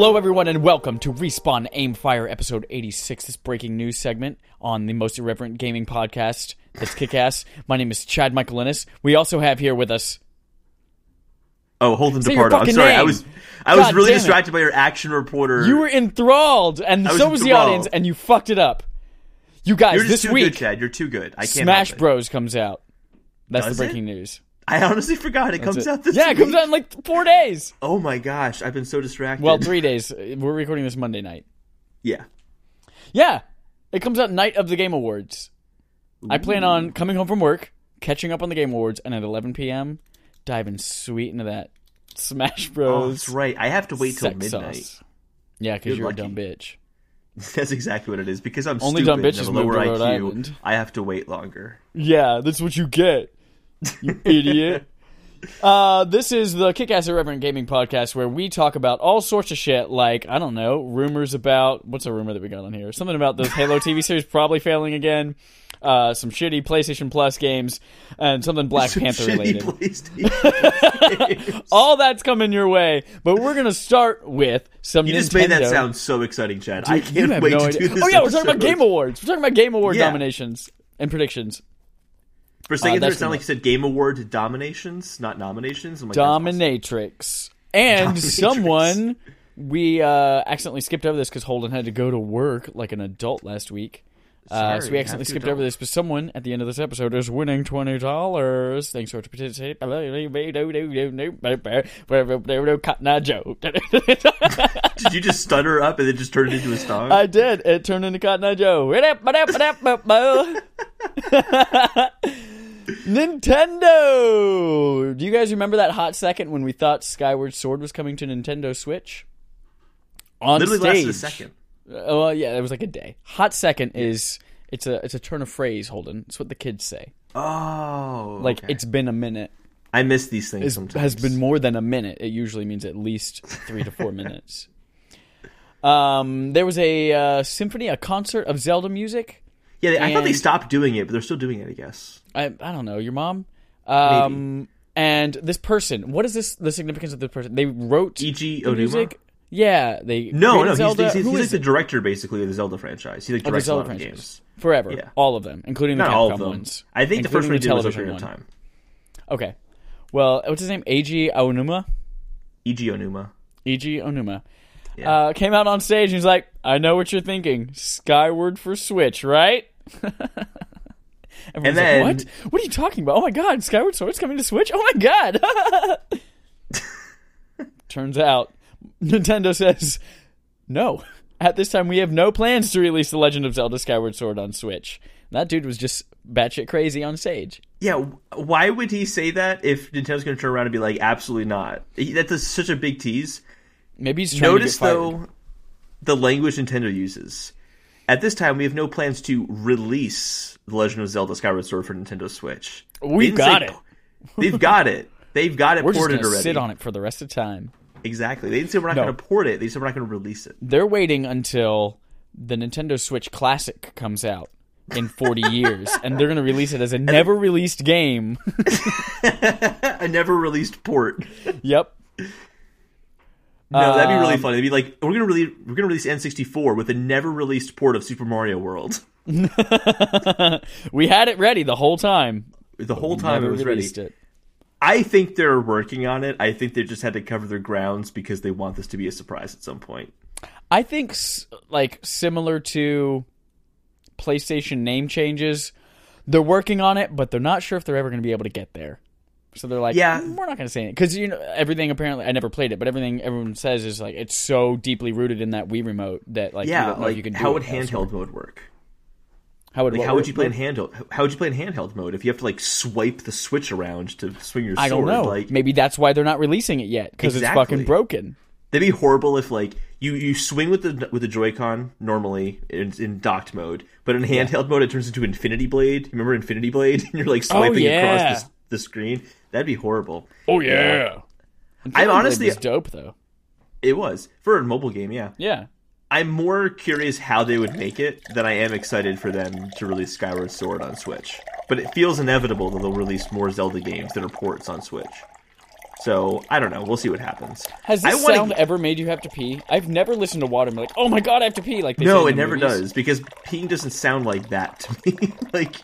Hello, everyone, and welcome to Respawn Aimfire episode 86, this breaking news segment on the most irreverent gaming podcast that's kick ass. My name is Chad Michael Innes. We also have here with us. Oh, Holden Say your DePardo. I'm fucking sorry. I name. was I was God really damn it. distracted by your action reporter. You were enthralled, and I was so was the enthralled. audience, and you fucked it up. You guys, You're just this too week, good, Chad. You're too good. I can't. Smash help it. Bros comes out. That's Does the breaking news. I honestly forgot it comes it. out this yeah, it comes out in like four days. Oh my gosh, I've been so distracted. Well, three days. We're recording this Monday night. Yeah. Yeah, it comes out night of the Game Awards. I plan on coming home from work, catching up on the Game Awards, and at 11 p.m. diving sweet into that Smash oh, Bros. Oh, Bros. that's right. I have to wait till sex midnight. sauce. Yeah, because You're you're, lucky. a dumb bitch. That's exactly what it is. Because I'm Only stupid dumb and bitches have a move lower to Rhode IQ. Island. I have to wait longer. Yeah, that's what you get, you idiot. Uh, this is the Kick-Ass Irreverent Gaming Podcast where we talk about all sorts of shit, like I don't know, rumors about what's a rumor that we got on here? Something about the Halo TV series probably failing again. Uh, some shitty PlayStation Plus games and something Black Some Panther related. All that's coming your way. But we're gonna start with some. you just Nintendo. made that sound so exciting, Chad. I can't wait no to idea. do this. Oh yeah, we're talking about. Game Awards. We're talking about Game Award Yeah. nominations and predictions. For a second Uh, there, it sounded like you said Game Award dominations, not nominations. I'm like, that's awesome. Dominatrix. And Dominatrix. someone we uh, accidentally skipped over this because Holden had to go to work like an adult last week. Uh, so we accidentally skipped over this, but someone at the end of this episode is winning twenty dollars. Thanks for participating. Cotton Eye Joe. Did you just stutter up and then just turn it into a song? I did. It turned into Cotton Eye Joe. Nintendo. Do you guys remember that hot second when we thought Skyward Sword was coming to Nintendo Switch? On Literally stage. lasted a second. Uh, well, yeah, it was like a day. Hot second is it's a it's a turn of phrase, Holden. It's what the kids say. Oh, Like okay. it's been a minute. I miss these things It sometimes. has been more than a minute. It usually means at least three to four minutes. Um, there was a uh, symphony, a concert of Zelda music. Yeah, they, I thought they stopped doing it, but they're still doing it. I guess. I I don't know your mom. Um, and this person, what is this? The significance of this person? They wrote E.G. Onuma? music. Yeah, they No, no, he's, Zelda. he's, he's, he's like is the director basically of the Zelda franchise. He like the directs a Zelda lot of franchise games. forever. Yeah. all of them, including the Not Capcom all of them. ones. I think the first one he did was the Ocarina of Time. Okay, well, what's his name? Eiji Aonuma. E.G. Onuma. Eiji Onuma. Yeah. Uh, came out on stage and he's like, I know what you're thinking. Skyward for Switch, right? Everyone's then- like, what? What are you talking about? Oh my god, Skyward Sword's coming to Switch? Oh my god. Turns out, Nintendo says, no. At this time, we have no plans to release The Legend of Zelda Skyward Sword on Switch. That dude was just batshit crazy on stage. Yeah, why would he say that if Nintendo's going to turn around and be like, absolutely not? That's such a big tease. Maybe he's trying Notice to get fired. Notice though, the language Nintendo uses. At this time, we have no plans to release The Legend of Zelda: Skyward Sword for Nintendo Switch. We've didn't say- got it. They've got it. They've got it We're just ported going to already. sit on it for the rest of time. Exactly. They didn't say we're not No. going to port it. They said we're not going to release it. they're waiting until the Nintendo Switch Classic comes out in 40 years, and they're going to release it as a never released game. A never released port. yep. No, that'd be really Um, funny. It'd be like we're gonna release we're gonna release N64 with a never released port of Super Mario World. We had it ready the whole time. The whole time it was ready. released it. I think they're working on it. I think they just had to cover their grounds because they want this to be a surprise at some point. I think, like, similar to PlayStation name changes, they're working on it, but they're not sure if they're ever going to be able to get there. So they're like, Yeah. "Mm, we're not going to say it because you know everything. Apparently, I never played it, but everything everyone says is like it's so deeply rooted in that Wii remote that like you Yeah, know like you can do how would handheld mode work? How would Like how would you play in handheld? How would you play in handheld mode if you have to like swipe the switch around to swing your sword? I don't know. Like Maybe that's why they're not releasing it yet because Exactly. it's fucking broken. that'd be horrible if like you you swing with the with the Joy-Con normally in, in docked mode, but in handheld mode it turns into Infinity Blade. Remember Infinity Blade? And you're like oh, swiping Oh, yeah. across the, the screen. That'd be horrible. Oh yeah. I'm honestly was dope though. it was for a mobile game. Yeah, Yeah. I'm more curious how they would make it than I am excited for them to release Skyward Sword on Switch. But it feels inevitable that they'll release more Zelda games that are ports on Switch. So I don't know. We'll see what happens. Has this wanna- sound ever made you have to pee? I've never listened to water and like, oh my god, I have to pee. Like No, it never movies. does because peeing doesn't sound like that to me. like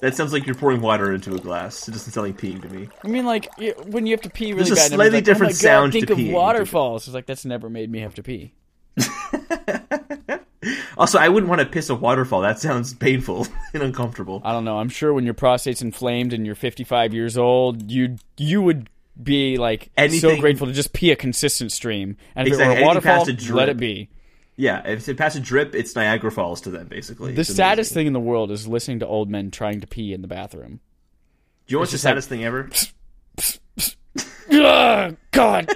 that sounds like you're pouring water into a glass. It doesn't sound like peeing to me. I mean, like when you have to pee really There's a bad, and slightly like, different oh my sound God, to think of peeing. waterfalls. It's like that's never made me have to pee. Also, I wouldn't want to piss a waterfall. That sounds painful and uncomfortable. I don't know. I'm sure when your prostate's inflamed and you're 55 years old, you you would be like so grateful to just pee a consistent stream. And if Exactly. it were a waterfall, a let it be. Yeah, if it passes a drip, it's Niagara Falls to them, basically. The It's saddest amazing. thing in the world is listening to old men trying to pee in the bathroom. Do you know what's the just like- saddest thing ever? Ugh, ah, God.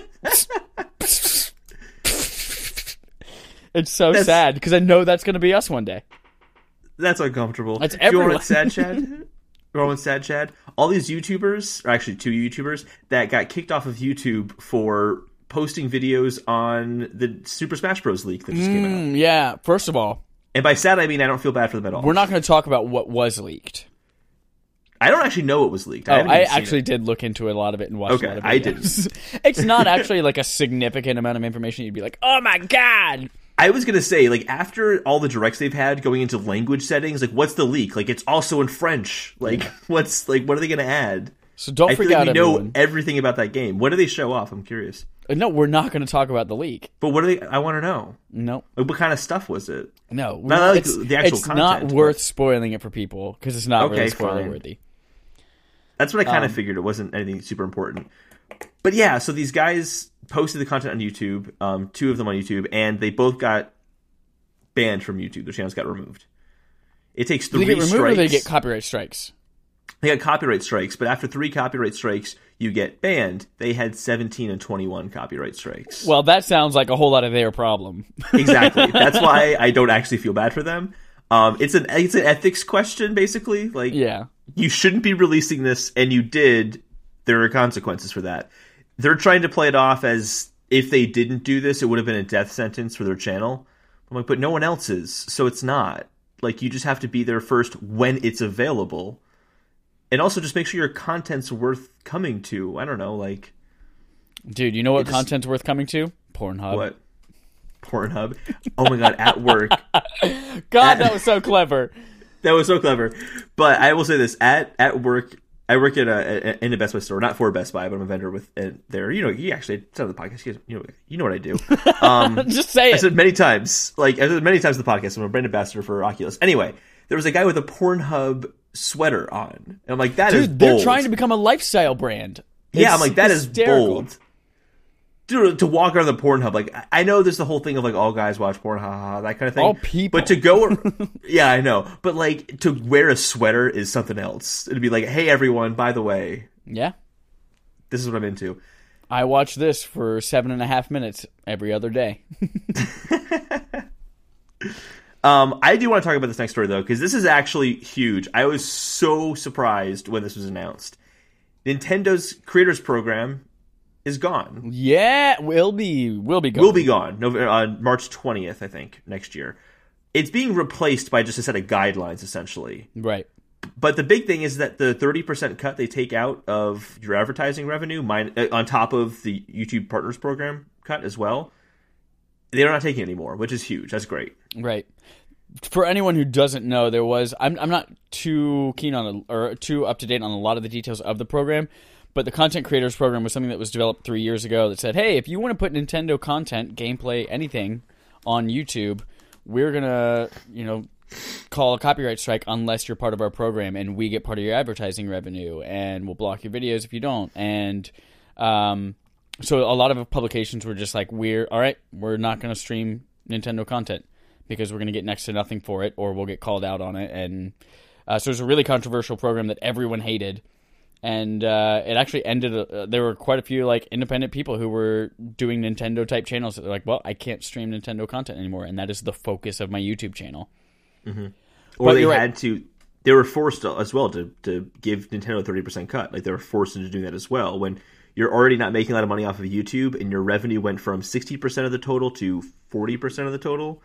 It's so That's- sad because I know that's going to be us one day. That's uncomfortable. That's Do you everyone. sad, Chad? You know what's sad, Chad? All these YouTubers, or actually two YouTubers, that got kicked off of YouTube for posting videos on the Super Smash Bros. leak that just came out. Mm, yeah. First of all, And by sad, I mean I don't feel bad for them at all. we're not going to talk about what was leaked. I don't actually know what was leaked. Oh, I, I actually it. did look into a lot of it and watched Okay, a lot of it. I videos. it's not actually like a significant amount of information. You'd be like, oh my god. I was gonna say, like, after all the directs they've had going into language settings, like, what's the leak? Like, it's also in French. Like, what's like, what are they gonna add? So don't I out, like we know everyone. everything about that game. What do they show off? I'm curious. Uh, No, we're not going to talk about the leak. But what do they? I want to know. No, Like, what kind of stuff was it? no, Not like it's, the actual it's not content, worth but- spoiling it for people because it's not Okay, really spoiler worthy. That's what I kind Um, of figured. It wasn't anything super important. But yeah, so these guys posted the content on YouTube, um, two of them on YouTube, and they both got banned from YouTube. Their channels got removed. It takes three they get removed strikes. or they get copyright strikes? They got copyright strikes, but after three copyright strikes, you get banned. They had 17 and 21 copyright strikes. Well, that sounds like a whole lot of their problem. exactly. That's why I don't actually feel bad for them. Um, it's an it's an ethics question, basically. Like, yeah. you shouldn't be releasing this, and you did. There are consequences for that. They're trying to play it off as if they didn't do this, it would have been a death sentence for their channel. I'm like, but no one else is, so it's not. Like, you just have to be there first when it's available, and also just make sure your content's worth coming to. I don't know, like Dude, you know what just- content's worth coming to? Pornhub. what Pornhub. Oh my god, at work. God, that was so clever. That was so clever. But I will say this: at at work, I work at a, in a Best Buy store, not for Best Buy, but I'm a vendor with uh, there. You know, you actually it's on the podcast. You, you know, you know what I do. Um, Just say I said many times, like I said many times in the podcast. I'm a brand ambassador for Oculus. Anyway, there was a guy with a Pornhub sweater on, and I'm like, that is Dude, they're trying to become a lifestyle brand. yeah, I'm like, that is hysterical. bold. Dude, to walk around the Pornhub, like I- I know there's the whole thing of like all guys watch porn, ha, ha, ha, that kind of thing. All people. but to go, yeah, I know. But like to wear a sweater is something else. It'd be like, hey everyone, by the way, Yeah. this is what I'm into. I watch this for seven and a half minutes every other day. Um, I do want to talk about this next story though, because this is actually huge. I was so surprised when this was announced. Nintendo's Creators Program is gone. yeah, will be will be gone. Will be gone. November, uh, March 20th, I think, next year. It's being replaced by just a set of guidelines, essentially. right. But the big thing is that the 30% cut they take out of your advertising revenue, mine, uh, on top of the YouTube Partners Program cut as well, they're not taking anymore, which is huge. That's great. Right. For anyone who doesn't know, there was I'm I'm not too keen on a, or too up to date on a lot of the details of the program, but the content creators program was something that was developed 3 years ago that said, "Hey, if you want to put Nintendo content, gameplay, anything on YouTube, we're going to, you know, call a copyright strike unless you're part of our program and we get part of your advertising revenue and we'll block your videos if you don't." And um so a lot of publications were just like, "We're all right, we're not going to stream Nintendo content." because we're going to get next to nothing for it, or we'll get called out on it. And uh, so it was a really controversial program that everyone hated, and uh, it actually ended. Uh, there were quite a few like independent people who were doing Nintendo type channels that they're like, "Well, I can't stream Nintendo content anymore, and that is the focus of my YouTube channel." Or But they you're right. had to, they were forced to, as well to, to give Nintendo a 30% cut. Like they were forced into doing that as well. When you're already not making a lot of money off of YouTube and your revenue went from 60% of the total to 40% of the total,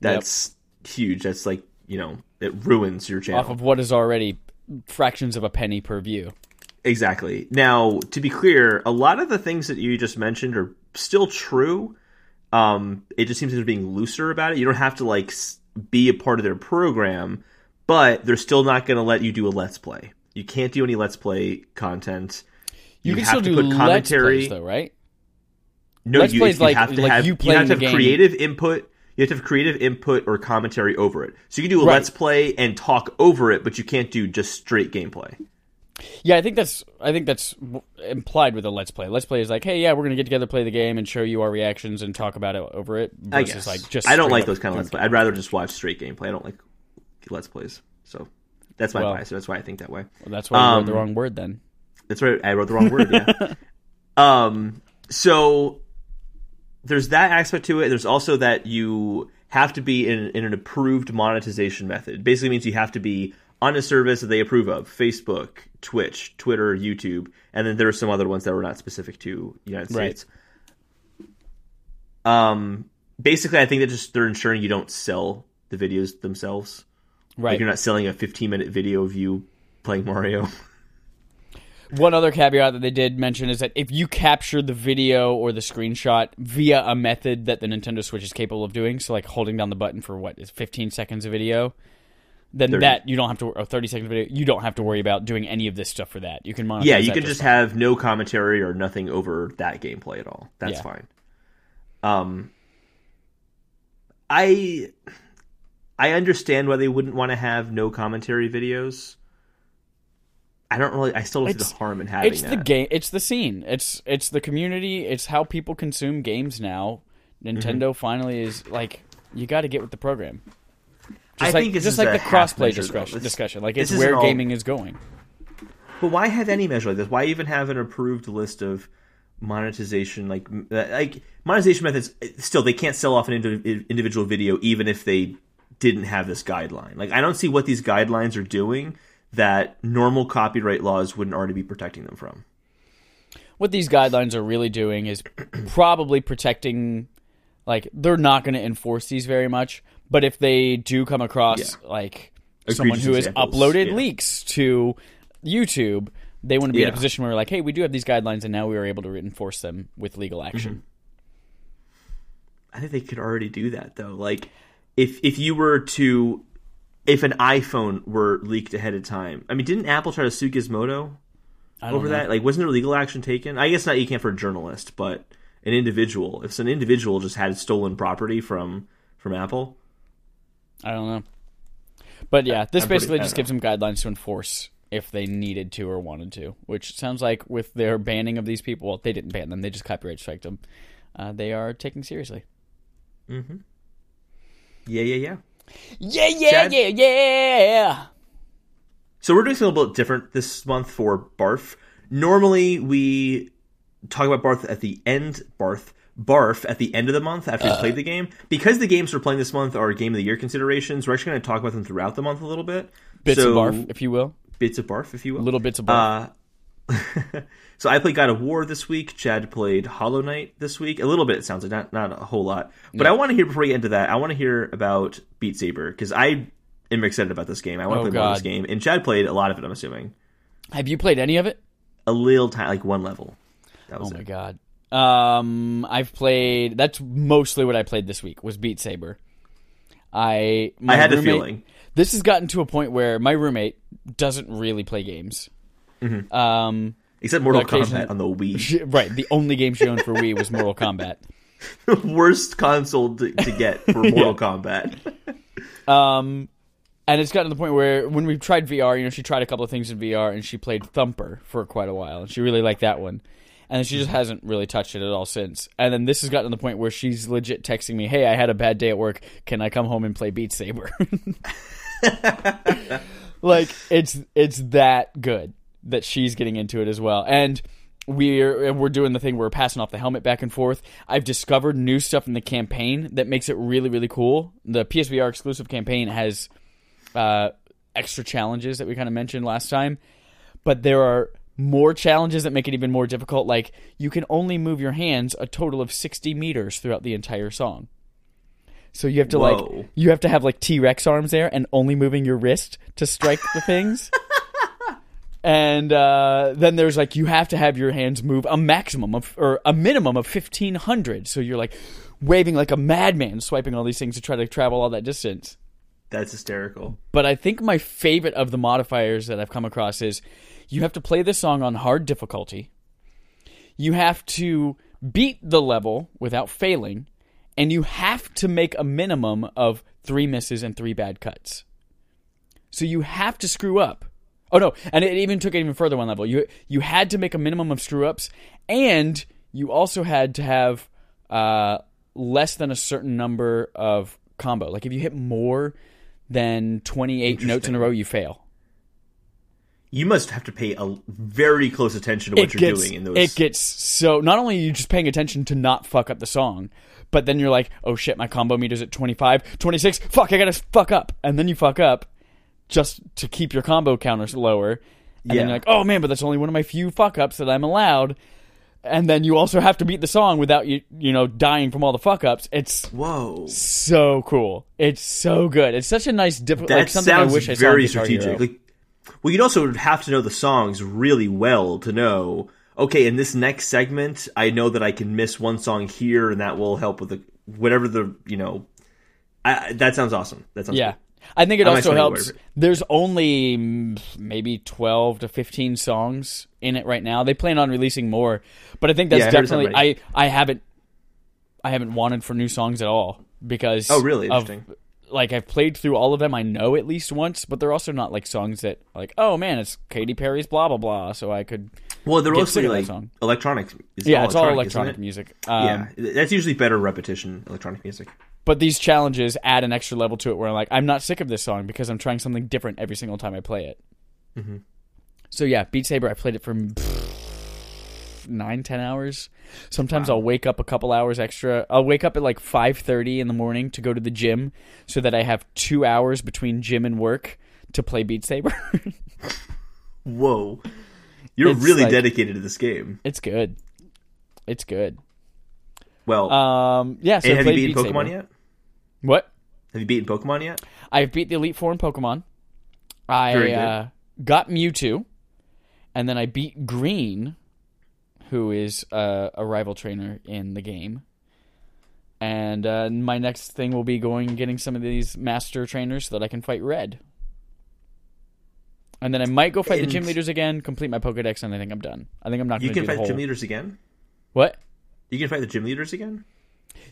that's huge. That's like, you know, it ruins your channel. Off of what is already fractions of a penny per view. Exactly. Now, to be clear, a lot of the things that you just mentioned are still true. Um, it just seems they're being looser about it. You don't have to like be a part of their program, but they're still not going to let you do a let's play. You can't do any let's play content. You, can have still to do put let's commentary. plays though, right? No, Let's you, play is you like- have to like have you you, have to have game. creative input. You have to have creative input or commentary over it. So you can do a Right. let's play and talk over it, but you can't do just straight gameplay. Yeah, I think that's I think that's implied with a let's play. Let's play is like, hey, yeah, we're gonna get together, play the game, and show you our reactions and talk about it over it. I guess. like just I don't like those kind of let's play. I'd rather just watch straight gameplay. I don't like let's plays. So that's my Well- bias. That's why I think that way. Well, that's why you wrote the Um, wrong word then. That's right. I wrote the wrong word. Yeah. um. So there's that aspect to it. There's also that you have to be in, in an approved monetization method. Basically means you have to be on a service that they approve of: Facebook, Twitch, Twitter, YouTube, and then there are some other ones that were not specific to United Right. States. Um. Basically, I think that just they're ensuring you don't sell the videos themselves. Right. Like you're not selling a 15 minute video of you playing Mario. One other caveat that they did mention is that if you capture the video or the screenshot via a method that the Nintendo Switch is capable of doing, so like holding down the button for what is 15 seconds of video, then 30. that you don't have to or 30 seconds video, you don't have to worry about doing any of this stuff for that. You can monetize Yeah, you can just fine. have no commentary or nothing over that gameplay at all. That's Yeah. fine. Um, I I understand why they wouldn't want to have no commentary videos. I don't really. I still don't see It's- the harm in having it's that. the game it's the scene it's it's the community it's how people consume games now nintendo Mm-hmm. finally is like you got to get with the program just I like, think just is like the crossplay discussion, discussion like it's where all- gaming is going But why have any measure like this? Why even have an approved list of monetization like uh, like monetization methods? Still, they can't sell off an indi- individual video even if they didn't have this guideline. Like, I don't see what these guidelines are doing that normal copyright laws wouldn't already be protecting them from. what these guidelines are really doing is probably protecting like they're not going to enforce these very much but if they do come across like someone who has uploaded yeah. leaks to youtube they want to be in a position where like hey we do have these guidelines and now we are able to enforce them with legal mm-hmm. action I think they could already do that though. Like, if if you were to if an iPhone were leaked ahead of time, I mean, didn't Apple try to sue Gizmodo? Over know. that? Like, wasn't there legal action taken? I guess not. You can't for a journalist, but an individual. If an individual just had stolen property from from Apple, I don't know. But yeah, this I'm basically I just gives them guidelines to enforce if they needed to or wanted to, which sounds like with their banning of these people, well, they didn't ban them, they just copyright striked them. Uh, they are taking seriously. Mm-hmm. Yeah, yeah, yeah. Yeah, yeah, Chad? yeah, yeah. So we're doing something a little bit different this month for Barf. Normally we talk about Barf at the end. Barf. Barf at the end of the month after we played the game. Because the games we're playing this month are game of the year considerations, we're actually going to talk about them throughout the month a little bit. Bits So- of barf, if you will. bits of barf, if you will. Little bits of barf. Uh, so I played God of War this week. Chad played Hollow Knight this week. A little bit, it sounds like not not a whole lot. But I want to hear before we get into that. I want to hear about Beat Saber because I am excited about this game. I want to Oh, play more of this game. And Chad played a lot of it. I'm assuming Have you played any of it? a little tiny, like one level. That Oh was my it. god. Um, I've played. That's mostly what I played this week was Beat Saber. I I had a feeling. This has gotten to a point where my roommate doesn't really play games. Mm-hmm. Um, Except Mortal Kombat on the Wii, right. The only game she owned for Wii was Mortal Kombat. worst console to, to get for Mortal Kombat. Um, and it's gotten to the point where when we've tried VR, you know, she tried a couple of things in VR and she played Thumper for quite a while and she really liked that one. And she just hasn't really touched it at all since. And then this has gotten to the point where she's legit texting me, "Hey, I had a bad day at work. Can I come home and play Beat Saber?" like it's it's that good that she's getting into it as well. And we're we're doing the thing where we're passing off the helmet back and forth. I've discovered new stuff in the campaign that makes it really really cool. The PSVR exclusive campaign has uh, extra challenges that we kind of mentioned last time, but there are more challenges that make it even more difficult. Like you can only move your hands a total of sixty meters throughout the entire song. So you have to Whoa. like you have to have like T Rex arms there and only moving your wrist to strike the things. And uh, then there's like you have to have your hands move a maximum of or a minimum of fifteen hundred. So you're like waving like a madman, swiping all these things to try to travel all that distance. That's hysterical. But I think my favorite of the modifiers that I've come across is you have to play this song on hard difficulty. You have to beat the level without failing, and you have to make a minimum of three misses and three bad cuts. So you have to screw up. Oh no, and it even took it even further one level. You you had to make a minimum of screw ups, and you also had to have uh, less than a certain number of combo. Like if you hit more than twenty eight notes in a row, you fail. You must have to pay a very close attention to what it you're gets, doing in those. It gets so. Not only are you just paying attention to not fuck up the song, but then you're like, oh shit, my combo meter's at 25, 26. Fuck, I gotta fuck up, and then you fuck up just to keep your combo counters lower. And Yeah. then you're like, oh man, but that's only one of my few fuck ups that I'm allowed. And then you also have to beat the song without you, you know, dying from all the fuck ups. It's Whoa. so cool. It's so good. It's such a nice, different, That like something I sounds wish I very strategic. Like, well, you'd also have to know the songs really well to know. Okay, in this next segment, I know that I can miss one song here, and that will help with the whatever the you know. I, that sounds awesome. That sounds Yeah. Cool. I think it I might also helps. There's only maybe 12 to 15 songs in it right now. They plan on releasing more, but I think that's Yeah, definitely. I I haven't I haven't wanted for new songs at all because Oh, really? of- Interesting. like I've played through all of them. I know at least once, but they're also not like songs that like oh man, it's Katy Perry's blah blah blah. So I could Well, they're mostly of like electronic. It's yeah, it's all electronic it? music. Um, yeah, that's usually better repetition. Electronic music. But these challenges add an extra level to it where I'm like, I'm not sick of this song because I'm trying something different every single time I play it. Mm-hmm. So yeah, Beat Saber, I played it for nine, ten hours. Sometimes I'll wake up a couple hours extra. I'll wake up at like five thirty in the morning to go to the gym so that I have two hours between gym and work to play Beat Saber. Whoa, you're It's really like- dedicated to this game. it's good. It's good. Well, Um, yeah. So and have you beaten Beat Pokemon Saber. yet? What? Have you beaten Pokemon yet? I've beat the Elite Four in Pokemon. I uh, got Mewtwo, and then I beat Green, who is uh, a rival trainer in the game. And uh, my next thing will be going and getting some of these master trainers so that I can fight Red. And then I might go fight the gym leaders again, complete my Pokedex, and I think I'm done. I think I'm not You going to can fight the whole. gym leaders again. what? You can fight the gym leaders again.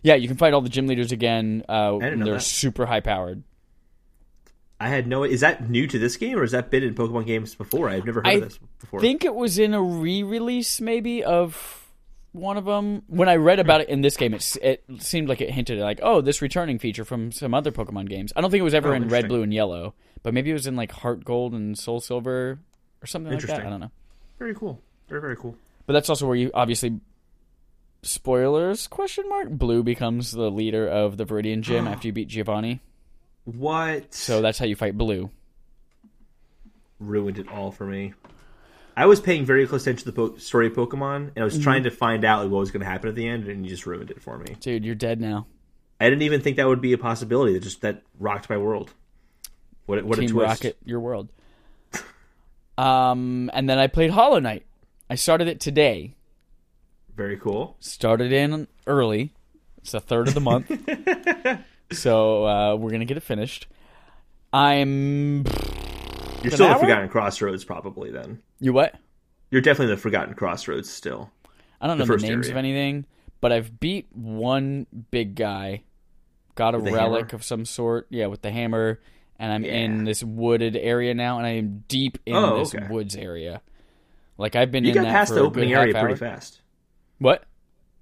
Yeah, you can fight all the gym leaders again. Uh, they're that. super high powered. I had no. Is that new to this game, or has that been in Pokemon games before? I've never heard I of this before. I think it was in a re-release maybe of one of them. When I read about it in this game, it it seemed like it hinted at like, oh, this returning feature from some other Pokemon games. I don't think it was ever Oh, in Red. Blue, and Yellow, but maybe it was in like Heart Gold and Soul Silver or something like that. Interesting. I don't know. very cool. Very very cool. But that's also where you obviously spoilers question mark Blue becomes the leader of the Viridian Gym after you beat Giovanni. What? So that's how you fight Blue. ruined it all for me. I was paying very close attention to the po- story of Pokemon, and I was Mm-hmm. trying to find out like, what was going to happen at the end, and you just ruined it for me. Dude, you're dead now. I didn't even think that would be a possibility. That just that rocked my world. What a- what a Team twist! Rocket, your world. Um, and then I played Hollow Knight. I started it today. Very cool. Started in early. It's the third of the month, so uh, we're gonna get it finished. I'm You're still the? Forgotten Crossroads, probably. Then you what? you're definitely the Forgotten Crossroads still. I don't know The names area. of anything, but I've beat one big guy. Got a relic hammer? of some sort, yeah, with the hammer, and I'm in this wooded area now, and I am deep in Oh, this okay. woods area. Like I've been You in got that past the opening area pretty hour. fast. What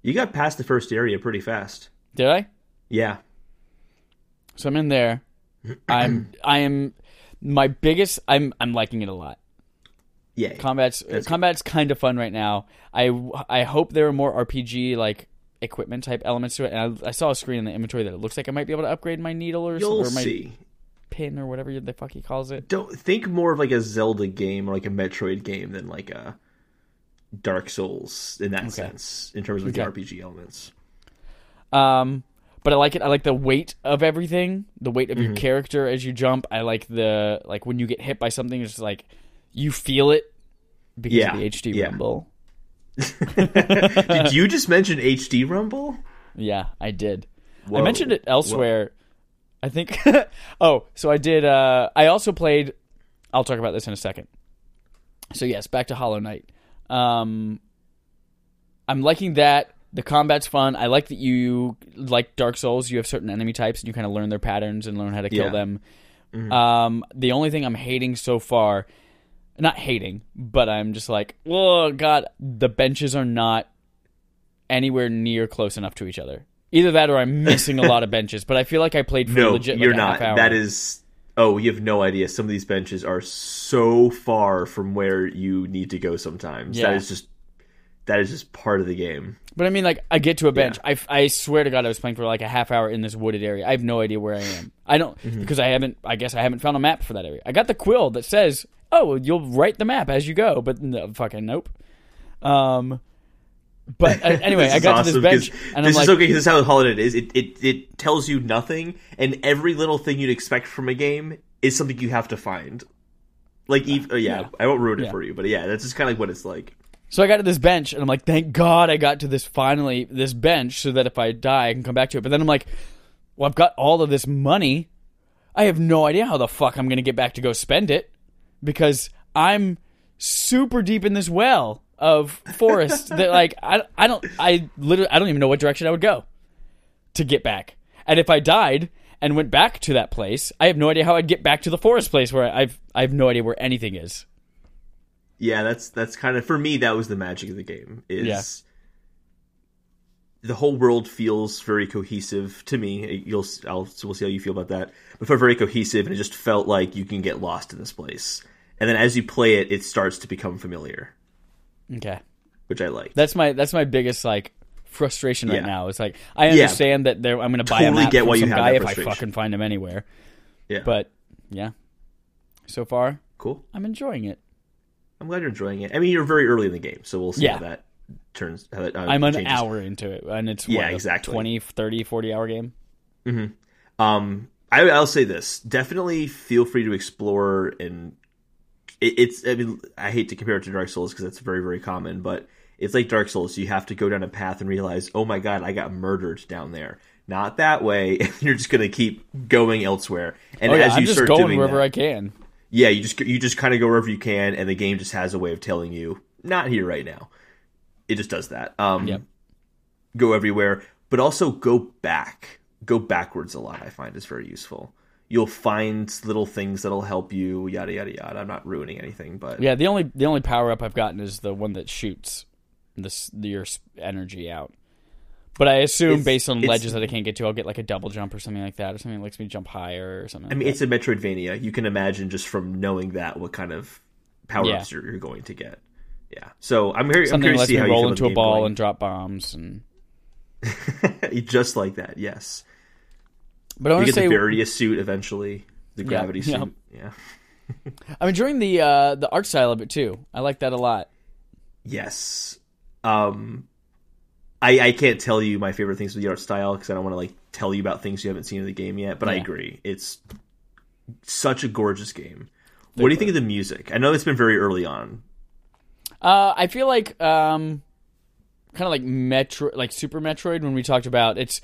You got past the first area pretty fast. did I? Yeah. So I'm in there. I'm I am my biggest. I'm I'm liking it a lot. Yeah. Combat's That's combat's kind of fun right now. I I hope there are more RPG like equipment type elements to it. And I, I saw a screen in the inventory that it looks like I might be able to upgrade my needle or, You'll or my see. pin or whatever the fuck he calls it. Don't think more of like a Zelda game or like a Metroid game than like a Dark Souls in that sense, in terms of the RPG elements. Um, but I like it. I like the weight of everything, the weight of Mm-hmm. your character as you jump. I like the like when you get hit by something, it's like you feel it because Yeah, of the HD yeah. Rumble. Did you just mention HD Rumble? Yeah, I did. I mentioned it elsewhere. I think. oh, so I did. Uh, I also played. I'll talk about this in a second. So yes, back to Hollow Knight. Um, I'm liking that. The combat's fun. I like that you like Dark Souls. You have certain enemy types, and you kind of learn their patterns and learn how to kill Yeah. them. Um, the only thing I'm hating so far, not hating, but I'm just like, oh god, the benches are not anywhere near close enough to each other. Either that or I'm missing a lot of benches. But I feel like I played for No, legit. like, you're a not. half hour. That is. Oh, you have no idea. Some of these benches are so far from where you need to go. Sometimes Yeah. that is just that is just part of the game. But I mean, like, I get to a bench. I, I swear to God, I was playing for like a half hour in this wooded area. I have no idea where I am. I don't Mm-hmm. because I haven't. I guess I haven't found a map for that area. I got the quill that says, "Oh, you'll write the map as you go," but no, fucking nope. Um, but uh, anyway, I got to awesome, this bench and I'm this like, is okay. Because this is how Knight is. It, it it tells you nothing, and every little thing you'd expect from a game is something you have to find. Like, ev- uh, yeah, Yeah. I won't ruin it Yeah. for you, but yeah, that's just kind of like what it's like. So I got to this bench, and I'm like, thank God I got to this finally this bench, so that if I die, I can come back to it. But then I'm like, well, I've got all of this money. I have no idea how the fuck I'm gonna get back to go spend it because I'm super deep in this well of forest that like I I don't I literally I don't even know what direction I would go to get back. And if I died and went back to that place, I have no idea how I'd get back to the forest place where I've I have no idea where anything is. Yeah, that's that's kind of for me. That was the magic of the game. Is Yeah. the whole world feels very cohesive to me. You'll I'll so we'll see how you feel about that. But felt very cohesive, and it just felt like you can get lost in this place. And then as you play it, it starts to become familiar, Okay. which I like. That's my that's my biggest like frustration right Yeah. now. It's like I understand that there I'm going to buy a Totally map get from why you some have guy that if I frustration. fucking find him anywhere. yeah, But yeah, so far cool. I'm enjoying it. I'm glad you're enjoying it. I mean, you're very early in the game, so we'll see Yeah. how that turns. How that, uh, I'm an changes. hour into it, and it's Yeah, what, a exactly. 20, 30, 40 hour game. Um, I, I'll say this: definitely feel free to explore, and it, it's. I mean, I hate to compare it to Dark Souls because that's very, very common, but it's like Dark Souls. You have to go down a path and realize, oh my god, I got murdered down there. Not that way. You're just gonna keep going elsewhere, and Oh yeah, as you I'm just start going doing wherever that, I can. yeah, you just you just kind of go wherever you can, and the game just has a way of telling you, not here right now. It just does that. Um, Yep. Go everywhere, but also go back. Go backwards a lot. I find is very useful. You'll find little things that'll help you. Yada yada yada. I'm not ruining anything, but Yeah, the only the only power up I've gotten is the one that shoots this your energy out. But I assume It's- based on ledges that I can't get to, I'll get like a double jump or something like that, or something that lets me jump higher or something. I mean, it's a Metroidvania. You can imagine just from knowing that what kind of power ups you're, you're going to get. Yeah. So I'm very I'm something curious to see me how you roll into a ball game and drop bombs and. just like that. Yes. But I want to get say the Varia suit eventually. The gravity yeah. suit. Yeah. I'm enjoying the uh, the art style of it too. I like that a lot. Yes. Um, I I can't tell you my favorite things with the art style because I don't want to like tell you about things you haven't seen in the game yet. But I agree, it's such a gorgeous game. What do you think of the music? I know it's been very early on. Uh, I feel like um, kind of like Metro, like Super Metroid when we talked about it's.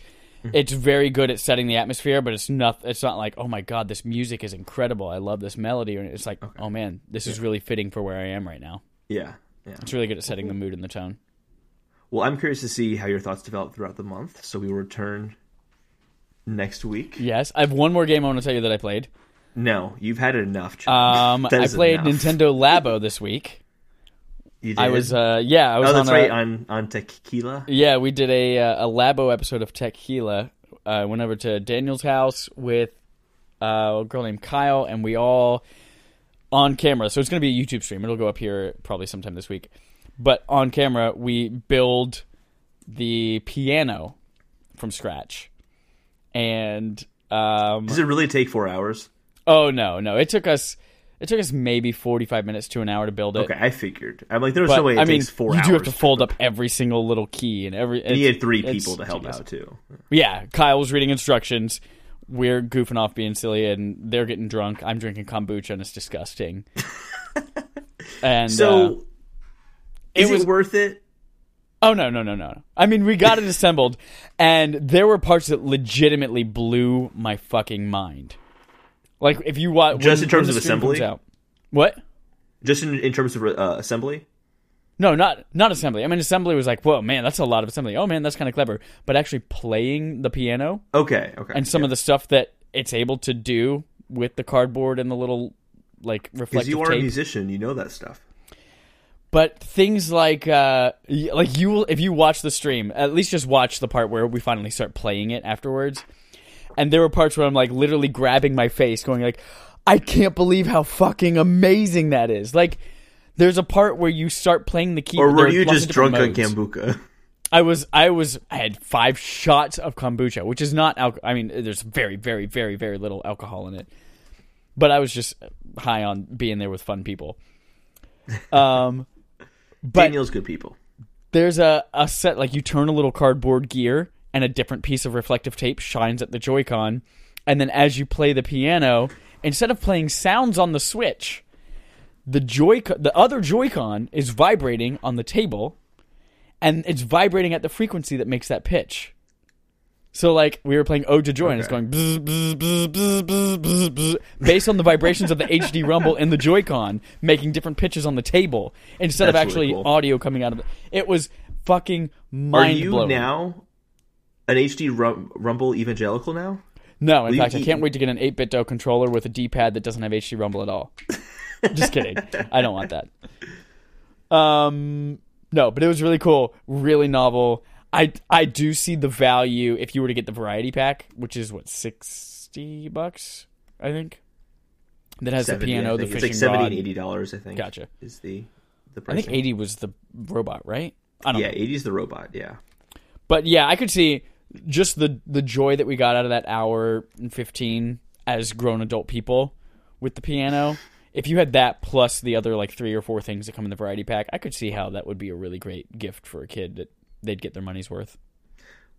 It's very good at setting the atmosphere, but it's not. It's not like, oh my god, this music is incredible. I love this melody, and it's like, oh man, this is really fitting for where I am right now. Yeah, yeah. It's really good at setting the mood and the tone. Well, I'm curious to see how your thoughts develop throughout the month. So we will return next week. Yes, I have one more game I want to tell you that I played. No, you've had it enough. Um, I played enough. Nintendo Labo this week. I was, uh, yeah, I was oh, that's on a, right on on Tequila. Yeah, we did a uh, a Labo episode of Tequila. I uh, went over to Daniel's house with uh, a girl named Kyle, and we all on camera. So it's going to be a YouTube stream. It'll go up here probably sometime this week. But on camera, we build the piano from scratch, and um, Does it really take four hours? oh no, no, it took us it took us maybe forty five minutes to an hour to build it. Okay, I figured. I'm like, there's But no way it I mean, takes four you hours. do have to fold up every single little key and every. And it's- had three people to help tedious. out too. Yeah, Kyle was reading instructions. We're goofing off, being silly, and they're getting drunk. I'm drinking kombucha, and it's disgusting. and So, uh, Is was it worth it? Oh no, no, no, no. I mean, we got it assembled and there were parts that legitimately blew my fucking mind. Like if you watch Just in terms of assembly? What? Just in, in terms of uh, assembly? No, not not assembly. I mean, assembly was like, whoa, man, that's a lot of assembly. Oh man, that's kind of clever. But actually playing the piano Okay, okay. and some yeah. of the stuff that it's able to do with the cardboard and the little like Because you are a musician, you know that stuff. But things like uh like you will if you watch the stream, at least just watch the part where we finally start playing it afterwards. And there were parts where I'm like literally grabbing my face going like I can't believe how fucking amazing that is. Like there's a part where you start playing the keyboard. Or were you just drunk on kombucha? I was I was I had 5 shots of kombucha, which is not alcohol. I mean there's very very very very little alcohol in it. But I was just high on being there with fun people. Um but Daniel's good people. there's a, a set like you turn a little cardboard gear and a different piece of reflective tape shines at the joy-con and then as you play the piano instead of playing sounds on the switch the joy the other joy-con is vibrating on the table and it's vibrating at the frequency that makes that pitch so like we were playing Ode to Joy and it's going bzz, bzz, bzz, based on the vibrations of the HD Rumble and the Joy-Con making different pitches on the table instead of actually audio coming out of it. It was fucking mind blowing. Are you now an HD rum- Rumble evangelical now? No, in Well, fact, I can't wait to get an 8BitDo controller with a D-pad that doesn't have HD Rumble at all. Just kidding. I don't want that. Um, no, but it was really cool, really novel. I I do see the value if you were to get the variety pack, which is what sixty bucks, I think. That has 70, the piano, the fishing It's like seventy rod. and eighty dollars. I think. Gotcha. Is the the I think eighty was the robot, right? I don't Yeah, know. eighty is the robot. Yeah. But yeah, I could see just the the joy that we got out of that hour and 15 as grown adult people with the piano. If you had that plus the other like three or four things that come in the variety pack, I could see how that would be a really great gift for a kid that they'd get their money's worth.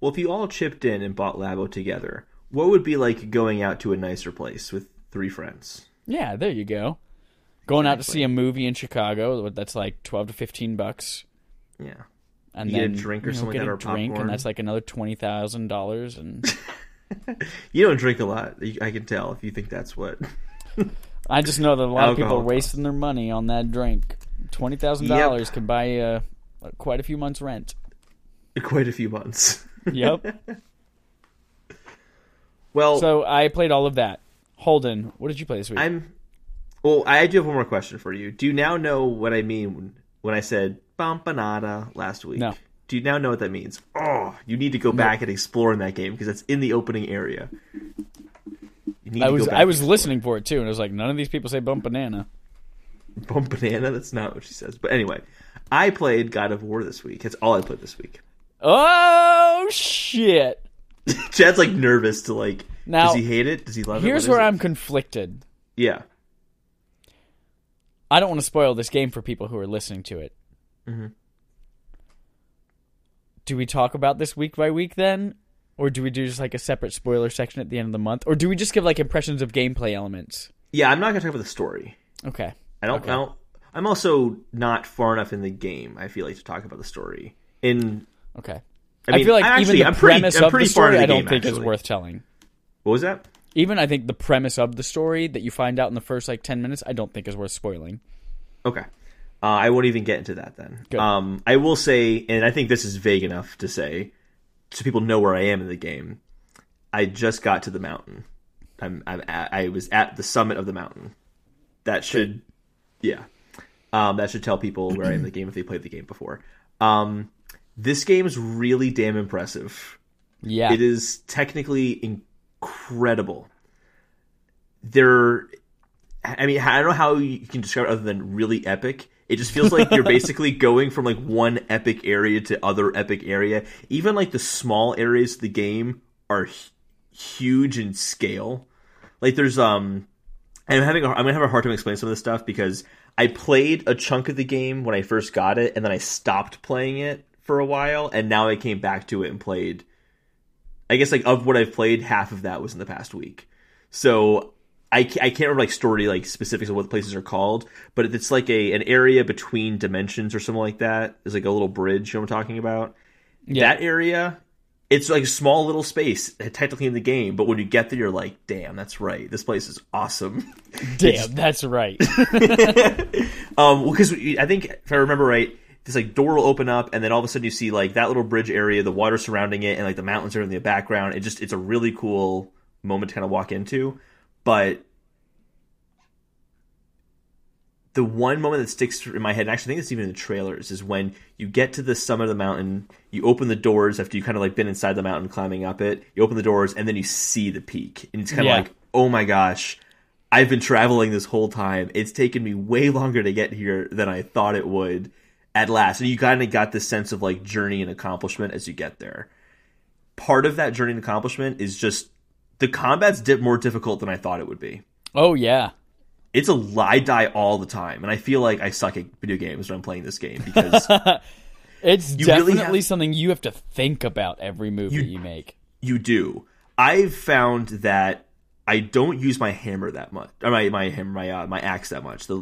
Well, if you all chipped in and bought Labo together, what would be like going out to a nicer place with three friends? Yeah, there you go. Going out to see a movie in Chicago that's like 12 to 15 bucks Yeah. And a then drink or you know, something get like a or drink popcorn. and that's like another $20,000 and You don't drink a lot. I can tell if you think that's what. I just know that a lot of people are wasting their money on that drink. Twenty thousand dollars can buy uh, quite a few months' rent. Quite a few months. Yep. Well, so I played all of that. Holden, what did you play this week? I'm. Well, I do have one more question for you. Do you now know what I mean when, I said "bampanada" last week? No. Do you now know what that means? Oh, you need to go back and explore in that game because it's in the opening area. I was I was listening for it too, and I was like, none of these people say bump banana. Bump banana. That's not what she says. But anyway, I played God of War this week. That's all I played this week. Oh shit! Chad's like nervous to like. Now, does he hate it? Does he love it? Here's What is where it? I'm conflicted. Yeah. I don't want to spoil this game for people who are listening to it. Mhm. Do we talk about this week by week then? Or do we do just like a separate spoiler section at the end of the month? Or do we just give like impressions of gameplay elements? Yeah, I'm not gonna talk about the story. Okay. I don't. Okay. I don't. I'm also not far enough in the game. I feel like to talk about the story. In Okay. I, I, feel like I'm even actually, the I'm pretty, premise I'm of pretty the story I don't game, think is worth telling. What was that? Even I think the premise of the story that you find out in the first like 10 minutes I don't think is worth spoiling. Okay. Uh, I won't even get into that then. Um, I will say, and I think this is vague enough to say, so people know where I am in the game. I just got to the mountain. I'm, I'm at, I was at the summit of the mountain. That should, yeah, um, that should tell people where I am in the game if they played the game before. Um, this game is really damn impressive. Yeah. It is technically incredible. There, I mean, I don't know how you can describe it other than really epic. It just feels like you're basically going from like one epic area to other epic area. Even like the small areas of the game are hu- huge in scale. Like there's um, I'm having a, I'm gonna have a hard time explaining some of this stuff because I played a chunk of the game when I first got it, and then I stopped playing it for a while, and now I came back to it and played I guess like of what I've played, half of that was in the past week. So I, I can't remember like story like specifics of what the places are called, but it's like a an area between dimensions or something like that. There's like a little bridge. You know what I'm talking about? Yeah. That area, it's like a small little space technically in the game, but when you get there, you're like, damn, that's right. This place is awesome. Damn, that's right. Um, because I think if I remember right, this like door will open up, and then all of a sudden you see like that little bridge area, the water surrounding it, and like the mountains are in the background. It just it's a really cool moment to kind of walk into. But the one moment that sticks in my head, and actually I think it's even in the trailers, is when you get to the summit of the mountain, you open the doors after you kind of like been inside the mountain climbing up it. You open the doors, and then you see the peak, and it's kind of Yeah. like, oh my gosh. I've been traveling this whole time. It's taken me way longer to get here than I thought it would at last. And you kind of got this sense of like journey and accomplishment as you get there. Part of that journey and accomplishment is just the combat's di- more difficult than I thought it would be. Oh yeah. It's a lie die all the time, and I feel like I suck at video games when I'm playing this game because It's You really definitely have- something you have to think about every move that you make. you do. I've found that I don't use my hammer that much, or my my hammer, my uh, my axe that much. The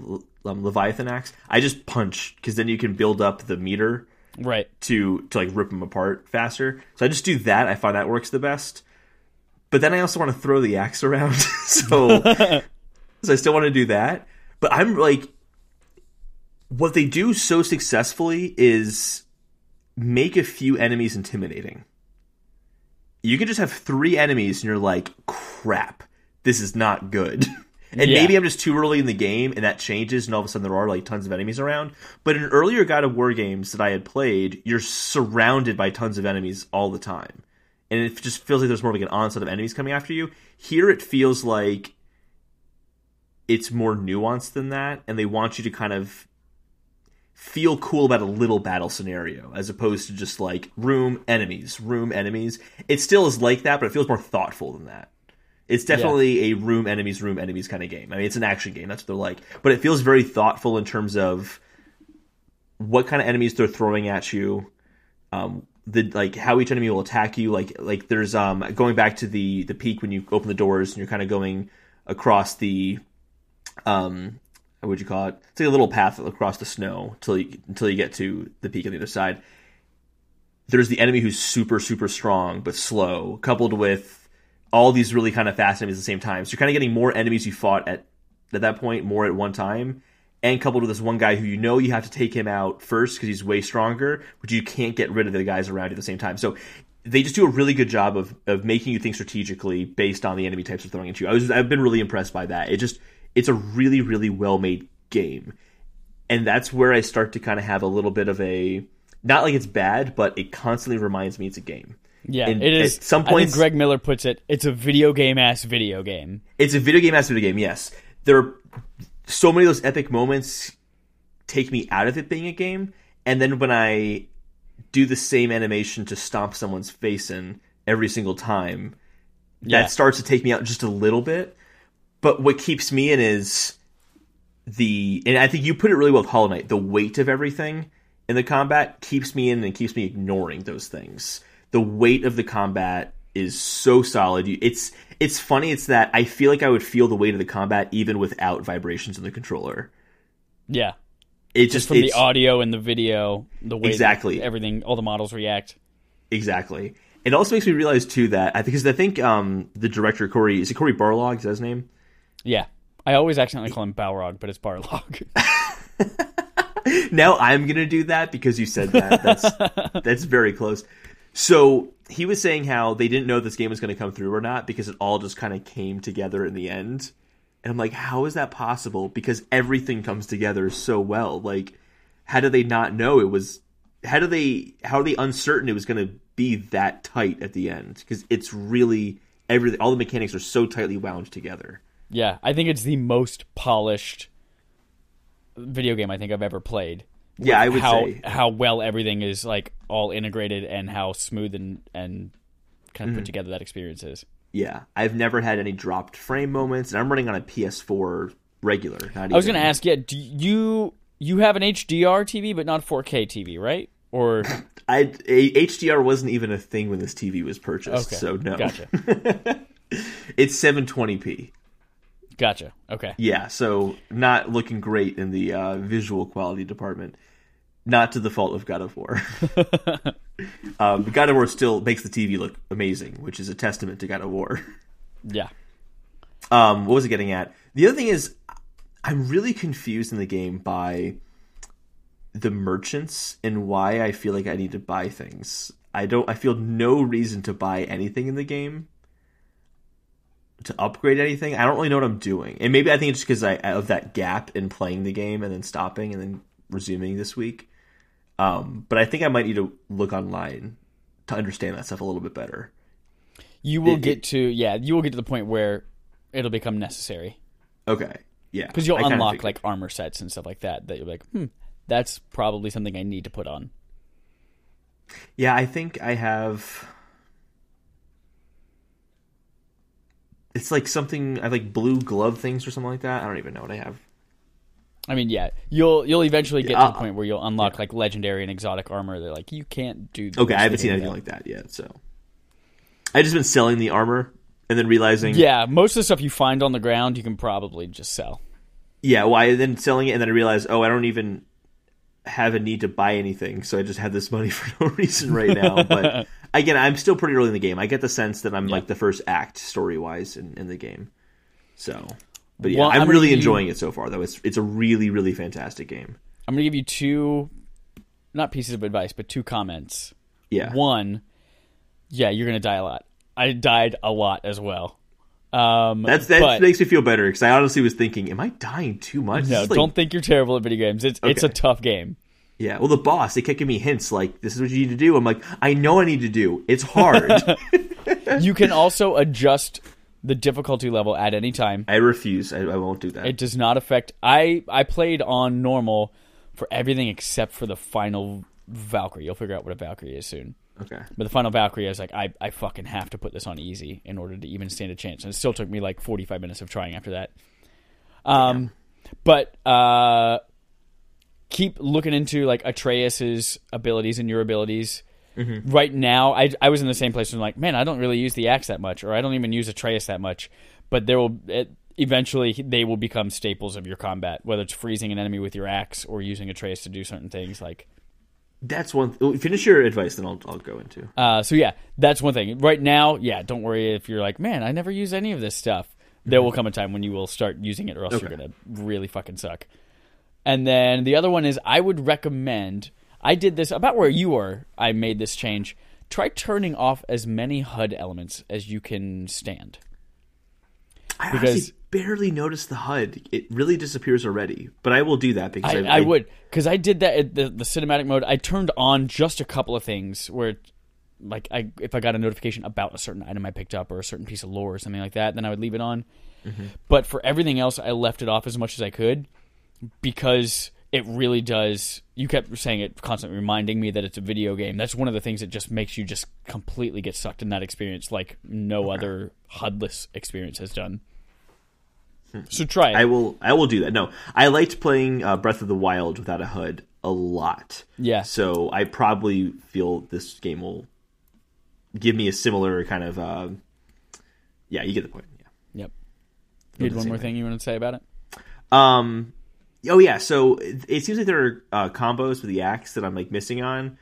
um, Leviathan axe. I just punch because then you can build up the meter Right. to to like rip them apart faster. So I just do that. I find that works the best. But then I also want to throw the axe around, so so I still want to do that. But I'm like, what they do so successfully is make a few enemies intimidating. You can just have three enemies, and you're like, crap, this is not good. And Yeah. maybe I'm just too early in the game, and that changes, and all of a sudden there are like tons of enemies around. But in earlier God of War games that I had played, you're surrounded by tons of enemies all the time, and it just feels like there's more like an onslaught of enemies coming after you. Here, it feels like it's more nuanced than that, and they want you to kind of feel cool about a little battle scenario as opposed to just like room enemies, room enemies. It still is like that, but it feels more thoughtful than that. It's definitely a room enemies, room enemies kind of game. I mean, it's an action game. That's what they're like, but it feels very thoughtful in terms of what kind of enemies they're throwing at you. Um, the like how each enemy will attack you. Like like there's um going back to the the peak when you open the doors and you're kind of going across the um what would you call it? It's like a little path across the snow until you until you get to the peak on the other side. There's the enemy who's super super strong but slow, coupled with all these really kind of fast enemies at the same time. So you're kind of getting more enemies you fought at at that point, more at one time, and coupled with this one guy who you know you have to take him out first because he's way stronger, but you can't get rid of the guys around you at the same time. So they just do a really good job of of making you think strategically based on the enemy types they're throwing at you. I was I've been really impressed by that. It just it's a really really well made game, and that's where I start to kind of have a little bit of a not like it's bad, but it constantly reminds me it's a game. Yeah, And it is. at some I think points- Greg Miller puts it. It's a video game ass video game. It's a video game ass video game, yes. There are so many of those epic moments take me out of it being a game, and then when I do the same animation to stomp someone's face in every single time, Yeah. that starts to take me out just a little bit. But what keeps me in is the and I think you put it really well with Hollow Knight, the weight of everything in the combat keeps me in and keeps me ignoring those things. The weight of the combat is so solid. It's it's funny. It's that I feel like I would feel the weight of the combat even without vibrations in the controller. Yeah, It just just from the audio and the video, the way Exactly. everything, all the models react. exactly. It also makes me realize too that I because I think um, the director Cory is it Cory Barlog is that his name? Yeah, I always accidentally call him Balrog, but it's Barlog. now I'm gonna do that because you said that. That's that's very close. So he was saying how they didn't know this game was gonna come through or not because it all just kind of came together in the end. And I'm like, how is that possible? Because everything comes together so well. Like, how do they not know it was? How do they? How are they uncertain it was gonna be that tight at the end? Because it's really everything. All the mechanics are so tightly wound together. yeah, I think it's the most polished video game I think I've ever played. Yeah, I would how say how well everything is like all integrated and how smooth and and kind Mm-hmm. of put together that experience is. Yeah, I've never had any dropped frame moments, and I'm running on a PS4 regular. Not I was going to ask, yeah, do you you have an HDR TV but not 4K TV, right? Or I a, HDR wasn't even a thing when this TV was purchased, okay, so no. gotcha. It's 720p. Gotcha. Okay. Yeah, so not looking great in the uh, visual quality department. Not to the fault of God of War. um, God of War still makes the TV look amazing, which is a testament to God of War. Yeah. Um, what was it getting at? The other thing is, I'm really confused in the game by the merchants and why I feel like I need to buy things. I don't. I feel no reason to buy anything in the game to upgrade anything. I don't really know what I'm doing, and maybe I think it's just because I of that gap in playing the game and then stopping and then resuming this week. Um, but I think I might need to look online to understand that stuff a little bit better. You will It- get to yeah, you will get to the point where it'll become necessary Okay, yeah, because you'll I unlock like armor sets and stuff like that. That you're like, hmm, that's probably something I need to put on. Yeah, I think I have. It's like something I have like blue glove things or something like that. I don't even know what I have. I mean, yeah, you'll you'll eventually get Yeah, to the I'll- point where you'll unlock like legendary and exotic armor. They're like, you can't do. Okay, I haven't seen anything like that yet. So I just been selling the armor and then realizing, Yeah, most of the stuff you find on the ground, you can probably just sell. yeah. Why then selling it and then I realized, oh, I don't even have a need to buy anything, so I just have this money for no reason right now. But again, I'm still pretty early in the game. I get the sense that I'm like the first act story wise in, in the game. So, but yeah, Well, I'm I'm, really you- enjoying it so far. Though it's it's a really really fantastic game. I'm gonna give you two, not pieces of advice, but two comments. Yeah. One, yeah, you're gonna die a lot. I died a lot as well. Um, That's that but- makes me feel better because I honestly was thinking, am I dying too much? No, like- don't think you're terrible at video games. It's it's a tough game. Yeah. Well, the boss they kept giving me hints like, "This is what you need to do." I'm like, I know I need to do. It's hard. You can also adjust the difficulty level at any time. I refuse. I, I won't do that. It does not affect. I I played on normal for everything except for the final Valkyrie. You'll figure out what a Valkyrie is soon. okay. But the final Valkyrie, I was like, I, I fucking have to put this on easy in order to even stand a chance. And it still took me like 45 minutes of trying after that. Um, But uh, keep looking into like Atreus's abilities and your abilities. Right now, I, I was in the same place. And I'm like, man, I don't really use the axe that much, or I don't even use Atreus that much. But there will it, eventually they will become staples of your combat, whether it's freezing an enemy with your axe or using Atreus to do certain things. Like, That's one. oh, Finish your advice, then I'll I'll go into. Uh, so yeah, that's one thing. Right now, yeah, don't worry if you're like, man, I never use any of this stuff. There will come a time when you will start using it, or else you're gonna really fucking suck. And then the other one is, I would recommend. I did this about where you were. I made this change. Try turning off as many HUD elements as you can stand. I Because- barely noticed the HUD. It really disappears already. But I will do that because I, I, I would because I did that at the, the cinematic mode. I turned on just a couple of things where, like, I if I got a notification about a certain item I picked up or a certain piece of lore or something like that, then I would leave it on. Mm-hmm. But for everything else, I left it off as much as I could because it really does. You kept saying it, constantly reminding me that it's a video game. That's one of the things that just makes you just completely get sucked in that experience, like no other HUDless experience has done. So try it. I will. I will do that. No, I liked playing uh, Breath of the Wild without a HUD a lot. Yeah. So I probably feel this game will give me a similar kind of. Uh, yeah, you get the point. Yeah. Yep. You had one more way. thing you want to say about it? Um. Oh yeah. So it, it seems like there are uh, combos with the axe that I'm like missing on.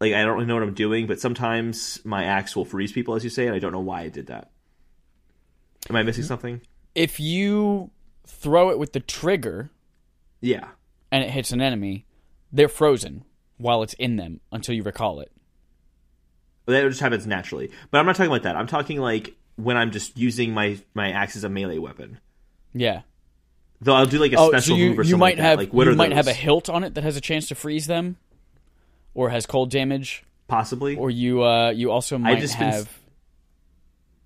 Like I don't really know what I'm doing, but sometimes my axe will freeze people, as you say, and I don't know why I did that. Am I missing something? If you throw it with the trigger Yeah. and it hits an enemy, they're frozen while it's in them until you recall it. That just happens naturally. But I'm not talking about that. I'm talking like when I'm just using my my axe as a melee weapon. Yeah. Though I'll do like a Oh, special so you, move or you something might like that. have Like what you are might those? have a hilt on it that has a chance to freeze them, or has cold damage, possibly. or you uh, you also might just been- have.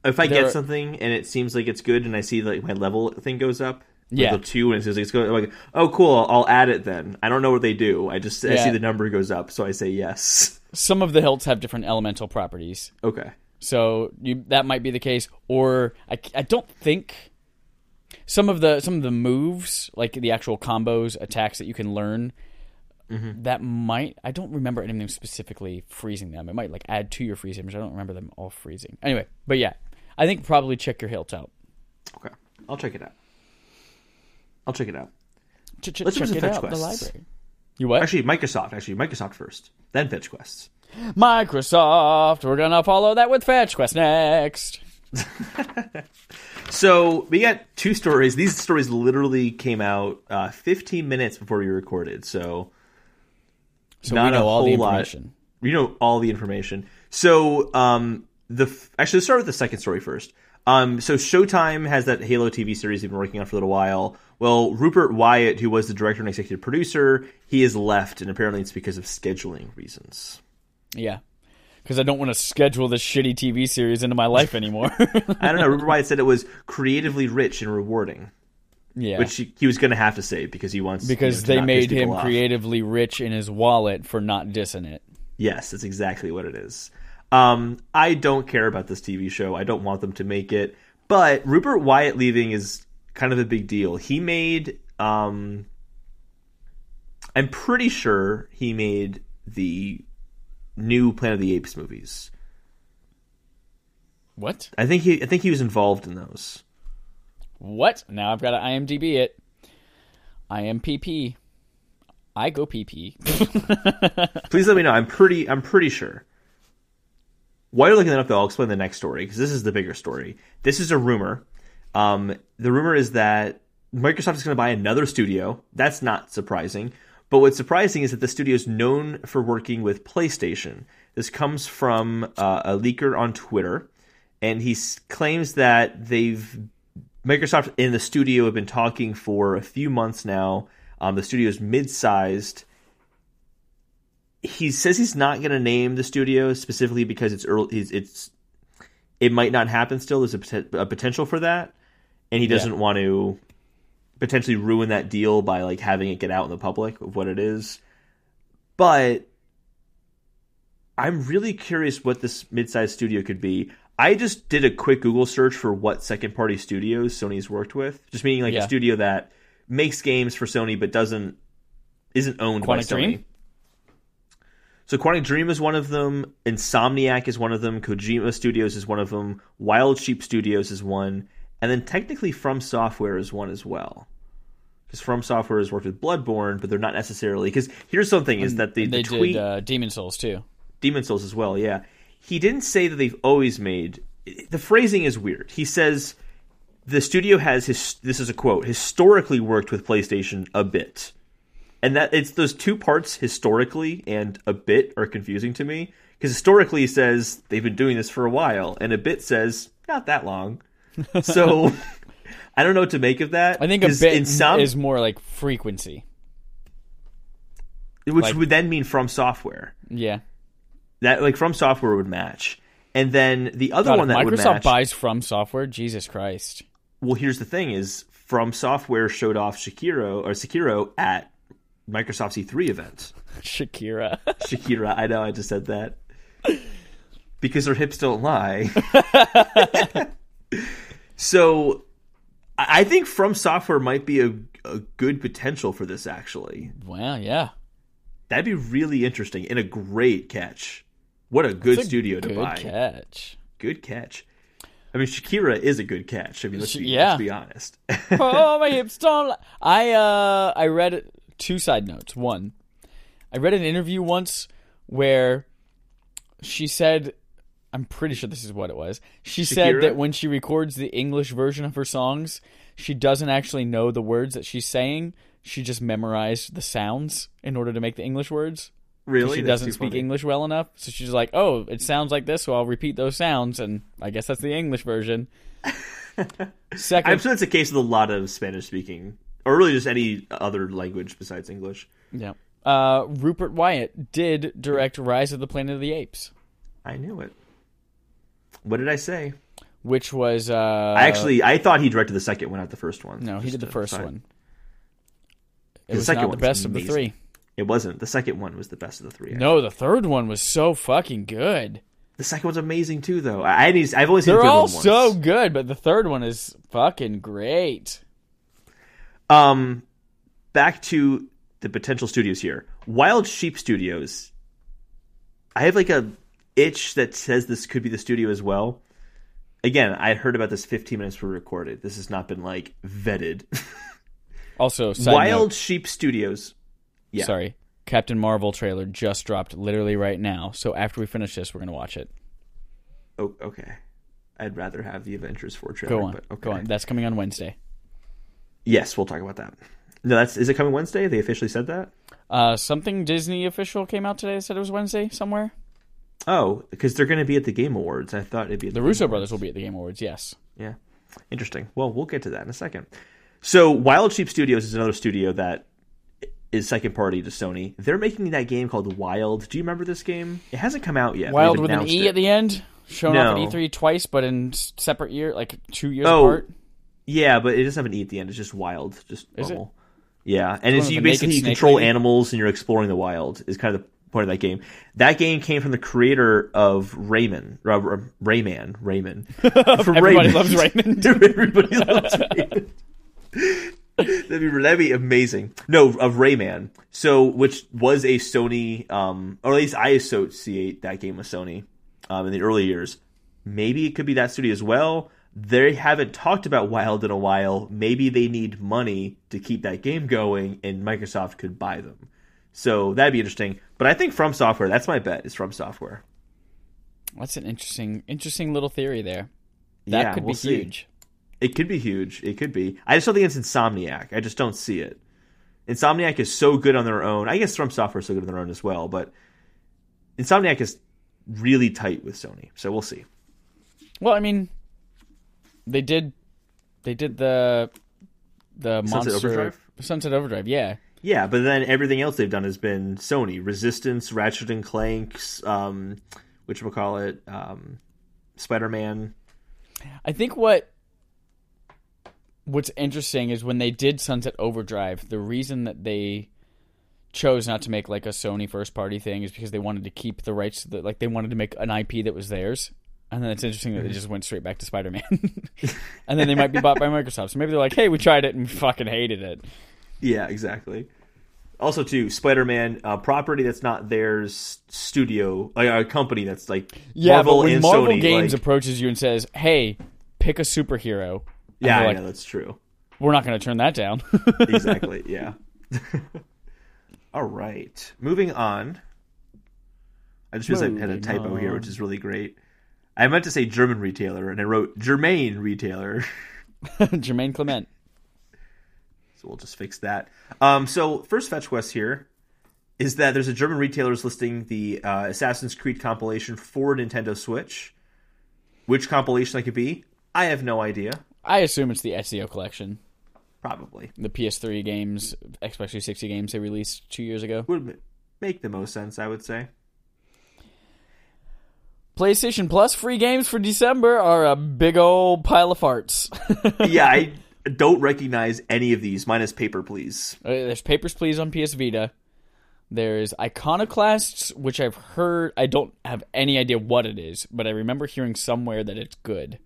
if I there- get something and it seems like it's good, and I see like my level thing goes up. Yeah. the two and it says it's going. Like, oh, cool. I'll, I'll add it then. I don't know what they do. I just I see the number goes up, so I say yes. Some of the hilts have different elemental properties. Okay. So you, that might be the case, or I, I don't think some of the some of the moves, like the actual combos, attacks that you can learn, mm-hmm. that might I don't remember any of them specifically freezing them. It might like add to your freeze damage. I don't remember them all freezing. Anyway, but yeah, I think probably check your hilt out. Okay. I'll check it out. I'll check it out. Ch- ch- Let's do check some it fetch out. The library. You what? Actually, Microsoft. Actually, Microsoft first, then Fetch Quests. Microsoft. We're gonna follow that with Fetch Quest next. So we got two stories. These stories literally came out uh, 15 minutes before we recorded. So So Not we a know all the whole lot. information. you know all the information. So um, the actually let's start with the second story first. Um, so Showtime has that Halo TV series they've been working on for a little while. Well, Rupert Wyatt, who was the director and executive producer, he has left, and apparently it's because of scheduling reasons. Yeah. Because I don't want to schedule this shitty TV series into my life anymore. I don't know. Rupert Wyatt said it was creatively rich and rewarding, yeah. which he, he was going to have to say because he wants you because know, to they made him creatively rich in his wallet for not dissing it. Yes, that's exactly what it is. Um, I don't care about this TV show. I don't want them to make it. But Rupert Wyatt leaving is kind of a big deal. He made, um, I'm pretty sure he made the new Planet of the Apes movies. What? I think he, I think he was involved in those. What? Now I've got to IMDb it. IMPP. I go PP. Please let me know. I'm pretty, I'm pretty sure. While you're looking that up, though, I'll explain the next story because this is the bigger story. This is a rumor. Um, the rumor is that Microsoft is going to buy another studio. That's not surprising. But what's surprising is that the studio is known for working with PlayStation. This comes from uh, a leaker on Twitter, and he claims that they've Microsoft and the studio have been talking for a few months now. Um, the studio is mid-sized he says he's not going to name the studio specifically because it's early. It's, it's it might not happen. Still, there's a, poten- a potential for that, and he doesn't want to potentially ruin that deal by like having it get out in the public of what it is. But I'm really curious what this mid-sized studio could be. I just did a quick Google search for what second-party studios Sony's worked with, just meaning like Yeah. a studio that makes games for Sony but doesn't isn't owned Quantic by Sony. Dream? So Quantic Dream is one of them. Insomniac is one of them. Kojima Studios is one of them. Wild Sheep Studios is one, and then technically From Software is one as well. Because From Software has worked with Bloodborne, but they're not necessarily. Because here's something: is that the, they the tweet did uh, Demon's Souls too. Demon's Souls as well. Yeah, he didn't say that they've always made. The phrasing is weird. He says the studio has his. This is a quote. Historically worked with PlayStation a bit, and that it's those two parts historically and a bit are confusing to me because historically says they've been doing this for a while, and a bit says not that long. So I don't know what to make of that. I think a bit in some, is more like frequency. which like- would then mean from software. Yeah. That like from software would match. And then the other God, one that would Microsoft match. buys from software, Jesus Christ. Well, here's the thing: is From Software showed off Shakiro or Sekiro at Microsoft's E3 event. Shakira. Shakira, I know, I just said that because their hips don't lie. so, I think From Software might be a, a good potential for this. Actually, well, yeah. that'd be really interesting and a great catch. What a good a studio to good buy. catch. Good catch. I mean, Shakira is a good catch. I mean, let's be, Yeah. let's be honest. oh, my hips don't. I uh, I read two side notes. One, I read an interview once where she said, I'm pretty sure this is what it was. She said that when she records the English version of her songs, she doesn't actually know the words that she's saying. She just memorized the sounds in order to make the English words. really, she doesn't speak funny. English well enough, so she's like, "Oh, it sounds like this, so I'll repeat those sounds." And I guess that's the English version. 2nd I'm sure it's a case with a lot of Spanish speaking, or really just any other language besides English. Yeah. Uh, Rupert Wyatt did direct Rise of the Planet of the Apes, I knew it. What did I say? which was uh, I actually I thought he directed the second one, not the first one. no, he Just did the first one. It The was second not the one's best of the amazing. three. It wasn't. The second one was the best of the three. No, the third one was so fucking good. The second one's amazing too, though. I, I need, I've only seen They're the third all one once. so good, but the third one is fucking great. Um, back to the potential studios here. Wild Sheep Studios. I have like a itch that says this could be the studio as well. Again, I heard about this 15 minutes before we recorded. This has not been like vetted. Also, Wild note, Sheep Studios. Yeah. sorry, Captain Marvel trailer just dropped literally right now. So after we finish this, we're gonna watch it. Oh, okay. I'd rather have the Avengers 4 trailer. Go on, But okay. go on. That's coming on Wednesday. Yes, we'll talk about that. No, that's is it coming Wednesday? They officially said that. Uh, something Disney official came out today said it was Wednesday somewhere. Oh, because they're going to be at the Game Awards. I thought it'd be at The Game Russo Awards. brothers will be at the Game Awards. Yes. Yeah, interesting. Well, we'll get to that in a second. So, Wild Sheep Studios is another studio that is second party to Sony. They're making that game called Wild. Do you remember this game? It hasn't come out yet. Wild with an E it. at the end, shown off No. at E3 twice, but in separate year, like two years Oh, apart. Yeah, but it doesn't have an E at the end. It's just Wild, just Is it? normal. Yeah, and it's with you basically you control animals and you're exploring the wild. Is kind of the point of that game. That game came from the creator of Rayman, uh, Rayman, Rayman. From Everybody Rayman. loves Raymond. Everybody loves Rayman. that'd be that'd be amazing. No, of Rayman. So, which was a Sony, um, or at least I associate that game with Sony, um, in the early years. Maybe it could be that studio as well. They haven't talked about Wild in a while. Maybe they need money to keep that game going, and Microsoft could buy them. So that'd be interesting. But I think From Software. That's my bet. Is From Software. That's an interesting, interesting little theory there. That Yeah, could we'll be see. huge. It could be huge. It could be. I just don't think it's Insomniac. I just don't see it. Insomniac is so good on their own. I guess From Software is so good on their own as well, but Insomniac is really tight with Sony. So we'll see. Well, I mean, they did, they did the the Sunset monster Overdrive? Sunset Overdrive. Yeah, Yeah, but then everything else they've done has been Sony. Resistance, Ratchet and Clanks, um, which we'll call it, um, Spider Man. I think what what's interesting is when they did Sunset Overdrive, the reason that they chose not to make like a Sony first party thing is because they wanted to keep the rights to the like they wanted to make an IP that was theirs. And then it's interesting that they just went straight back to Spider Man. and then they might be bought by Microsoft. So maybe they're like, hey, we tried it and we fucking hated it. Yeah, exactly. Also, too, Spider Man, uh, property that's not theirs, studio, like, a company that's like Yeah, Marvel but when and Marvel Sony. Games like- approaches you and says, "Hey, pick a superhero," yeah, I like, know that's true. we're not going to turn that down. exactly. Yeah. All right. Moving on. I just realized I had a typo here, which is really great. I meant to say German retailer, and I wrote Germain retailer. Jermaine Clement. So we'll just fix that. Um, so first fetch quest here is that there's a German retailer's listing the uh, Assassin's Creed compilation for Nintendo Switch. Which compilation that could be, I have no idea. I assume it's the Ezio collection, Probably the PS3 games, Xbox 360 games they released two years ago. would make the most sense, I would say. PlayStation Plus free games for December are a big old pile of farts. yeah, I don't recognize any of these. Minus paper, please. Uh, There's Papers, Please on PS Vita. There's Iconoclasts, which I've heard. I don't have any idea what it is, but I remember hearing somewhere that it's good.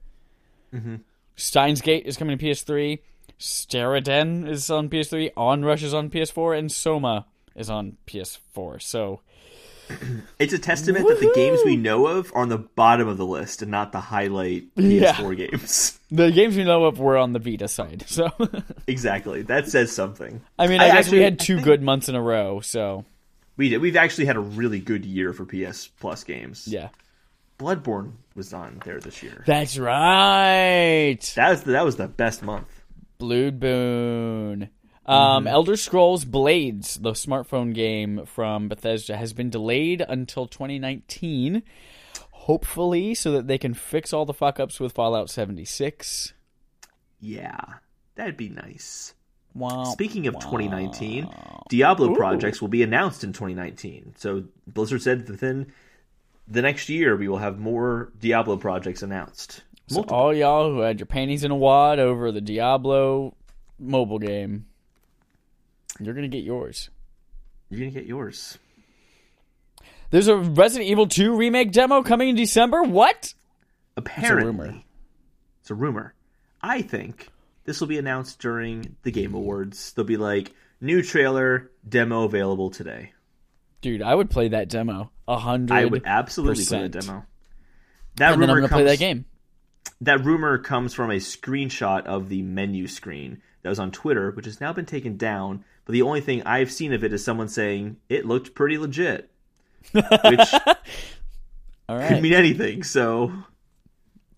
Mm-hmm. Steins Gate is coming to PS3. Steriden is on PS3. Onrush is on PS4, and Soma is on PS4. So It's a testament that the games we know of are on the bottom of the list and not the highlight Yeah. PS4 games. the games we know of were on the Vita side. So exactly. That says something. I mean, I I, guess actually- we had two good months in a row. So We did. We've actually had a really good year for PS Plus games. yeah, Bloodborne was on there this year. that's right. That was the, that was the best month. Blood Boon. Um, Mm-hmm. Elder Scrolls Blades, the smartphone game from Bethesda, has been delayed until 2019. Hopefully, so that they can fix all the fuck ups with Fallout 76. Yeah, that'd be nice. Wow. Speaking of 2019, Diablo projects will be announced in 2019. So Blizzard said within the next year we will have more Diablo projects announced. So all y'all who had your panties in a wad over the Diablo mobile game, you're gonna get yours. You're gonna get yours. There's a Resident Evil 2 remake demo coming in December. What? Apparently, rumor. It's a rumor. I think this will be announced during the Game Awards. They'll be like new trailer demo available today. Dude, I would play that demo. A hundred. I would absolutely play the demo. That and then I'm rumor gonna play comes. that game. That rumor comes from a screenshot of the menu screen that was on Twitter, which has now been taken down. But the only thing I've seen of it is someone saying it looked pretty legit, which All could mean anything. So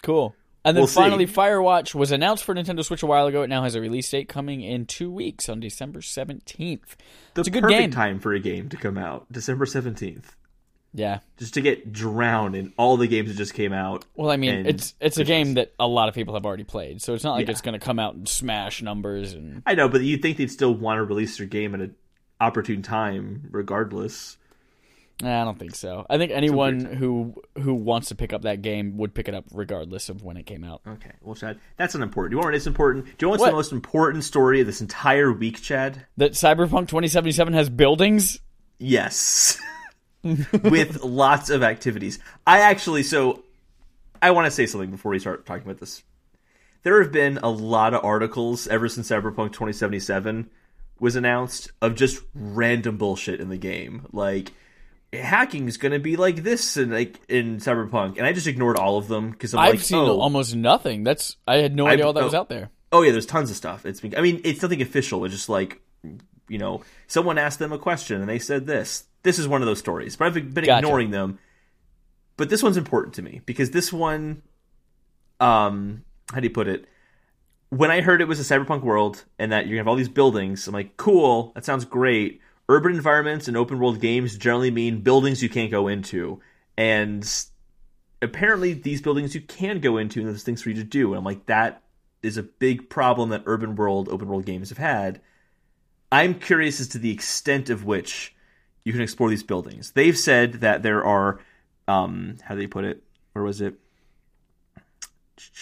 cool. And then We'll see. finally, Firewatch was announced for Nintendo Switch a while ago. It now has a release date coming in two weeks on December seventeenth. the It's a good perfect game. time for a game to come out, December seventeenth, Yeah. just to get drowned in all the games that just came out. Well, I mean, it's it's a game that a lot of people have already played, so it's not like Yeah. it's going to come out and smash numbers and I know, but you'd think they'd still want to release their game at an opportune time, regardless. I don't think so. I think anyone who who wants to pick up that game would pick it up regardless of when it came out. Okay, well, Chad, that's unimportant. Do you want what is important? Do you know what's What? the most important story of this entire week, Chad? That Cyberpunk 2077 has buildings. Yes. With lots of activities. I actually, so I want to say something before we start talking about this. There have been a lot of articles ever since Cyberpunk 2077 was announced of just random bullshit in the game. Like, hacking is going to be like this in, like, in Cyberpunk. And I just ignored all of them because I'm I've like, seen oh, almost nothing. That's I had no idea all that was oh. out there. Oh yeah, there's tons of stuff. It's been, I mean, it's nothing official. It's just like, you know, someone asked them a question and they said this. This is one of those stories, but I've been Gotcha. ignoring them. But this one's important to me because this one, um, how do you put it? When I heard it was a cyberpunk world and that you're gonna have all these buildings, I'm like, cool, that sounds great. Urban environments and open world games generally mean buildings you can't go into, and apparently these buildings you can go into and there's things for you to do. And I'm like, that is a big problem that urban world, open world games have had. I'm curious as to the extent of which you can explore these buildings. They've said that there are, um, how do they put it? Where was it?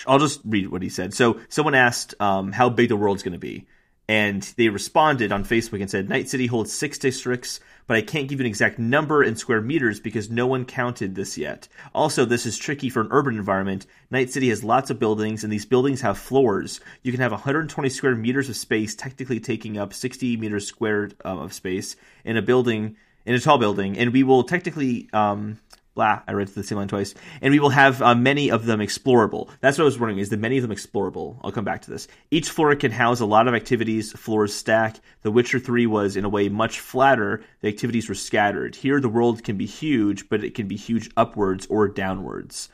I'll just read what he said. So someone asked um, how big the world's going to be, and they responded on Facebook and said, "Night City holds six districts, but I can't give you an exact number in square meters because no one counted this yet. Also, this is tricky for an urban environment. Night City has lots of buildings, and these buildings have floors. You can have 120 square meters of space, technically taking up 60 meters squared um, of space in a building." In a tall building, and we will technically um, blah, I read the same line twice. And we will have uh, many of them explorable. That's what I was wondering, is that many of them explorable? I'll come back to this. Each floor can house a lot of activities, floors stack. The Witcher 3 was, in a way, much flatter. The activities were scattered. Here, the world can be huge, but it can be huge upwards or downwards.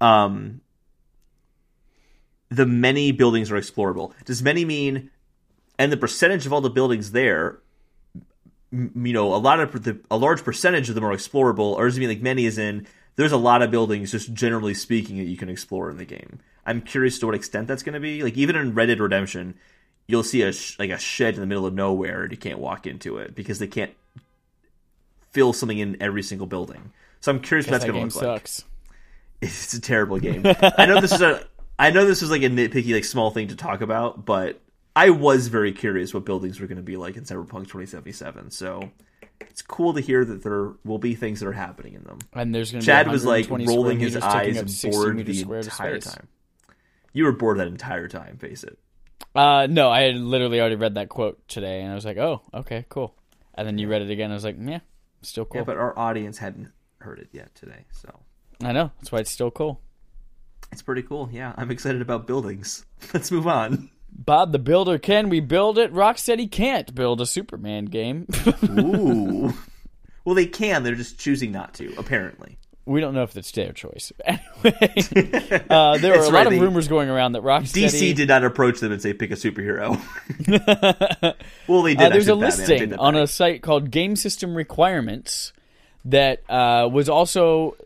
Um, the many buildings are explorable. Does many mean, and the percentage of all the buildings there you know, a lot of the, a large percentage of them are explorable, or does it mean like many is in? There's a lot of buildings, just generally speaking, that you can explore in the game. I'm curious to what extent that's going to be. Like even in Red Dead Redemption, you'll see a sh- like a shed in the middle of nowhere, and you can't walk into it because they can't fill something in every single building. So I'm curious what that's that going to look like. sucks. It's a terrible game. I know this is a I know this is like a nitpicky like small thing to talk about, but I was very curious what buildings were going to be like in Cyberpunk 2077. So it's cool to hear that there will be things that are happening in them. And there's going to Chad was like rolling his eyes and bored the entire time. You were bored that entire time, face it. Uh, no, I had literally already read that quote today, and I was like, "Oh, okay, cool." And then you read it again, I was like, "Yeah, still cool." Yeah, but our audience hadn't heard it yet today, so I know that's why it's still cool. it's pretty cool. Yeah, I'm excited about buildings. Let's move on. Bob the Builder, can we build it? Rocksteady can't build a Superman game. Ooh. well, they can. They're just choosing not to, apparently. we don't know if it's their choice. Anyway, uh, there were That's a lot of they- rumors going around that Rocksteady. DC did not approach them and say pick a superhero. well, they did. Uh, there's a actually, Batman. I take listing on a site called Game System Requirements that uh, was also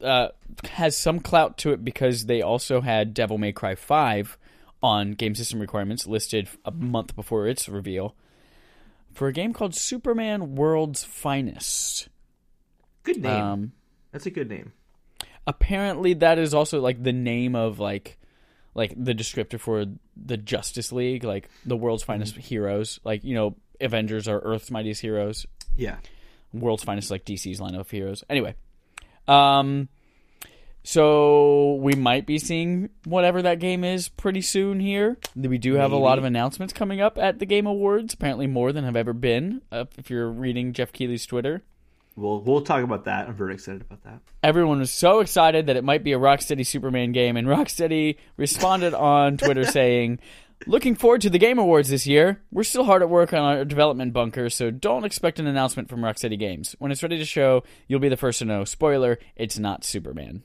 uh, has some clout to it because they also had Devil May Cry 5 on Game System Requirements listed a month before its reveal for a game called Superman World's Finest. good name. Um, That's a good name. apparently that is also like the name of like like the descriptor for the Justice League, like the world's finest heroes. Like, you know, Avengers are Earth's mightiest heroes. Yeah. World's finest like DC's line of heroes. Anyway. Um so we might be seeing whatever that game is pretty soon here. We do have a lot of announcements coming up at the Game Awards, apparently more than have ever been, uh, if you're reading Geoff Keighley's Twitter. We'll we'll talk about that. I'm very excited about that. everyone was so excited that it might be a Rocksteady Superman game, and Rocksteady responded on Twitter saying, Looking forward to the Game Awards this year. We're still hard at work on our development bunker, so don't expect an announcement from Rocksteady Games. When it's ready to show, you'll be the first to know. Spoiler, it's not Superman.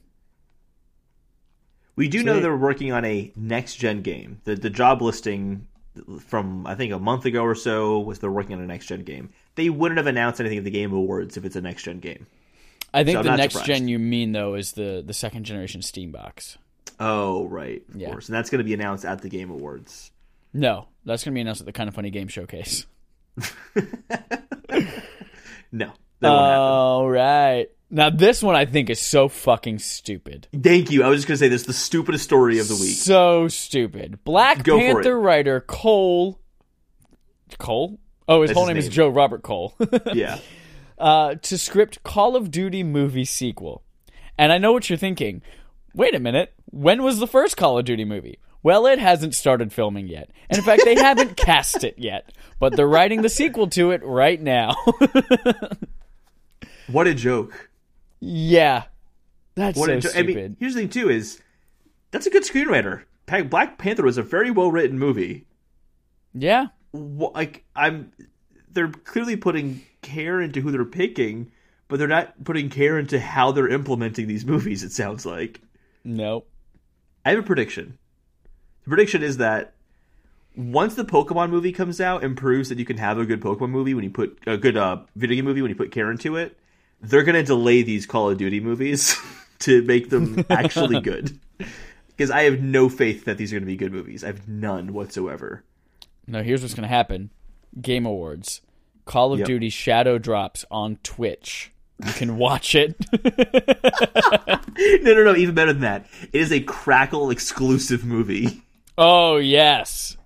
We do know they're working on a next gen game. The the job listing from I think a month ago or so was they're working on a next gen game. They wouldn't have announced anything at the Game Awards if it's a next gen game. I think So the next surprised. gen you mean though is the the second generation Steam box. Oh right, of Yeah. course, and that's going to be announced at the Game Awards. No, that's going to be announced at the kind of funny game showcase. No, that. All right. Now this one I think is so fucking stupid. Thank you. I was just going to say this is the stupidest story of the week. So stupid. Black Go Panther writer Cole Cole? Oh, his That's whole his name, is. Joe Robert Cole. Yeah, uh, to script Call of Duty movie sequel. And I know what you're thinking. Wait a minute. When was the first Call of Duty movie? Well, it hasn't started filming yet. And in fact, they haven't cast it yet. But they're writing the sequel to it right now. what a joke. Yeah. That's What so a joke. I stupid. mean, here's the thing too: is that's a good screenwriter. Black Panther was a very well written movie. yeah. Like I'm, they're clearly putting care into who they're picking, but they're not putting care into how they're implementing these movies. It sounds like. Nope. I have a prediction. The prediction is that once the Pokemon movie comes out and proves that you can have a good Pokemon movie when you put a good uh, video game movie when you put care into it, they're going to delay these Call of Duty movies to make them actually good. Because I have no faith that these are going to be good movies. I have none whatsoever. No, here's what's going to happen Game Awards. Call of Yep. Duty Shadow drops on Twitch. You can watch it. No, no, no. Even better than that, it is a Crackle exclusive movie. oh, yes.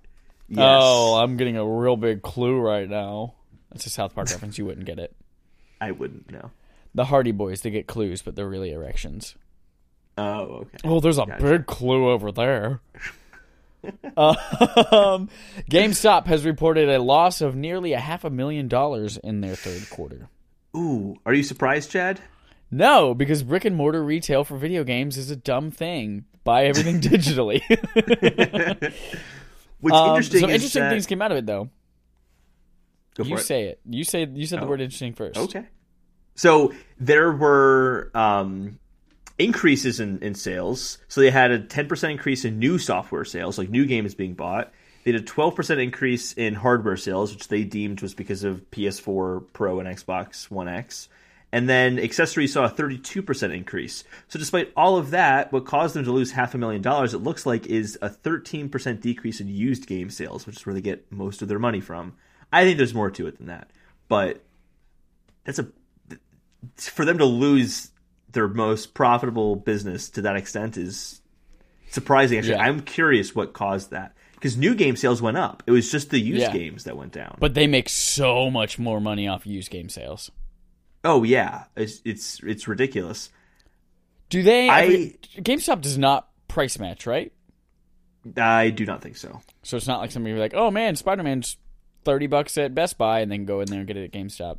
Yes. Oh, I'm getting a real big clue right now. That's a South Park reference. You wouldn't get it. I wouldn't know. The Hardy Boys, they get clues, but they're really erections. Oh, okay. Oh, there's a big clue over there. um, GameStop has reported a loss of nearly a half a million dollars in their third quarter. Ooh, are you surprised, Chad? No, because brick and mortar retail for video games is a dumb thing. Buy everything digitally. What's Um, interesting some interesting that... things came out of it, though. Go for You it. say it. You say you said the Oh. word interesting first. Okay. So there were um, increases in, in sales. So they had a 10% increase in new software sales, like new games being bought. They had a 12% increase in hardware sales, which they deemed was because of PS4 Pro and Xbox One X. And then accessories saw a 32% increase. So despite all of that, what caused them to lose half a million dollars, it looks like, is a 13% decrease in used game sales, which is where they get most of their money from. I think there's more to it than that. But that's a for them to lose their most profitable business to that extent is surprising. Actually, Yeah. I'm curious what caused that because new game sales went up. It was just the used Yeah. games that went down. But they make so much more money off used game sales. oh yeah, it's it's, it's ridiculous. Do they? I- every- GameStop does not price match, right? I do not think so. So it's not like somebody like, oh man, Spider Man's thirty bucks at Best Buy, and then go in there and get it at GameStop.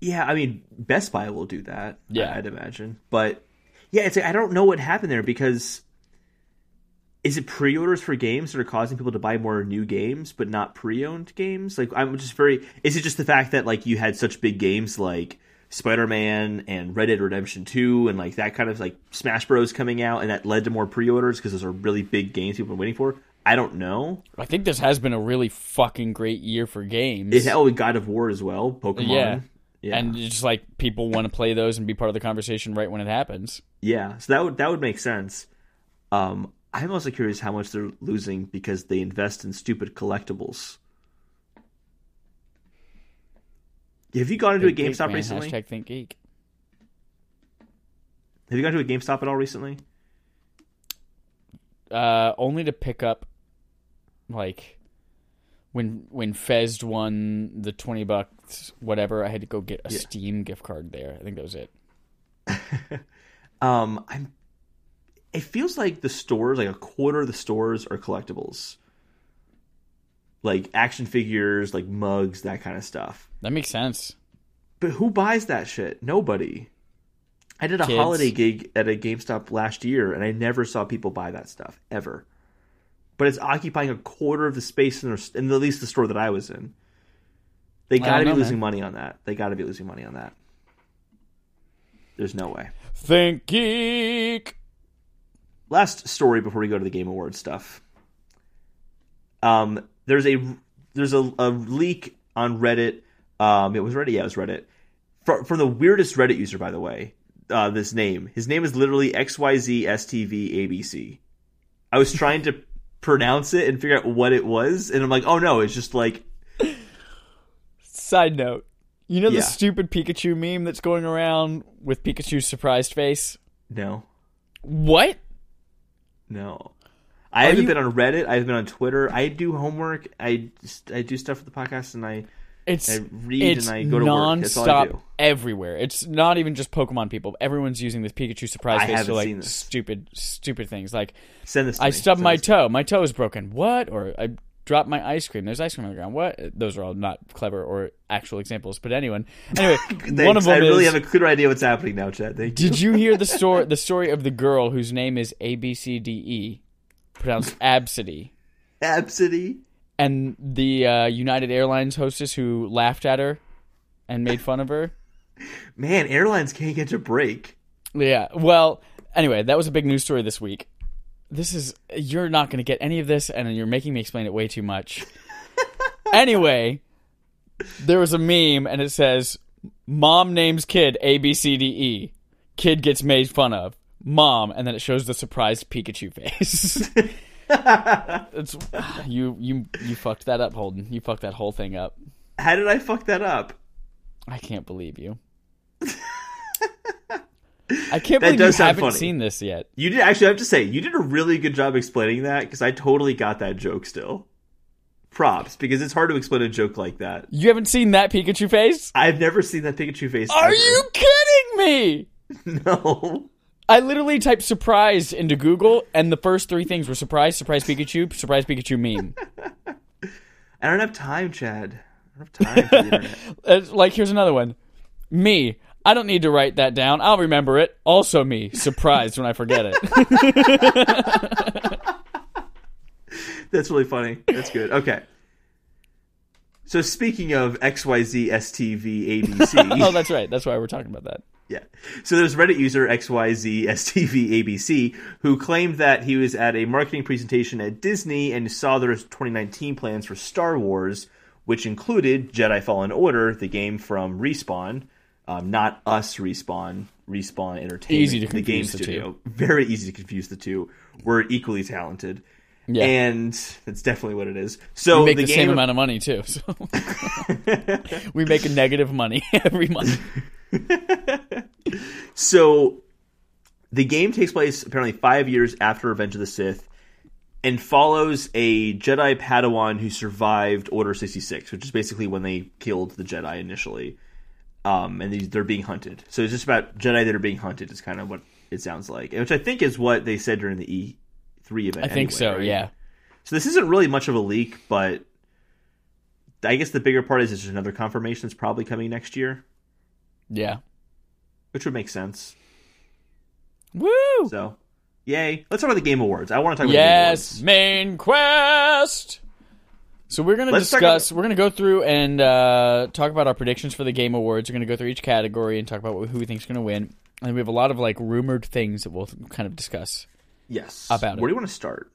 Yeah, I mean Best Buy will do that. Yeah. I'd imagine. But yeah, it's I don't know what happened there because is it pre-orders for games that are causing people to buy more new games but not pre-owned games? Like I'm just very is it just the fact that like you had such big games like Spider-Man and Red Dead Redemption 2 and like that kind of like Smash Bros coming out and that led to more pre-orders because those are really big games people have been waiting for? I don't know. I think this has been a really fucking great year for games. It oh, God of War as well, Pokemon. Yeah. Yeah. And just like people want to play those and be part of the conversation right when it happens. Yeah, so that would that would make sense. Um, I'm also curious how much they're losing because they invest in stupid collectibles. Have you gone into a ThinkGeek, GameStop man. recently? Hashtag ThinkGeek. Have you gone to a GameStop at all recently? Uh, only to pick up like when when Fez won the twenty bucks whatever, I had to go get a Yeah. Steam gift card there. I think that was it. Um, I'm. It feels like the stores, like a quarter of the stores, are collectibles, like action figures, like mugs, that kind of stuff. That makes sense. But who buys that shit? Nobody. I did a Kids. holiday gig at a GameStop last year, and I never saw people buy that stuff ever. But it's occupying a quarter of the space in, their, in at least the store that I was in. They don't got to be know, losing man. money on that. They got to be losing money on that. There's no way. ThinkGeek. last story before we go to the game awards stuff um there's a there's a, a leak on reddit um it was reddit yeah it was reddit from, from the weirdest reddit user by the way uh this name his name is literally xyzstvabc i was trying to pronounce it and figure out what it was and i'm like oh no it's just like Side note. You know the stupid Pikachu meme that's going around with Pikachu's surprised face? no What? no I haven't you- been on Reddit. I've been on Twitter. I do homework. I I do stuff for the podcast, and I It's I read it's and I go to work. That's all I nonstop do. everywhere. It's not even just Pokemon people. Everyone's using this Pikachu surprise I face for haven't like seen this. stupid, stupid things. Like Send this. To I me. stubbed Send my this to me. toe. My toe is broken. What? Or I dropped my ice cream. There's ice cream on the ground. What? Those are all not clever or actual examples. But anyone, anyway, Thanks. one of them I really is. have a clear idea what's happening now, Chad. Thank you. Did you hear the story? The story of the girl whose name is A B C D E, pronounced Absidy, Absidy. And the uh, United Airlines hostess who laughed at her and made fun of her. Man, airlines can't get a break. Yeah. Well, anyway, that was a big news story this week. This is you're not going to get any of this, and you're making me explain it way too much. anyway, there was a meme, and it says, "Mom names kid A B C D E. Kid gets made fun of. Mom," and then it shows the surprised Pikachu face. it's you you you fucked that up, Holden. You fucked that whole thing up. How did I fuck that up? I can't believe you. I can't believe you does sound haven't funny. seen this yet. You did actually I have to say you did a really good job explaining that because I totally got that joke still. Props because it's hard to explain a joke like that. You haven't seen that Pikachu face? I've never seen that Pikachu face. Are ever. you kidding me? No. I literally typed surprise into Google, and the first three things were surprise, surprise Pikachu, surprise Pikachu meme. I don't have time, Chad. I don't have time for the internet. It's like, here's another one. Me. I don't need to write that down. I'll remember it. Also me. Surprised when I forget it. That's really funny. That's good. Okay. So speaking of XYZ STV ABC. oh, that's right. That's why we're talking about that. Yeah. So there's Reddit user XYZSTVABC who claimed that he was at a marketing presentation at Disney and saw their 2019 plans for Star Wars, which included Jedi Fallen Order, the game from Respawn, um, not us Respawn, Respawn Entertainment, Easy to the game confuse the studio. Very easy to confuse the two. We're equally talented. Yeah. And that's definitely what it is. So we make the, the, same amount of money, too. So. we make a negative money every month. So the game takes place apparently five years after Revenge of the Sith and follows a Jedi Padawan who survived Order 66, which is basically when they killed the Jedi initially. Um, and they're being hunted. So it's just about Jedi that are being hunted, is kind of what it sounds like. Which I think is what they said during the E3 event. I think so, right? yeah. So this isn't really much of a leak, but I guess the bigger part is it's just another confirmation that's probably coming next year, Yeah. which would make sense. Woo! So, yay. Let's talk about the Game Awards. I want to talk about Yes, the Game Awards. Main quest. So we're gonna Let's discuss. We're gonna go through and uh, talk about our predictions for the Game Awards. We're gonna go through each category and talk about who we think's gonna win. And we have a lot of like rumored things that we'll kind of discuss. Yes. About Where it. do you want to start?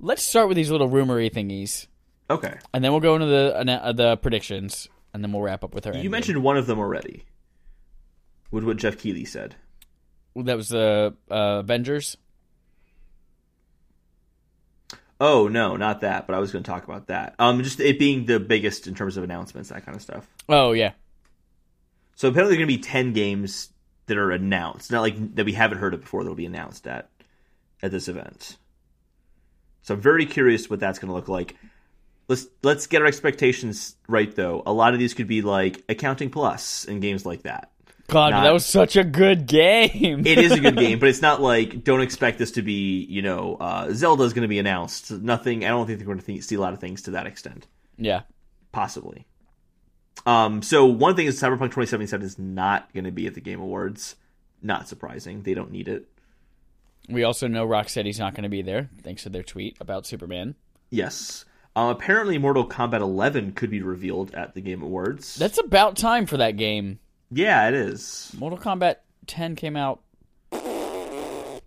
Let's start with these little rumory thingies, Okay. and then we'll go into the uh, the predictions, and then we'll wrap up with our. You endgame. mentioned one of them already. With what Geoff Keighley said. that was the uh, Avengers. Oh no, not that. But I was going to talk about that. Um, just it being the biggest in terms of announcements, that kind of stuff. Oh yeah, So apparently, there are going to be ten games that are announced, not like that we haven't heard of before. That'll be announced at at this event. So I'm very curious what that's going to look like. Let's let's get our expectations right, though. A lot of these could be like accounting plus and games like that. God, Not- that was such a good game. It is a good game, but it's not like don't expect this to be. You know, uh, Zelda is going to be announced. Nothing. I don't think we're going to see a lot of things to that extent. yeah, Possibly. Um, so one thing is Cyberpunk 2077 is not going to be at the Game Awards. Not surprising. They don't need it. We also know Rocksteady's not going to be there, thanks to their tweet about Superman. Yes. Uh, apparently, Mortal Kombat 11 could be revealed at the Game Awards. That's about time for that game. yeah, it is. Mortal Kombat 10 came out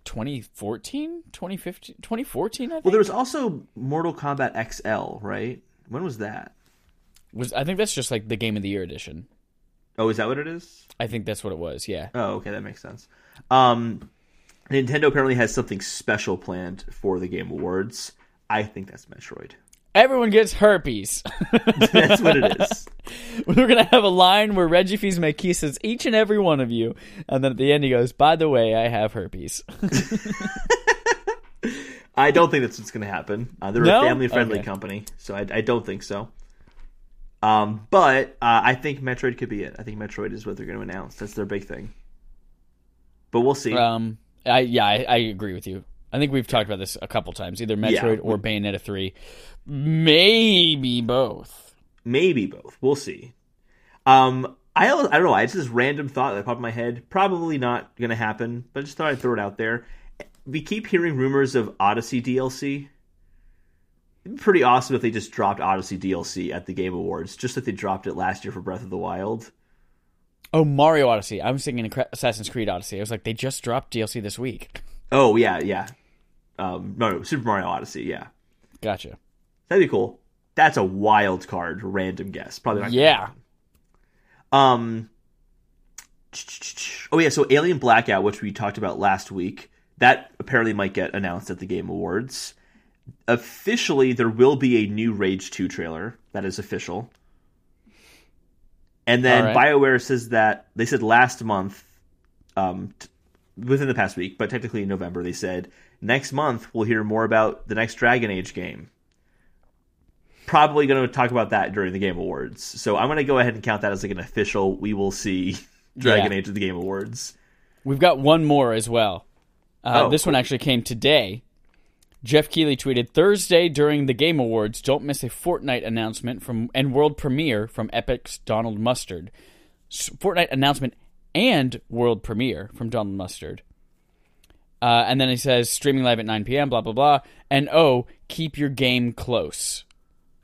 2014, 2015, 2014. I think Well, there was also Mortal Kombat XL, right? When was that? Was. I think that's just like the Game of the Year edition. Oh, is that what it is? I think that's what it was. Yeah. Oh, okay, that makes sense. Um, Nintendo apparently has something special planned for the Game Awards. I think that's Metroid. Everyone gets herpes. That's what it is. We're gonna have a line where Reggie Fils-Aimé kisses each and every one of you, and then at the end he goes, "By the way, I have herpes." I don't think that's what's going to happen. Uh, they're No? a family-friendly Okay. company, so I, I don't think so. Um, but uh, I think Metroid could be it. I think Metroid is what they're going to announce. That's their big thing. But we'll see. um, I yeah, I, I agree with you. I think we've talked about this a couple times, either Metroid Yeah. or Bayonetta three, maybe both. Maybe both. We'll see. Um, I don't, I don't know. It's this random thought that popped in my head. Probably not going to happen, but I just thought I'd throw it out there. We keep hearing rumors of Odyssey DLC. Pretty awesome if they just dropped Odyssey DLC at the Game Awards, just like they dropped it last year for Breath of the Wild. Oh, Mario Odyssey. I was thinking Assassin's Creed Odyssey. I was like, they just dropped DLC this week. Oh yeah, yeah. Um, no, no, Super Mario Odyssey. Yeah, Gotcha. that'd be cool. That's a wild card, random guess. Probably not. Yeah. Um. Oh yeah, so Alien Blackout, which we talked about last week, that apparently might get announced at the Game Awards. Officially, there will be a new Rage 2 trailer. That is official. And then right. BioWare says that they said last month, um, t- within the past week, but technically in November, they said next month we'll hear more about the next Dragon Age game. Probably going to talk about that during the Game Awards. So I'm going to go ahead and count that as like an official. We will see Dragon Yeah. Age at the Game Awards. We've got one more as well. Uh, Oh, this one actually came today. Geoff Keighley tweeted Thursday during the Game Awards. Don't miss a Fortnite announcement from and world premiere from Epic's Donald Mustard. Fortnite announcement and world premiere from Donald Mustard. Uh, and then he says streaming live at 9 p.m. Blah blah blah. And oh, keep your game close.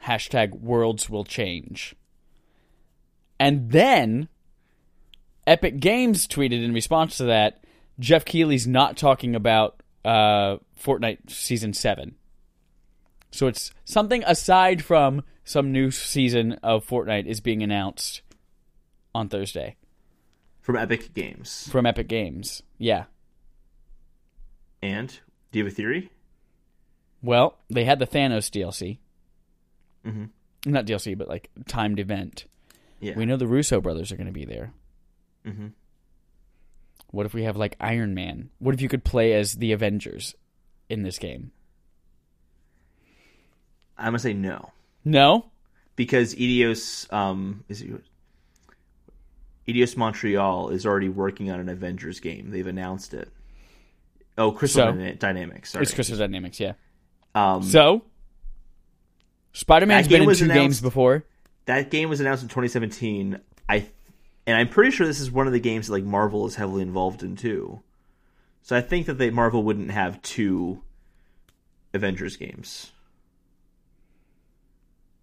Hashtag worlds will change. And then Epic Games tweeted in response to that, Geoff Keighley's not talking about uh, Fortnite Season 7. So it's something aside from some new season of Fortnite is being announced on Thursday From Epic Games. from Epic Games. Yeah. And do you have a theory? Well, they had the Thanos DLC. Mhm. Not DLC, but like timed event. Yeah. We know the Russo brothers are going to be there. Mhm. What if we have like Iron Man? What if you could play as the Avengers in this game? I'm gonna say no No? because Eidos um, is it Eidos Montreal is already working on an Avengers game. They've announced it. Oh, Crystal So? Dynamics. Sorry. It's Crystal Dynamics, yeah. um, So, Spider Man's been game in two announced- games before. that game was announced in 2017. I and I'm pretty sure this is one of the games that like Marvel is heavily involved in too. So I think that they Marvel wouldn't have two Avengers games.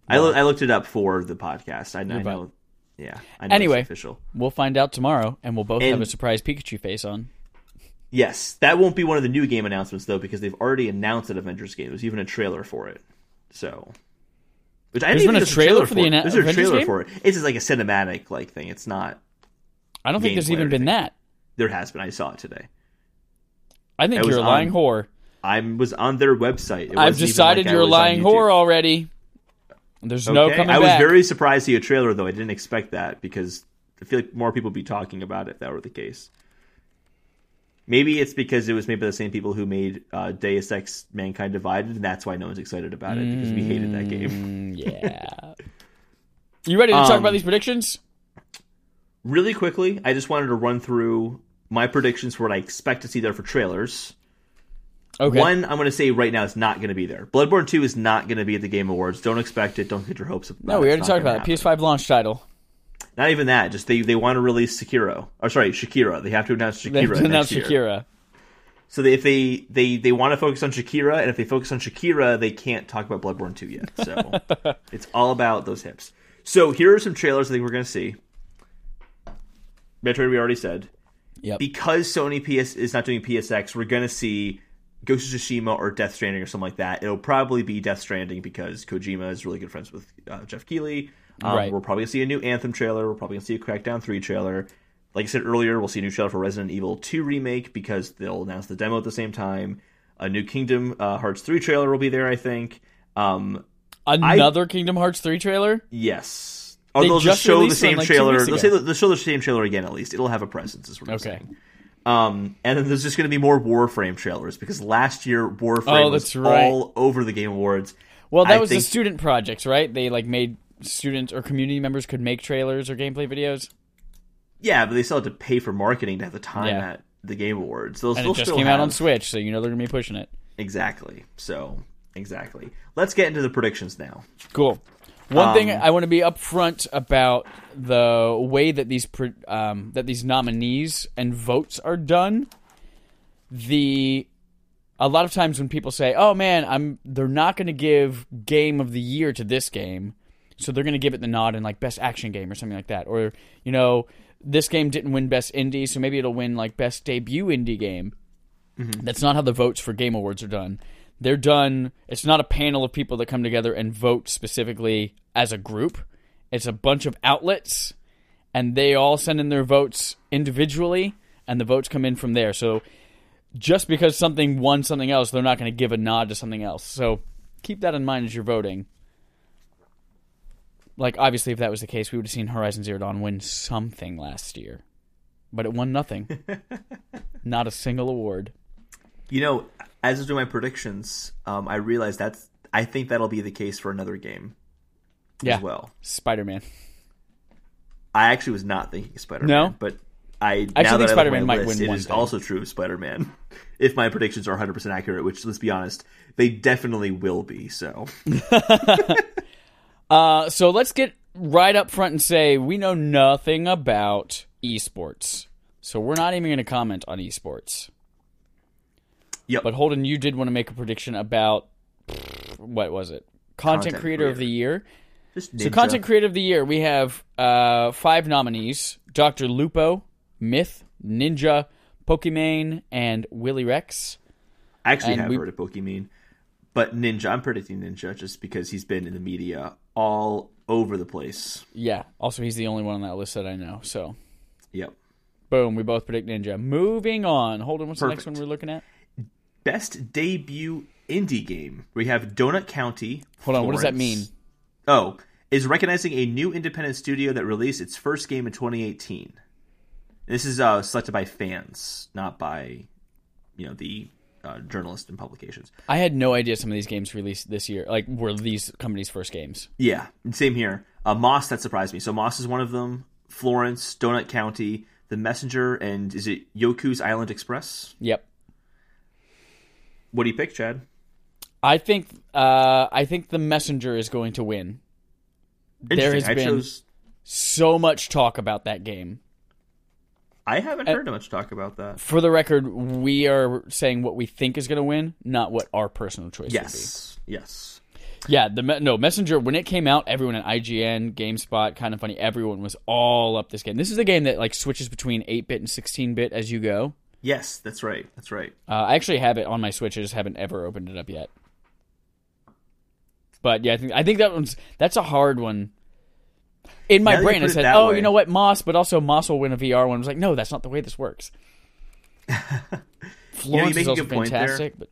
I, loo- I looked it up for the podcast. I, I know. Yeah. I know Anyway. it's official. We'll find out tomorrow, and we'll both have a surprise Pikachu face on. Yes, that won't be one of the new game announcements though, because they've already announced an Avengers game. There's even a trailer for it. So, which I There's didn't been even a there's trailer for anna- There's a trailer game? for it. It's just like a cinematic like thing. It's not. I don't think there's even been that. There has been. I saw it today. I think you're a lying on- whore. I was on their website. It I've decided like you're a lying whore already. There's no Okay? coming I was back. very surprised to see a trailer though. I didn't expect that because I feel like more people would be talking about it if that were the case. Maybe it's because it was made by the same people who made uh, Deus Ex: Mankind Divided, and that's why no one's excited about it because we hated that game. Mm, yeah. you ready to talk Um, about these predictions? Really quickly, I just wanted to run through my predictions for what I expect to see there for trailers. Okay. One, I'm going to say right now is not going to be there. Bloodborne 2 is not going to be at the Game Awards. Don't expect it. Don't get your hopes up. no, we already talked about it. PS5 launch title. Not even that. Just they they want to release Sekiro. Or sorry, Shakira. They have to announce They Shakira next year. Shakira. So they, if they they they want to focus on Shakira, and if they focus on Shakira, they can't talk about Bloodborne 2 yet. So it's all about those hips. So here are some trailers I think we're going to see. Metroid we already said. Yep. Because Sony PS is not doing PSX, we're going to see Ghost of Tsushima or Death Stranding or something like that. It'll probably be Death Stranding because Kojima is really good friends with uh, Geoff Keighley. Um, Right. We're probably going to see a new Anthem trailer. We're probably going to see a Crackdown 3 trailer. Like I said earlier, we'll see a new trailer for Resident Evil 2 Remake because they'll announce the demo at the same time. A new Kingdom uh, Hearts 3 trailer will be there, I think. Um, Another Kingdom Hearts 3 trailer? yes. Or They they'll just show the same like, trailer. They'll, say the, they'll show the same trailer again, at least. It'll have a presence, is what I'm Okay. saying. Um, and then there's just going to be more Warframe trailers because last year Warframe Oh, was right. all over the Game Awards. Well, that I was think- the student projects, right? They like made students or community members could make trailers or gameplay videos. Yeah, but they still had to pay for marketing to have the time Yeah. at the Game Awards. They'll, And it just still came out on Switch, so you know they're going to be pushing it. Exactly. So, exactly. Let's get into the predictions now. Cool. One thing Um, I want to be upfront about the way that these um, that these nominees and votes are done. The a lot of times when people say, "Oh man, I'm," they're not going to give game of the year to this game, so they're going to give it the nod in like best action game or something like that, or you know, this game didn't win best indie, so maybe it'll win like best debut indie game. Mm-hmm. That's not how the votes for Game Awards are done. They're done. It's not a panel of people that come together and vote specifically as a group. It's a bunch of outlets, and they all send in their votes individually, and the votes come in from there. So just because something won something else, they're not going to give a nod to something else. So keep that in mind as you're voting. Like obviously, if that was the case, we would have seen Horizon Zero Dawn win something last year, but it won nothing. not a single award. You know, as I was doing my predictions, um, I realized that's. I think that'll be the case for another game Yeah, as well. Spider Man. I actually was not thinking Spider Man, No? but I I actually think I Spider-Man my might list, win It one is thing. also true of Spider Man. If my predictions are 100 percent accurate, which let's be honest, they definitely will be. So Uh, so let's get right up front and say we know nothing about esports. So we're not even going to comment on esports. Yep. But Holden, you did want to make a prediction about what was it? Content, Content creator, of the year. So content creator of the year, we have uh, five nominees: Dr. Lupo, Myth, Ninja, Pokimane, and Willyrex. I actually and have we- heard of Pokemon, but Ninja. I'm predicting Ninja just because he's been in the media all over the place. Yeah. Also, he's the only one on that list that I know. So, Yep. boom, we both predict Ninja. Moving on. Holden, what's the next one we're looking at? Best debut indie game. We have Donut County. Hold on, what does that mean? Oh, is recognizing a new independent studio that released its first game in 2018. This is uh, selected by fans, not by, you know, the uh, journalists and publications. I had no idea some of these games released this year, like were these companies' first games. Yeah, same here. Uh, Moss that surprised me. So Moss is one of them. Florence, Donut County, The Messenger, and is it Yoku's Island Express? Yep. What do you pick, Chad? I think uh, I think the messenger is going to win. There has I been chose. so much talk about that game. I haven't Uh, heard much talk about that. For the record, we are saying what we think is going to win, not what our personal choice Yes, yes. would be. Yeah, the no messenger when it came out, everyone at IGN, GameSpot, kind of funny, everyone was all up this game. This is a game that like switches between 8-bit and 16-bit as you go. Yes, that's right. That's right. Uh, I actually have it on my Switch. I just haven't ever opened it up yet. But yeah, I think I think that one's that's a hard one. In my Now you brain, I it said, that "Oh, way. you know what, Moss," but also Moss will win a VR one. I was like, "No, that's not the way this works." Florence make is a also good point there. fantastic, but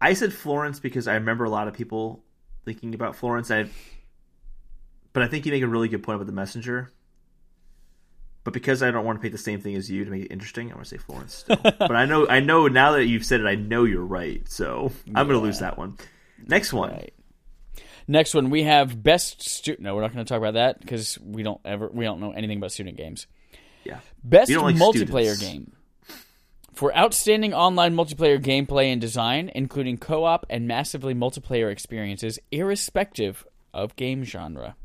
I said Florence because I remember a lot of people thinking about Florence. I, but I think you make a really good point about the messenger. But because I don't want to pick the same thing as you to make it interesting, I'm going to say Florence still. but I know, I know now that you've said it, I know you're right. So I'm going to lose that one. Next one. right. Next one, we have best student. No, we're not going to talk about that because we don't ever we don't know anything about student games. Yeah. Best like multiplayer students. game. For outstanding online multiplayer gameplay and design, including co op and massively multiplayer experiences, irrespective of game genre.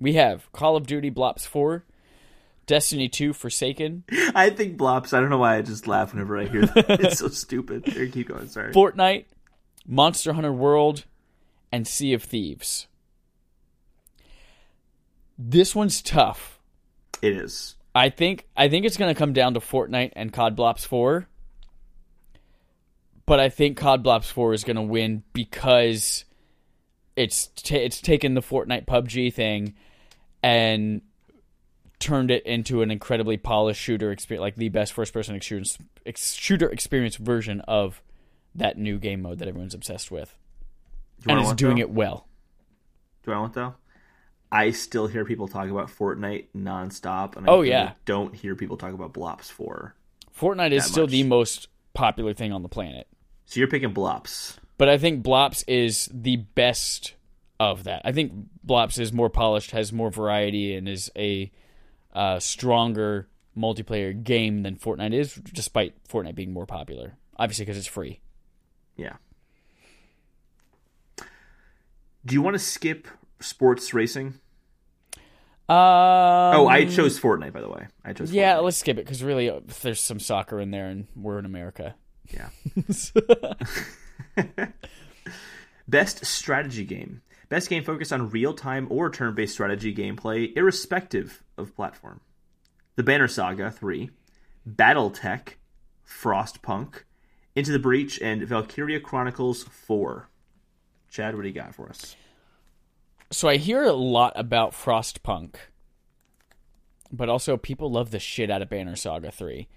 We have Call of Duty Blops 4, Destiny 2 Forsaken, I think Blops. I don't know why I just laugh whenever I hear that. it's so stupid. Here, keep going. Sorry. Fortnite, Monster Hunter World, and Sea of Thieves. This one's tough. It is. I think I think it's going to come down to Fortnite and COD Blops 4. But I think COD Blops 4 is going to win because it's ta it's taken the Fortnite PUBG thing and turned it into an incredibly polished shooter experience, like the best first person experience ex- shooter experience version of that new game mode that everyone's obsessed with. And it's doing though? it well. Do I want though? I still hear people talk about Fortnite nonstop, and I Oh, yeah. don't hear people talk about Blops Four. Fortnite is still much. the most popular thing on the planet. So you're picking Blops. But I think Blops is the best of that. I think Blops is more polished, has more variety, and is a uh, stronger multiplayer game than Fortnite is, despite Fortnite being more popular. Obviously, because it's free. Yeah. Do you want to skip sports racing? Um, Oh, I chose Fortnite, by the way. I chose. Yeah, Fortnite. let's skip it because really, uh, there's some soccer in there, and we're in America. yeah. Best strategy game. Best game focused on real time or turn based strategy gameplay, irrespective of platform. The Banner Saga 3, Battletech, Frostpunk, Into the Breach, and Valkyria Chronicles 4. Chad, what do you got for us? So I hear a lot about Frostpunk, but also people love the shit out of Banner Saga 3.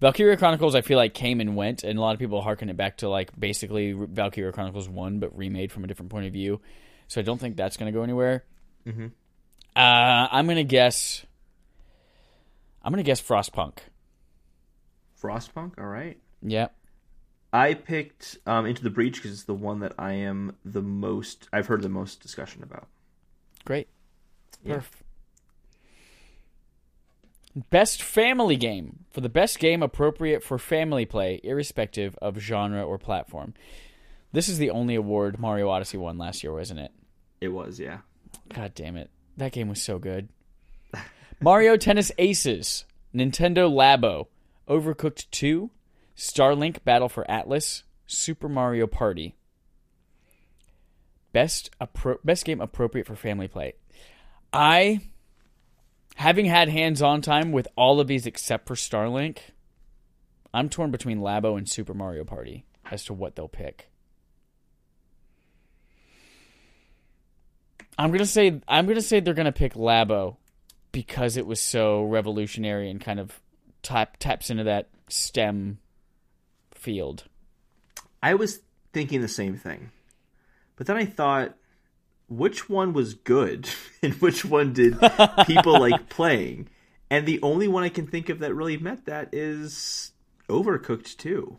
Valkyria Chronicles, I feel like came and went, and a lot of people harken it back to like basically Valkyria Chronicles 1, but remade from a different point of view. So I don't think that's going to go anywhere. Mhm. Uh, I'm going to guess. I'm going to guess Frostpunk. Frostpunk, all right. Yep. I picked um, Into the Breach because it's the one that I am the most, I've heard the most discussion about. Great. Yeah. Perf. Best family game. For the best game appropriate for family play, irrespective of genre or platform. This is the only award Mario Odyssey won last year, wasn't it? It was, yeah. God damn it. That game was so good. Mario Tennis Aces, Nintendo Labo, Overcooked 2, Starlink Battle for Atlas, Super Mario Party. Best appro- best game appropriate for family play. I having had hands-on time with all of these except for Starlink, I'm torn between Labo and Super Mario Party as to what they'll pick. I'm gonna say I'm gonna say they're gonna pick Labo because it was so revolutionary and kind of tap, taps into that STEM field. I was thinking the same thing. But then I thought, which one was good and which one did people like playing? And the only one I can think of that really met that is Overcooked 2.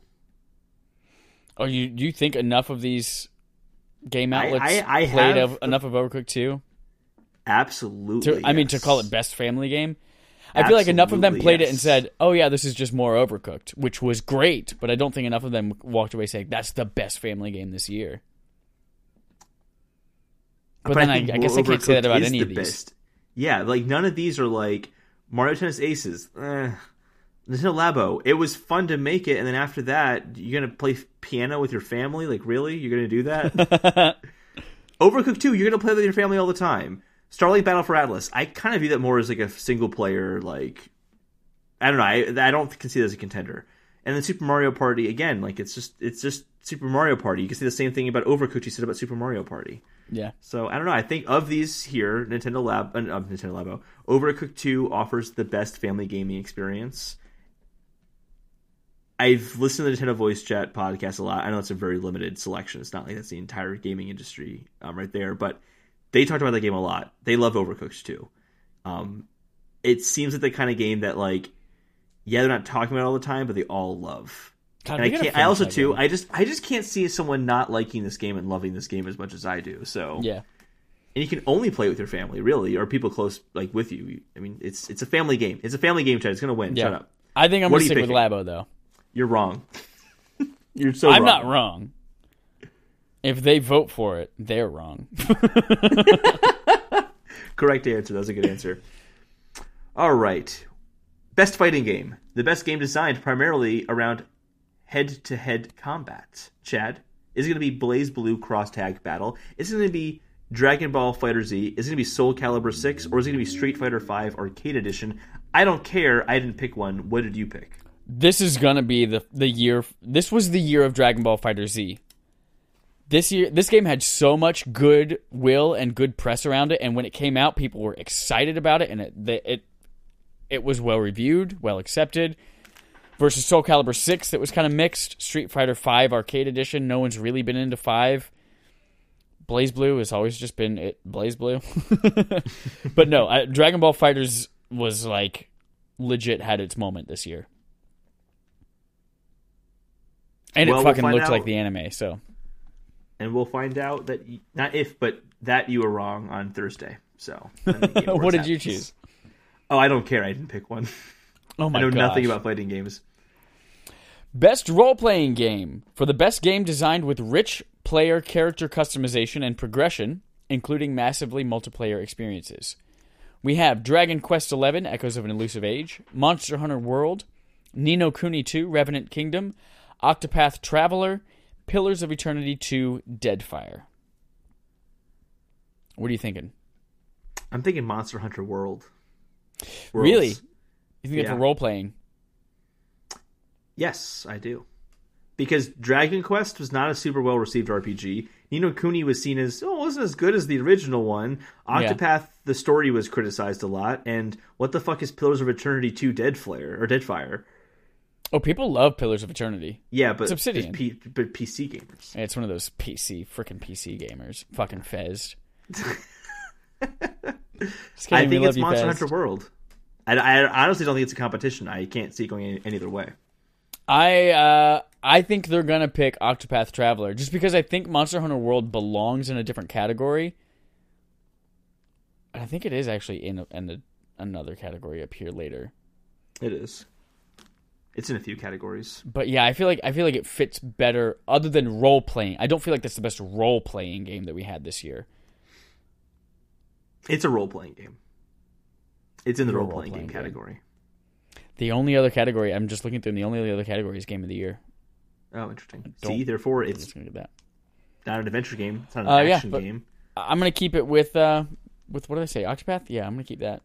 Oh, you you think enough of these game outlets I- I played have- of, enough of Overcooked 2? Absolutely. To, I mean, to call it best family game. I feel like enough of them played it and said, "Oh yeah, this is just more Overcooked," which was great. But I don't think enough of them walked away saying that's the best family game this year. But, then I, think I guess I can't say that about any the of these. best. Yeah, like none of these are like Mario Tennis Aces. Eh. There's no Labo. It was fun to make it, and then after that, you're gonna play piano with your family. Like, really? You're gonna do that? Overcooked 2, you're gonna play with your family all the time. Starlink Battle for Atlas. I kind of view that more as like a single player. Like, I don't know. I I don't consider it as a contender. And then Super Mario Party again. Like, it's just it's just Super Mario Party. You can say the same thing about Overcooked. You said about Super Mario Party. Yeah, So I don't know. I think of these here, Nintendo Lab, uh, uh, Nintendo Labo, Overcooked Two offers the best family gaming experience. I've listened to the Nintendo Voice Chat podcast a lot. I know it's a very limited selection. It's not like that's the entire gaming industry um, right there, but they talked about the game a lot. They love Overcooked too. Um, it seems like the kind of game that like, yeah, they're not talking about all the time, but they all love. God, And I can't. I also too. game. I just. I just can't see someone not liking this game and loving this game as much as I do. So yeah. and you can only play with your family, really, or people close like with you. I mean, it's it's a family game. It's a family game, Chad. It's gonna win. Yeah. Shut up. I think I'm What gonna stick with? Labo though. You're wrong. You're so. I'm wrong. not wrong. If they vote for it, they're wrong. Correct answer. That was a good answer. All right. Best fighting game. The best game designed primarily around head to head combat. Chad, is it going to be BlazBlue Cross Tag Battle? Is it going to be Dragon Ball FighterZ? Is it going to be Soul Calibur 6? Or is it going to be Street Fighter 5 Arcade Edition? I don't care. I didn't pick one. What did you pick? This is gonna be the the year. This was the year of Dragon Ball FighterZ. This year, this game had so much good will and good press around it, and when it came out, people were excited about it, and it it it was well reviewed, well accepted. Versus Soul Calibur Six, that was kind of mixed. Street Fighter Five Arcade Edition, no one's really been into five. BlazBlue has always just been it. BlazBlue, but no, I, Dragon Ball Fighters was like legit had its moment this year, and Well, it we'll fucking find looked like the anime. So And we'll find out that, y- not if, but that you were wrong on Thursday. So, when the Game what did you choose? Oh, I don't care. I didn't pick one. Oh my I know gosh. nothing about fighting games. Best role playing game for the best game designed with rich player character customization and progression, including massively multiplayer experiences. We have Dragon Quest XI Echoes of an Elusive Age, Monster Hunter World, Ni no Kuni 2 Revenant Kingdom, Octopath Traveler, Pillars of Eternity 2 Deadfire. What are you thinking? I'm thinking Monster Hunter World. Really? You think it's Yeah. for role playing? Yes, I do. Because Dragon Quest was not a super well received RPG. Ni no Kuni was seen as, oh, it wasn't as good as the original one. Octopath, the story was criticized a lot. And what the fuck is Pillars of Eternity 2 Dead Flare or Deadfire? Oh, people love Pillars of Eternity. Yeah, but It's Obsidian. P- but PC gamers. It's one of those PC, freaking PC gamers. Fucking Fez. I think it's Monster. Hunter World. I, I honestly don't think it's a competition. I can't see it going any, any other way. I uh, I think they're gonna pick Octopath Traveler just because I think Monster Hunter World belongs in a different category. I think it is actually in, a, in a, another category up here later. It is. It's in a few categories. But yeah, I feel like I feel like it fits better other than role playing. I don't feel like that's the best role playing game that we had this year. It's a role playing game. It's in the role playing game category. The only other category I'm just looking through, and the only other category is game of the year. Oh, interesting. See, therefore, it's just gonna get that. not an adventure game. It's not an Uh, action but- game. I'm gonna keep it with uh with what did I say? Octopath? Yeah, I'm gonna keep that.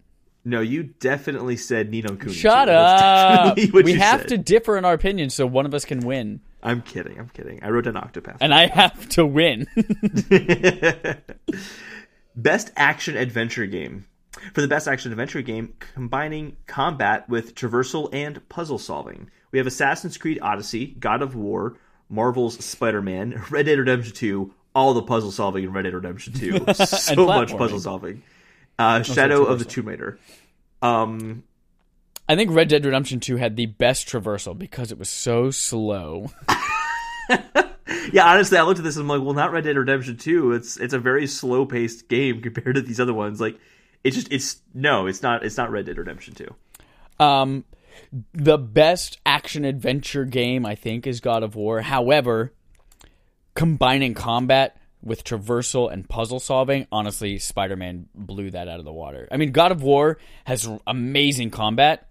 No, you definitely said Ni no Kuni. Shut. Up. We have said. to differ in our opinions so one of us can win. I'm kidding. I'm kidding. I wrote an Octopath. And I have to win. best action adventure game. For the best action adventure game, combining combat with traversal and puzzle solving. We have Assassin's Creed Odyssey, God of War, Marvel's Spider Man, Red Dead Redemption 2, all the puzzle solving in Red Dead Redemption 2. so much puzzle solving. Uh, Shadow of the. Tomb Raider. Um, I think Red Dead Redemption 2 had the best traversal because it was so slow. yeah, honestly, I looked at this and I'm like, well, not Red Dead Redemption 2. It's it's a very slow paced game compared to these other ones. Like, it's just it's no, it's not it's not Red Dead Redemption 2. Um, the best action adventure game I think is God of War. However, combining combat with traversal and puzzle solving, honestly, Spider-Man blew that out of the water. I mean, God of War has amazing combat,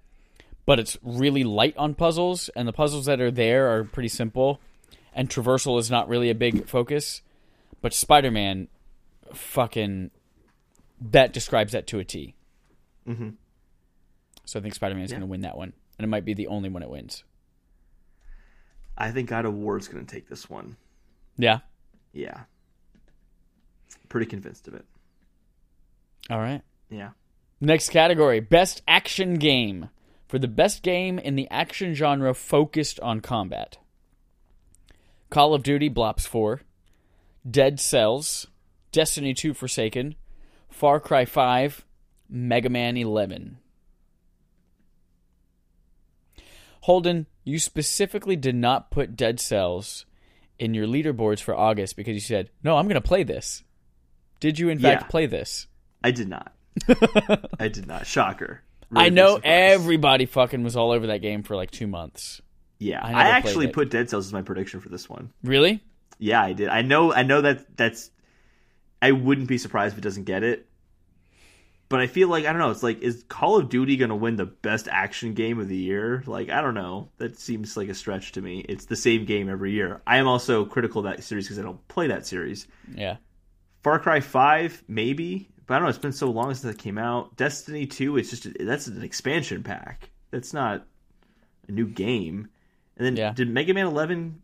but it's really light on puzzles, and the puzzles that are there are pretty simple, and traversal is not really a big focus. But Spider-Man, fucking, that describes that to a T. Mhm. So I think Spider Man is Yeah. going to win that one, and it might be the only one it wins. I think God of War is going to take this one. Yeah. Yeah. Pretty convinced of it. All right. Yeah. Next category: best action game. For the best game in the action genre focused on combat. Call of Duty Blops 4, Dead Cells, Destiny 2 Forsaken, Far Cry 5, Mega Man 11. Holden, you specifically did not put Dead Cells in your leaderboards for August because you said, "No, I'm going to play this." Did you in fact Yeah. play this? I did not. I did not. Shocker. I know everybody fucking was all over that game for like 2 months. Yeah. I I, actually put Dead Cells as my prediction for this one. Really? Yeah, I did. I know I know that that's I wouldn't be surprised if it doesn't get it. but I feel like I don't know. It's like is Call of Duty going to win the best action game of the year? Like I don't know. That seems like a stretch to me. It's the same game every year. I am also critical of that series because I don't play that series. Yeah. Far Cry Five, maybe, but I don't know. It's been so long since it came out. Destiny Two, it's just that's an expansion pack. That's not a new game. And then Yeah. did Mega Man Eleven?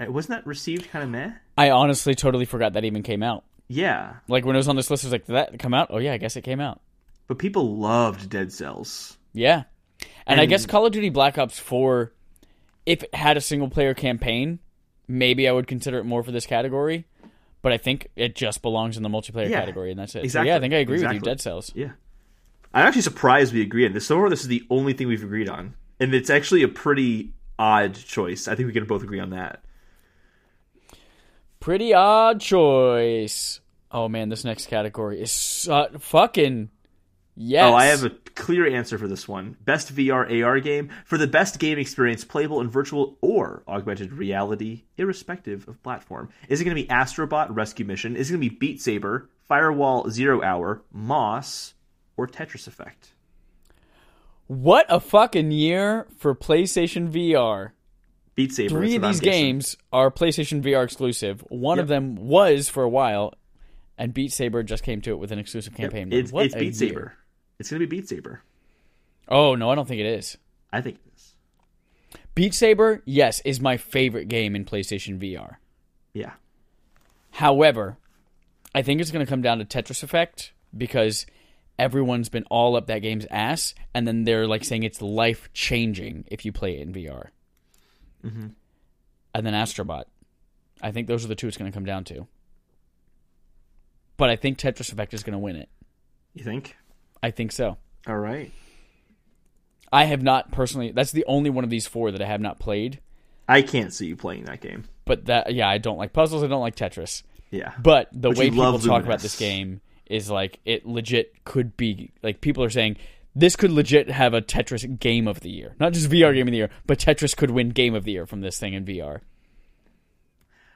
uh, Wasn't that received kind of meh? I honestly totally forgot that even came out. Yeah, Like when it was on this list, it was like, did that come out? Oh yeah, I guess it came out. but people loved Dead Cells. Yeah. And, I guess Call of Duty Black Ops 4, if it had a single player campaign, maybe I would consider it more for this category. But I think it just belongs in the multiplayer Yeah, category, and that's it. So, exactly, yeah, I think I agree with you. Dead Cells. Yeah. I'm actually surprised we agree on this. So far, this is the only thing we've agreed on. And it's actually a pretty odd choice. I think we can both agree on that. Pretty odd choice. Oh man, this next category is fucking yes. Oh, I have a clear answer for this one. Best VR AR game for the best game experience playable in virtual or augmented reality, irrespective of platform. Is it going to be Astrobot Rescue Mission? Is it going to be Beat Saber, Firewall Zero Hour, Moss, or Tetris Effect? What a fucking year for PlayStation VR. Beat Saber. Three of these games are PlayStation VR exclusive. One of them was for a while, and Beat Saber just came to it with an exclusive campaign. It's, What it's a Beat year. Saber. It's going to be Beat Saber. Oh no, I don't think it is. I think it is. Beat Saber, yes, is my favorite game in PlayStation VR. Yeah. However, I think it's going to come down to Tetris Effect because everyone's been all up that game's ass, and then they're like saying it's life changing if you play it in VR. Mm-hmm. And then Astrobot. I think those are the two it's going to come down to. But I think Tetris Effect is going to win it. You think? I think so. All right. I have not personally. That's the only one of these four that I have not played. I can't see you playing that game. But that, yeah, I don't like puzzles. I don't like Tetris. Yeah. But the But way people talk about this game is like it legit could be like people are saying this could legit have a Tetris game of the year, not just VR game of the year, but Tetris could win game of the year from this thing in VR.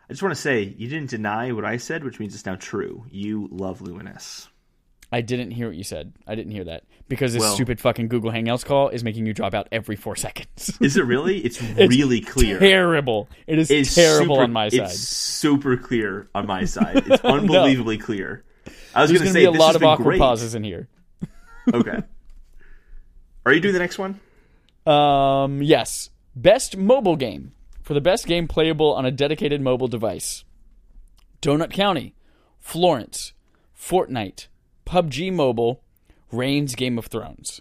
I just want to say you didn't deny what I said, which means it's now true. You love Luminous. I didn't hear what you said. I didn't hear that because this Well- stupid fucking Google Hangouts call is making you drop out every four seconds. Is it really? It's really clear. terrible. It is It's terrible super- on my side. It's super clear on my side. It's unbelievably clear. I was going to say be a this lot of awkward great. pauses in here. Okay. Are you doing the next one? Um, yes. Best mobile game for the best game playable on a dedicated mobile device. Donut County, Florence, Fortnite, PUBG Mobile, Reigns Game of Thrones.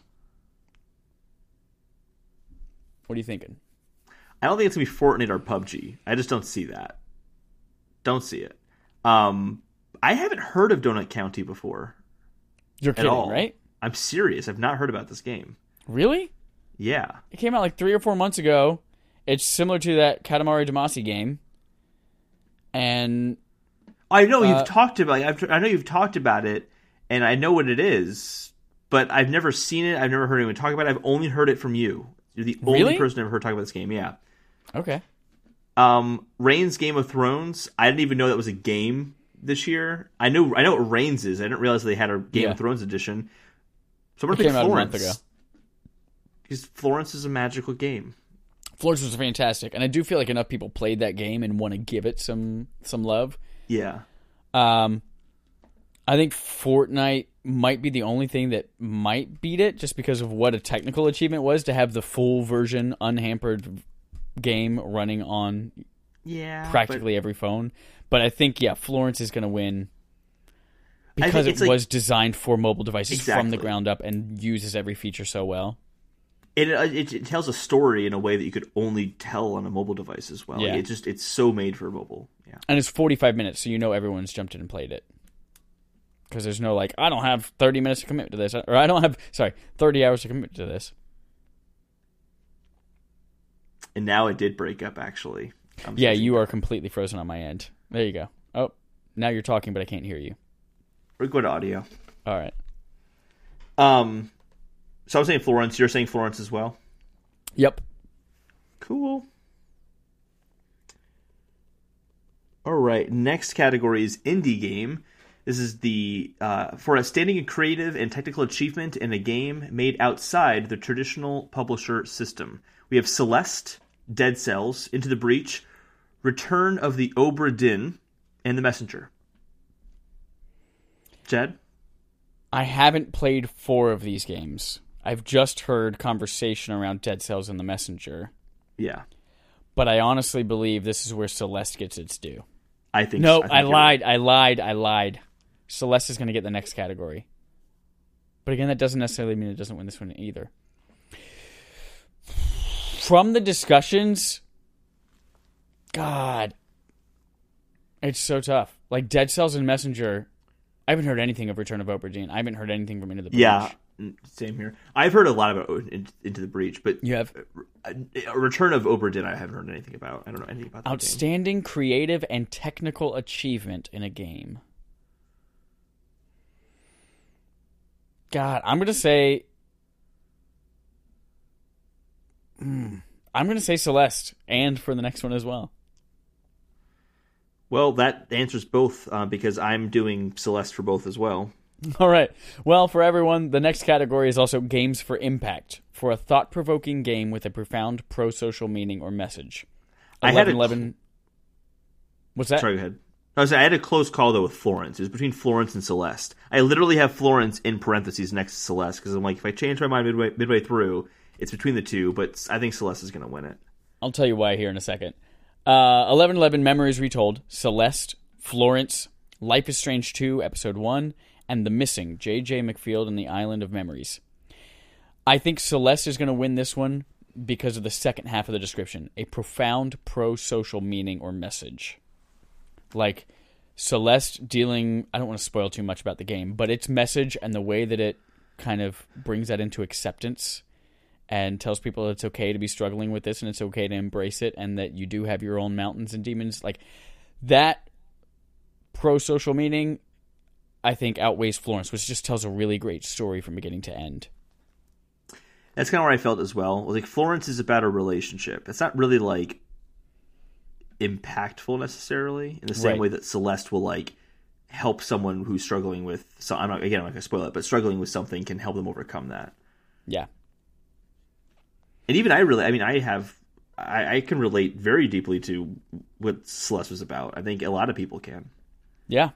What are you thinking? I don't think it's gonna be Fortnite or PUBG. I just don't see that. Don't see it. Um, I haven't heard of Donut County before You're kidding, all. right? I'm serious. I've not heard about this game. Really? Yeah. It came out like three or four months ago. It's similar to that Katamari Damacy game. And I know Uh, you've talked about. I've, I know you've talked about it, and I know what it is, but I've never seen it. I've never heard anyone talk about it. I've only heard it from you. You're the only Really? person I've ever heard talk about this game. Yeah. okay. Um, Reigns Game of Thrones. I didn't even know that was a game this year. I know. I know what Reigns is. I didn't realize they had a Game Yeah. of Thrones edition. So I'm It gonna pick came out a Florence. month ago. Because Florence is a magical game. Florence was fantastic, and I do feel like enough people played that game and want to give it some some love. Yeah. Um, I think Fortnite might be the only thing that might beat it, just because of what a technical achievement was to have the full version, unhampered game running on Yeah. practically every phone. But I think yeah, Florence is going to win because it like- was designed for mobile devices from the ground up and uses every feature so well. It, it it tells a story in a way that you could only tell on a mobile device as well. Yeah. It just it's so made for mobile. Yeah. And it's 45 minutes, so you know everyone's jumped in and played it. Because there's no like, I don't have 30 minutes to commit to this, or I don't have, sorry, 30 hours to commit to this. And now it did break up actually. I'm Yeah, you are completely frozen on my end. There you go. Oh, now you're talking, but I can't hear you. We're good audio. All right. Um, so I was saying Florence. You're saying Florence as well. Yep. Cool. All right. Next category is indie game. This is the uh, for outstanding and creative and technical achievement in a game made outside the traditional publisher system. We have Celeste, Dead Cells, Into the Breach, Return of the Obra Dinn, and The Messenger. Jed? I haven't played four of these games. I've just heard conversation around Dead Cells and the Messenger, Yeah. but I honestly believe this is where Celeste gets its due. I think No, I, think I, lied. I lied. I lied. Celeste is going to get the next category. But again, that doesn't necessarily mean it doesn't win this one either. From the discussions, God, it's so tough. Like Dead Cells and Messenger, I haven't heard anything of Return of Obra Dinn. I haven't heard anything from Into the Breach. Yeah, mm, same here. I've heard a lot about Into the Breach, but You have a a Return of Obra Dinn I haven't heard anything about. I don't know anything about that game. outstanding creative and technical achievement in a game. God, I'm gonna say. Hmm, I'm gonna say Celeste, and for the next one as well. Well, that answers both uh, because I'm doing Celeste for both as well. All right. Well, for everyone, the next category is also games for impact for a thought-provoking game with a profound pro-social meaning or message. I had a 11 What's that? Sorry, go ahead. I, was, I had a close call though with Florence. It was between Florence and Celeste. I literally have Florence in parentheses next to Celeste because I'm like, if I change my mind midway midway through, it's between the two. But I think Celeste is going to win it. I'll tell you why here in a second. Uh, 1111 Memories Retold, Celeste, Florence, Life is Strange 2, Episode 1, and The Missing, J.J. Macfield and the Island of Memories. I think Celeste is going to win this one because of the second half of the description a profound pro social meaning or message. Like Celeste dealing, I don't want to spoil too much about the game, but its message and the way that it kind of brings that into acceptance and tells people it's okay to be struggling with this and it's okay to embrace it and that you do have your own mountains and demons like that pro social meaning i think outweighs florence which just tells a really great story from beginning to end That's kind of where I felt as well. Like Florence is about a relationship. It's not really like impactful necessarily in the same Right. way that Celeste will like help someone who's struggling with. So I'm not again I'm not gonna spoil it, but struggling with something can help them overcome that. yeah And even I really, I mean, I have, I, I can relate very deeply to what Celeste was about. I think a lot of people can. yeah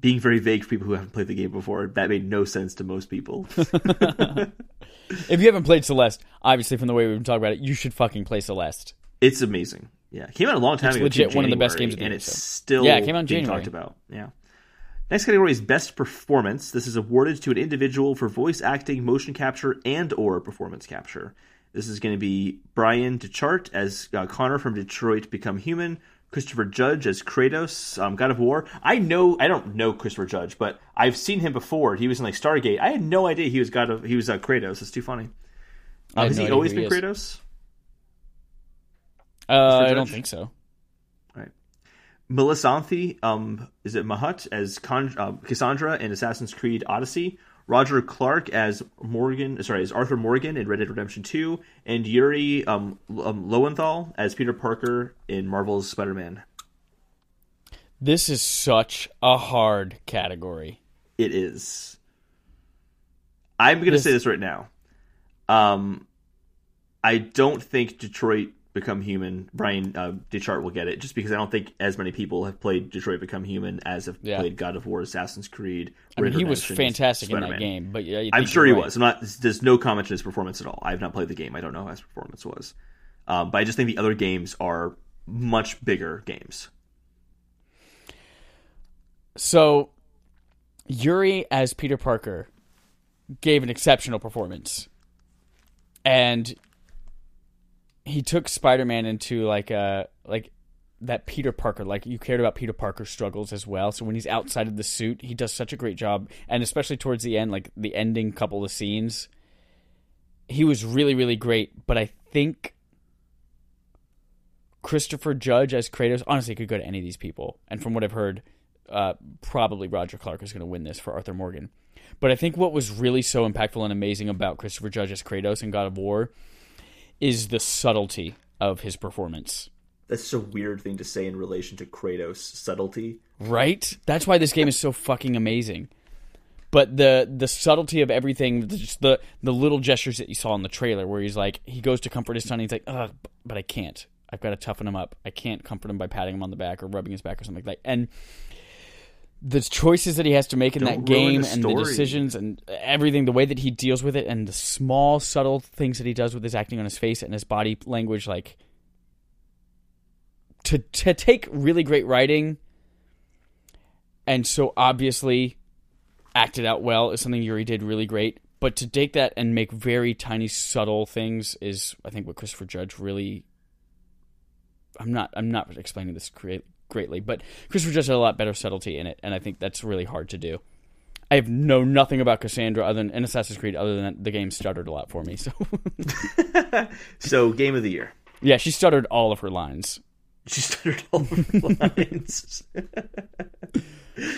Being very vague for people who haven't played the game before, that made no sense to most people. if you haven't played celeste obviously from the way we've been talking about it you should fucking play celeste it's amazing. Yeah, it came out a long time It's ago. legit too, one of the best games of the and year, it's so. still Yeah, it came out in being January. talked about. Yeah. Next category is best performance. This is awarded to an individual for voice acting, motion capture, and or performance capture. This is going to be Bryan Dechart as uh, Connor from Detroit Become Human, Christopher Judge as Kratos, um, God of War. I know I don't know Christopher Judge, but I've seen him before. He was in like Stargate. I had no idea he was God of he was uh, Kratos. It's too funny. Um, has no he always who been he is. Kratos? Uh, i don't think so Right. Melissanthi, um, is it Mahut as Con- uh, Cassandra in Assassin's Creed Odyssey? Roger Clark as Morgan, sorry, as Arthur Morgan in Red Dead Redemption 2, and Yuri um, um, Lowenthal as Peter Parker in Marvel's Spider-Man. this is such a hard category It is. I'm going to say this right now. Um, I don't think Detroit Become Human. Bryan uh, Dechart will get it just because I don't think as many people have played Detroit Become Human as have Yeah. played God of War, Assassin's Creed. i mean he was fantastic in that Spider-Man. game but yeah I'm sure he right. was. I'm not. There's no comment to his performance at all. I have not played the game. I don't know how his performance was. Um, but I just think the other games are much bigger games. So, Yuri as Peter Parker gave an exceptional performance, and he took Spider-Man into like a like that Peter Parker. Like you cared about Peter Parker's struggles as well. So when he's outside of the suit, he does such a great job, and especially towards the end, like the ending couple of scenes, he was really really great. But I think. Christopher Judge as Kratos honestly could go to any of these people, and from what I've heard, uh, probably Roger Clark is going to win this for Arthur Morgan. But I think what was really so impactful and amazing about Christopher Judge as Kratos in God of War is the subtlety of his performance. That's just a weird thing to say in relation to Kratos' subtlety. Right? That's why this game is so fucking amazing. But the the subtlety of everything, just the the little gestures that you saw in the trailer, where he's like, he goes to comfort his son, and he's like, Ugh, but I can't. I've got to toughen him up. I can't comfort him by patting him on the back or rubbing his back or something like that. And the choices that he has to make in Don't that game the and the decisions and everything, the way that he deals with it, and the small, subtle things that he does with his acting on his face and his body language, like to to take really great writing and so obviously acted out well is something Yuri did really great. But to take that and make very tiny, subtle things is, I think, what Christopher Judge really. I'm not. I'm not explaining this great, greatly, but Christopher Judge had a lot better subtlety in it, and I think that's really hard to do. I have know nothing about Cassandra other than in Assassin's Creed, other than the game stuttered a lot for me. So So, game of the year. yeah, she stuttered all of her lines. She stuttered all over the lines.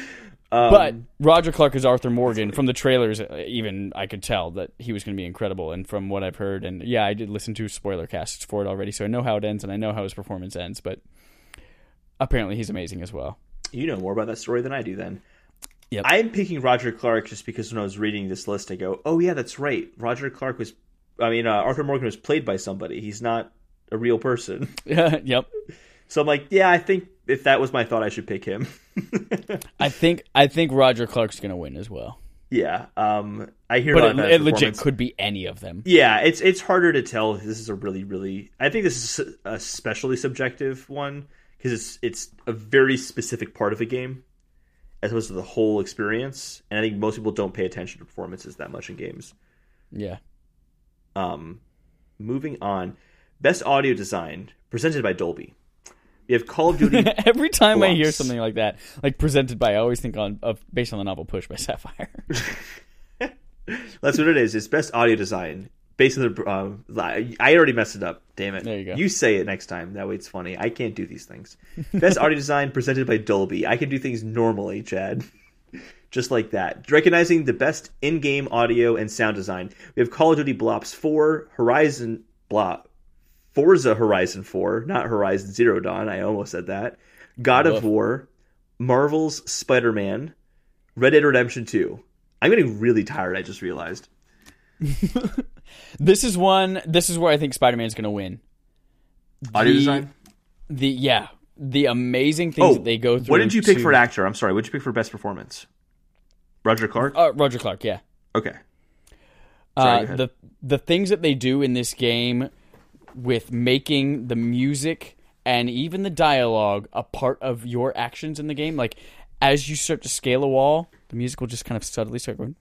Um, But Roger Clark is Arthur Morgan from the trailers. Even I could tell that he was going to be incredible, and from what I've heard, and yeah, I did listen to spoiler casts for it already, so I know how it ends and I know how his performance ends. But apparently, he's amazing as well. you know more about that story than I do. Then, Yep. I'm picking Roger Clark just because when I was reading this list, I go, "Oh yeah, that's right. Roger Clark was, I mean, uh, Arthur Morgan was played by somebody. He's not a real person." yep. So I'm like, yeah, I think if that was my thought, I should pick him. I think I think Roger Clark's going to win as well, yeah, um, I hear, but it, it legit could be any of them. Yeah, it's it's harder to tell. This is a really, really. I think this is a especially subjective one because it's it's a very specific part of a game, as opposed to the whole experience. And I think most people don't pay attention to performances that much in games. Yeah. Um, moving on, best audio design presented by Dolby. We have Call of Duty. Every time I hear something like that, like presented by, I always think on of based on the novel Push by Sapphire. That's what it is. It's best audio design. Based on the, um, I I already messed it up. Damn it! There you go. You say it next time. That way it's funny. I can't do these things. Best audio design presented by Dolby. I can do things normally, Chad. Just like that. Recognizing the best in-game audio and sound design. We have Call of Duty Blops 4, Horizon Blah, Forza Horizon 4, not Horizon Zero Dawn. I almost said that. God of War, Marvel's Spider-Man, Red Dead Redemption 2. I'm getting really tired. I just realized. this is one. This is where I think Spider Man's going to win. Audio The- design. The yeah, the amazing things Oh, that they go through. what did you pick to- for actor? I'm sorry. What did you pick for best performance? Roger Clark. Uh, Roger Clark, yeah. Okay. Sorry, Uh, the the things that they do in this game with making the music and even the dialogue a part of your actions in the game, like as you start to scale a wall, the music will just kind of subtly start going,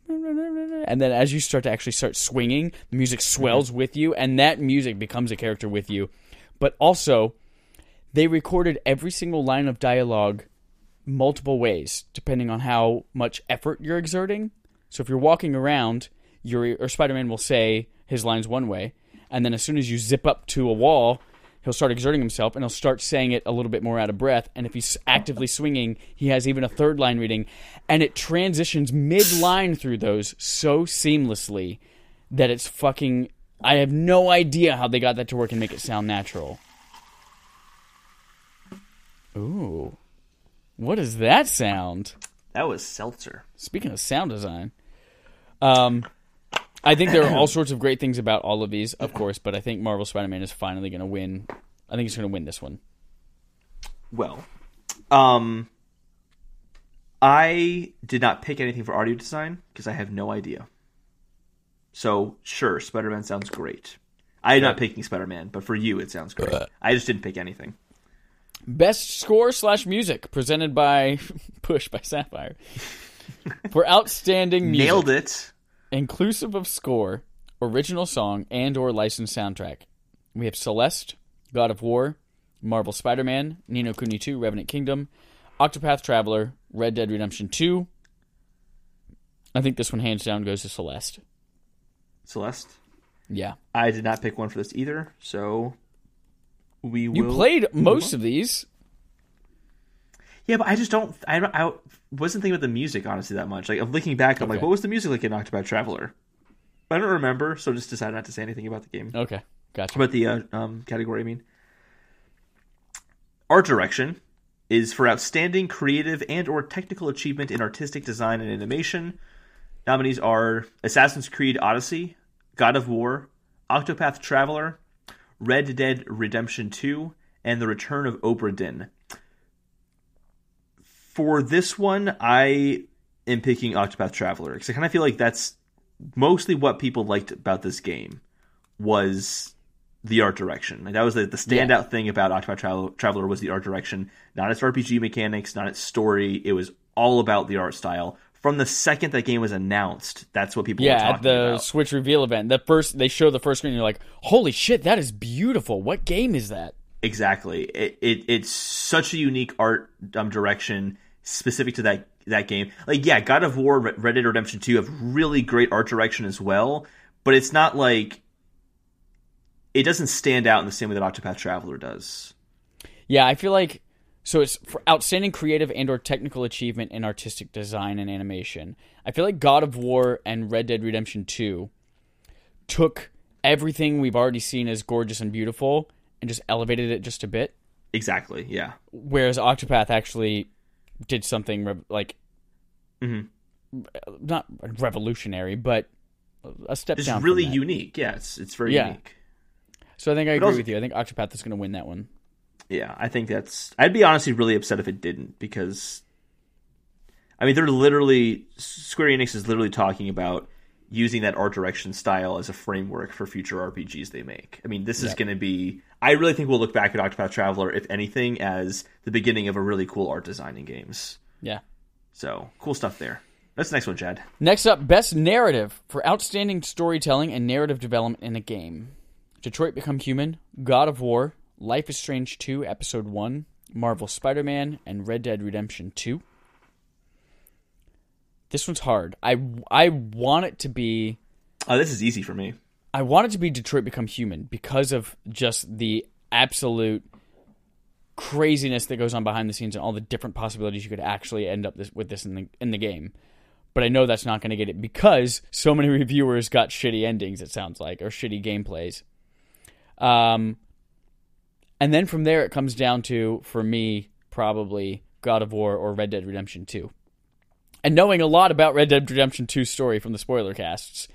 and then as you start to actually start swinging, the music swells with you, and that music becomes a character with you. But also, they recorded every single line of dialogue multiple ways depending on how much effort you're exerting. So if you're walking around, your or Spider-Man will say his lines one way, and then as soon as you zip up to a wall, he'll start exerting himself and he'll start saying it a little bit more out of breath. And if he's actively swinging, he has even a third line reading, and it transitions mid-line through those so seamlessly that it's fucking. I have no idea how they got that to work and make it sound natural. Ooh. What is that sound? That was Seltzer. Speaking of sound design, um, I think there are all sorts of great things about all of these, of course, but I think Marvel Spider-Man is finally going to win. I think he's going to win this one. Well, um, I did not pick anything for audio design because I have no idea. So sure, Spider Man sounds great. I'm not picking Spider Man, but for you, it sounds great. I just didn't pick anything. Best score slash music presented by Push by Sapphire for outstanding music, Nailed it. Inclusive of score, original song, and or licensed soundtrack. We have Celeste, God of War, Marvel Spider-Man, Ni no Kuni 2, Revenant Kingdom, Octopath Traveler, Red Dead Redemption 2. I think this one hands down goes to Celeste. Celeste. Yeah. I did not pick one for this either, so we You will. played most of these. Yeah, but I just don't. I, I wasn't thinking about the music honestly that much. Like I'm looking back, I'm like, what was the music like in Octopath Traveler? I don't remember, so just decided not to say anything about the game. Okay. Gotcha. About the uh, um, category, I mean. Art direction. is for outstanding creative and or technical achievement in artistic design and animation. Nominees are Assassin's Creed Odyssey, God of War, Octopath Traveler, Red Dead Redemption 2, and The Return of Obra Dinn. For this one, I am picking Octopath Traveler because I kind of feel like that's mostly what people liked about this game was the art direction. Like that was the, the standout Yeah. thing about Octopath Travel- Traveler was the art direction, not its RPG mechanics, not its story. It was all about the art style. From the second that game was announced, that's what people were Yeah, at the about. Switch reveal event, the first they show the first screen, you're like, "Holy shit, that is beautiful! What game is that?" Exactly. It, it it's such a unique art um, direction specific to that that game. Like yeah, God of War, Red Red Dead Redemption 2 have really great art direction as well, but it's not like it doesn't stand out in the same way that Octopath Traveler does. Yeah, I feel like so it's for outstanding creative and or technical achievement in artistic design and animation. I feel like God of War and Red Dead Redemption 2 took everything we've already seen as gorgeous and beautiful and just elevated it just a bit, Exactly. Yeah. whereas Octopath actually did something rev- like Mhm. not revolutionary, but a step It's down. from really unique. Yeah, it's it's very Yeah. unique. So I think I agree also- with you. I think Octopath is going to win that one. Yeah, I think that's. I'd be honestly really upset if it didn't because, I mean, they're literally Square Enix is literally talking about using that art direction style as a framework for future RPGs they make. I mean, this is going to be. I really think we'll look back at Octopath Traveler, if anything, as the beginning of a really cool art design in games. Yeah. So cool stuff there. That's the next one, Chad. Next up, best narrative for outstanding storytelling and narrative development in a game. Detroit Become Human, God of War, Life is Strange 2, Episode 1, Marvel Spider Man, and Red Dead Redemption 2. This one's hard. I, I want it to be Oh, this is easy for me. I wanted to be Detroit Become Human because of just the absolute craziness that goes on behind the scenes and all the different possibilities you could actually end up this, with this in the in the game. But I know that's not going to get it because so many reviewers got shitty endings. It sounds like or shitty gameplays. Um, and then from there it comes down to for me probably God of War or Red Dead Redemption Two. And knowing a lot about Red Dead Redemption 2's story from the spoiler casts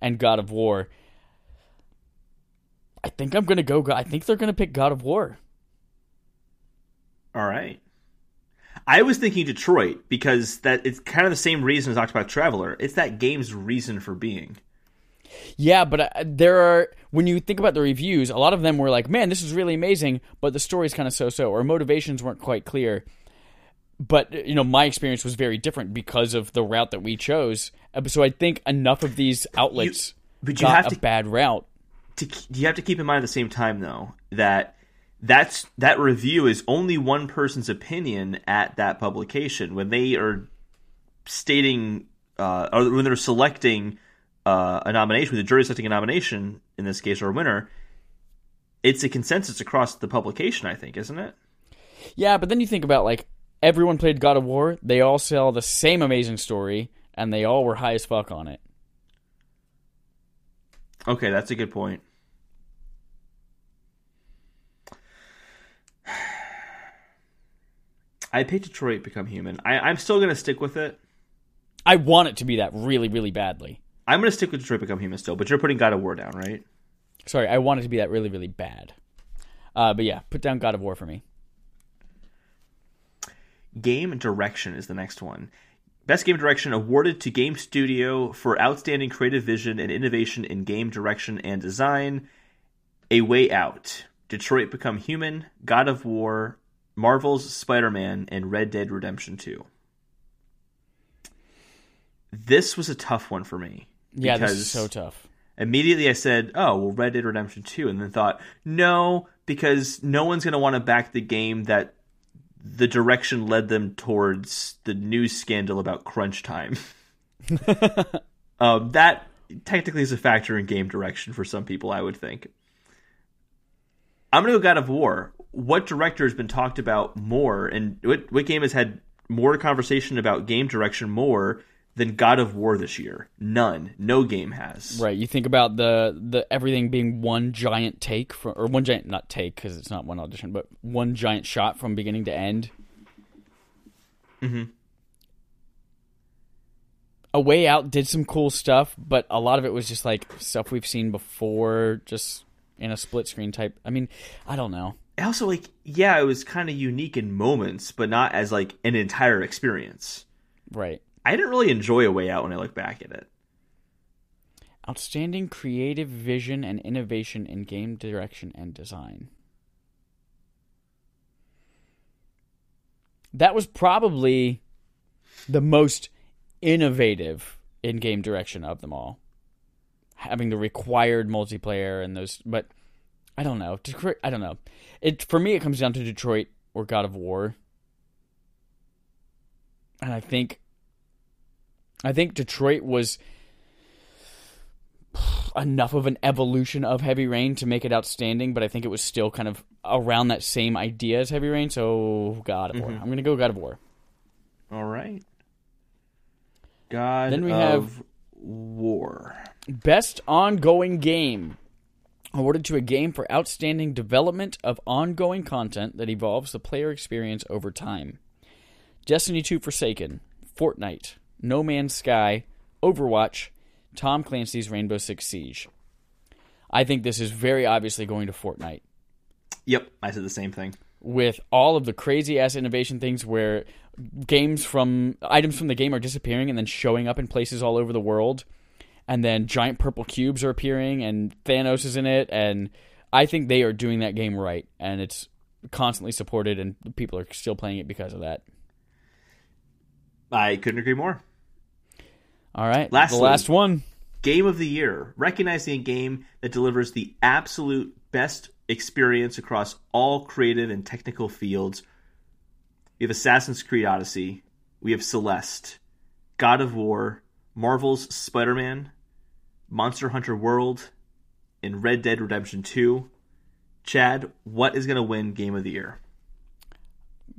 and God of War, I think I'm gonna go. I think they're gonna pick God of War. All right. I was thinking Detroit because that it's kind of the same reason as Octopath Traveler. It's that game's reason for being. Yeah, but uh, there are when you think about the reviews, a lot of them were like, "Man, this is really amazing," but the story's kind of so-so, or motivations weren't quite clear. But you know, my experience was very different because of the route that we chose. Uh, So I think enough of these outlets but you got have a to- bad route. To, you have to keep in mind at the same time though that that's that review is only one person's opinion at that publication when they are stating uh, or when they're selecting uh, a nomination when the jury selecting a nomination in this case or a winner it's a consensus across the publication i think isn't it Yeah, but then you think about like everyone played God of War. They all sell the same amazing story, and they all were high as fuck on it. okay that's a good point I picked Detroit Become Human. I, I'm still going to stick with it. I want it to be that really, really badly. I'm going to stick with Detroit Become Human still, but you're putting God of War down, right? Sorry, I want it to be that really, really bad. Uh, but yeah, put down God of War for me. Game direction is the next one. Best game direction awarded to Game Studio for outstanding creative vision and innovation in game direction and design. A Way Out, Detroit Become Human, God of War, Marvel's Spider Man, and Red Dead Redemption 2. This was a tough one for me. Yeah, this is so tough. immediately I said, "Oh, well, Red Dead Redemption 2," and then thought, "No, because no one's going to want to back the game that the direction led them towards the news scandal about crunch time." um, that technically is a factor in game direction for some people, I would think. I'm going to go God of War. What director has been talked about more, and what, what game has had more conversation about game direction more than God of War this year? None. No game has. Right. You think about the the everything being one giant take from, or one giant not take because it's not one audition, but one giant shot from beginning to end. Mhm. A Way Out did some cool stuff, but a lot of it was just like stuff we've seen before, just in a split screen type. I mean, I don't know. Also, like, yeah, it was kind of unique in moments, but not as like an entire experience. Right. I didn't really enjoy A Way Out when I look back at it. Outstanding creative vision and innovation in game direction and design. That was probably the most innovative in game direction of them all. Having the required multiplayer and those, but I don't know. Detroit, I don't know. It for me, it comes down to Detroit or God of War, and I think, I think Detroit was enough of an evolution of Heavy Rain to make it outstanding, but I think it was still kind of around that same idea as Heavy Rain. So God of War. Mm-hmm. I'm going to go God of War. All right. God Then we of have- War. Best ongoing game. Awarded to a game for outstanding development of ongoing content that evolves the player experience over time. Destiny 2 Forsaken, Fortnite, No Man's Sky, Overwatch, Tom Clancy's Rainbow Six Siege. I think this is very obviously going to Fortnite. Yep, I said the same thing. with all of the crazy ass innovation things where games from items from the game are disappearing and then showing up in places all over the world and then giant purple cubes are appearing and Thanos is in it and I think they are doing that game right and it's constantly supported and people are still playing it because of that. I couldn't agree more. All right. Lastly- the last one. Game of the Year, recognizing a game that delivers the absolute best experience across all creative and technical fields. We have Assassin's Creed Odyssey, we have Celeste, God of War, Marvel's Spider Man, Monster Hunter World, and Red Dead Redemption 2. Chad, what is going to win Game of the Year?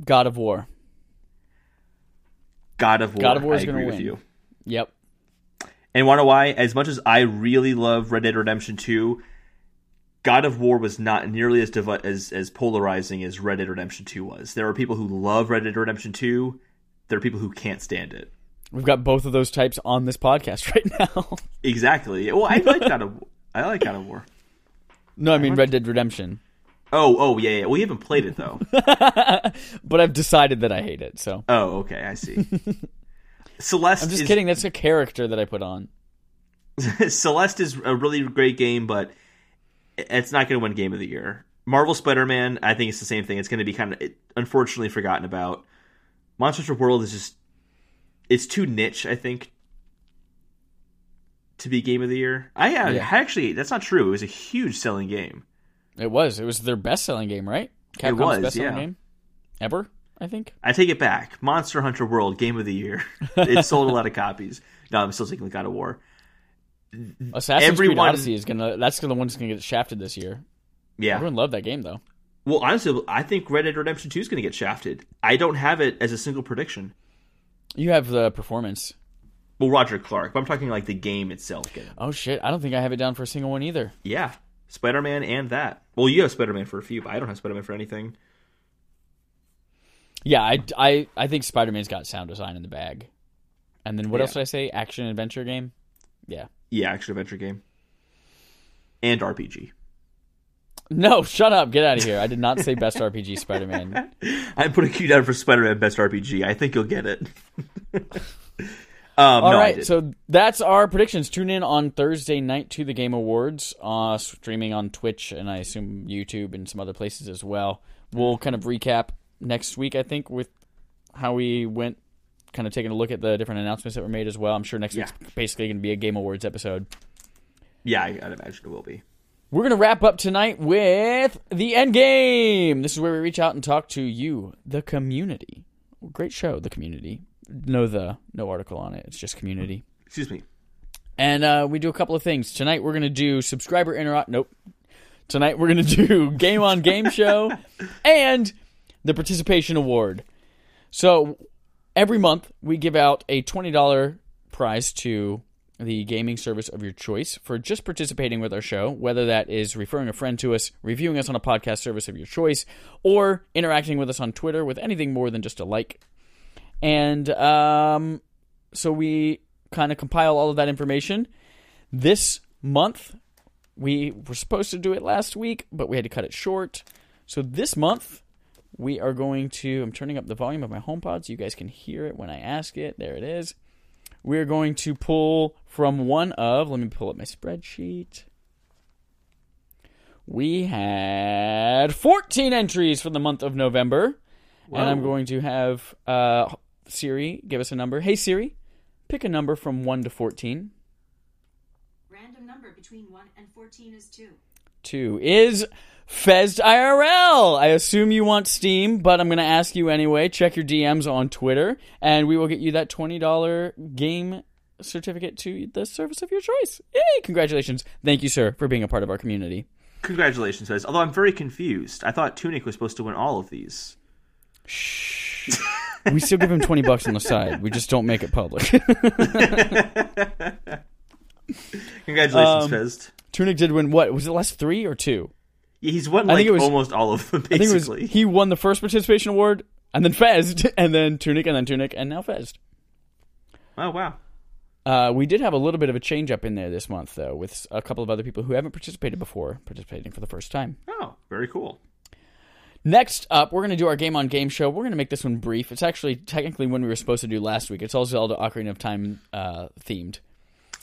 God of War. God of War. God of War is I gonna agree with win. you. Yep. And want to why? As much as I really love Red Dead Redemption 2, God of War was not nearly as as as polarizing as Red Dead Redemption 2 was. There are people who love Red Dead Redemption 2. There are people who can't stand it. We've got both of those types on this podcast right now. Exactly. Well, I like God of I like God of War. no, I mean Red Dead Redemption. Oh, oh yeah, yeah. We haven't played it though. But I've decided that I hate it. So oh, okay, I see. Celeste I'm just is, kidding. That's a character that I put on. Celeste is a really great game, but it's not going to win Game of the Year. Marvel Spider-Man, I think it's the same thing. It's going to be kind of unfortunately forgotten about. Monster World is just it's too niche, I think, to be Game of the Year. I, uh, I Yeah. actually that's not true. It was a huge selling game. It was. It was their best selling game, right? Capcom's was, best selling yeah. game ever, I think. I take it back. Monster Hunter World Game of the Year. it sold a lot of copies. No, I'm still taking God of War. Assassin's Creed Odyssey is gonna. That's the one that's gonna get shafted this year. Yeah. Everyone loved that game though. Well, honestly, I think Red Dead Redemption 2 is going to get shafted. I don't have it as a single prediction. You have the performance. Well, Roger Clark, but I'm talking like the game itself. Oh shit! I don't think I have it down for a single one either. Yeah, Spider Man and that. Well, you have Spider Man for a few, but I don't have Spider Man for anything. Yeah, I, I, I think Spider Man's got sound design in the bag. And then what Yeah. else did I say? Action adventure game. Yeah. Yeah, action adventure game and RPG. No, shut up. Get out of here. I did not say best RPG Spider Man. I'm putting you down for Spider Man Best RPG. I think you'll get it. um, All no, right, so that's our predictions. Tune in on Thursday night to the Game Awards, uh, streaming on Twitch and I assume YouTube and some other places as well. We'll kind of recap next week, I think, with how we went, kind of taking a look at the different announcements that were made as well. I'm sure next Yeah. week's basically going to be a Game Awards episode. yeah, I, I'd imagine it will be. We're going to wrap up tonight with the end game. This is where we reach out and talk to you, the community. Great show, the community. No the no article on it. It's just community. Excuse me. And uh, we do a couple of things tonight. We're going to do subscriber interrupt. Nope. Tonight we're going to do game on game show and the participation award. So every month we give out a twenty dollar prize to the gaming service of your choice for just participating with our show, whether that is referring a friend to us, reviewing us on a podcast service of your choice, or interacting with us on Twitter with anything more than just a like. and um, so we kind of compile all of that information. This month, we were supposed to do it last week, but we had to cut it short. So this month, we are going to. I'm turning up the volume of my HomePod so you guys can hear it when I ask it. There it is. We're going to pull from one of. Let me pull up my spreadsheet. We had 14 entries for the month of November. And I'm going to have uh, Siri give us a number. Hey, Siri, pick a number from 1 to 14. Random number between 1 and 14 is 2. 2 is Fezd IRL. I assume you want Steam, but I'm going to ask you anyway. Check your DMs on Twitter, and we will get you that $20 game certificate to the service of your choice. Yay! Congratulations. Thank you, sir, for being a part of our community. Congratulations, Fez. Although I'm very confused. I thought Tunic was supposed to win all of these. Shh. We still give him 20 bucks on the side. We just don't make it public. Congratulations, Um, Fez. Tunic did win what? Was it last three or two? Yeah, he's won I like think it was- almost all of them, I think it was basically. he won the first participation award, and then Fezd, and then Tunic, and then Tunic, and now Fezd. Oh wow. Uh, we did have a little bit of a change up in there this month, though, with a couple of other people who haven't participated before participating for the first time. Oh, very cool. Next up, we're going to do our game on game show. We're going to make this one brief. It's actually technically when we were supposed to do last week. It's also all Zelda Ocarina of Time uh, themed.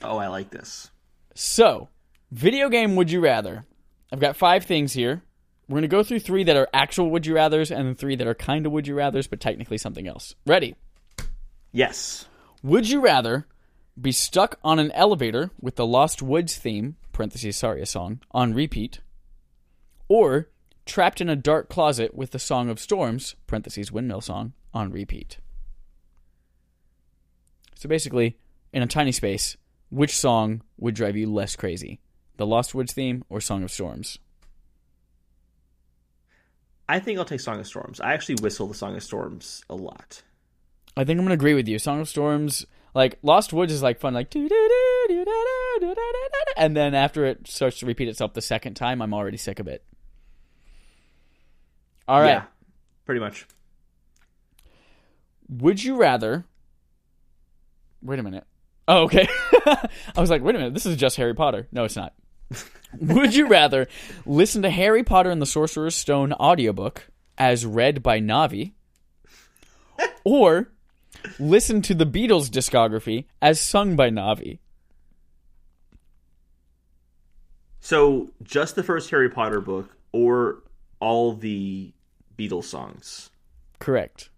Oh, I like this. So, video game would you rather? I've got five things here. We're going to go through three that are actual would you rathers and then three that are kind of would you rathers, but technically something else. Ready? Yes. Would you rather be stuck on an elevator with the Lost Woods theme, parentheses, sorry, a song, on repeat, or trapped in a dark closet with the Song of Storms, parentheses, windmill song, on repeat? So basically, in a tiny space, which song would drive you less crazy? the Lost Woods theme, or Song of Storms? I think I'll take Song of Storms. I actually whistle the Song of Storms a lot. I think I'm gonna agree with you. Song of Storms, like Lost Woods, is like fun, like and then after it starts to repeat itself the second time, I'm already sick of it. All right, yeah, pretty much. Would you rather? Wait a minute. Oh, okay. I was like, wait a minute. This is just Harry Potter. No, it's not. Would you rather listen to Harry Potter and the Sorcerer's Stone audiobook as read by Navi, or listen to the Beatles discography as sung by Navi? So, just the first Harry Potter book or all the Beatles songs? Correct.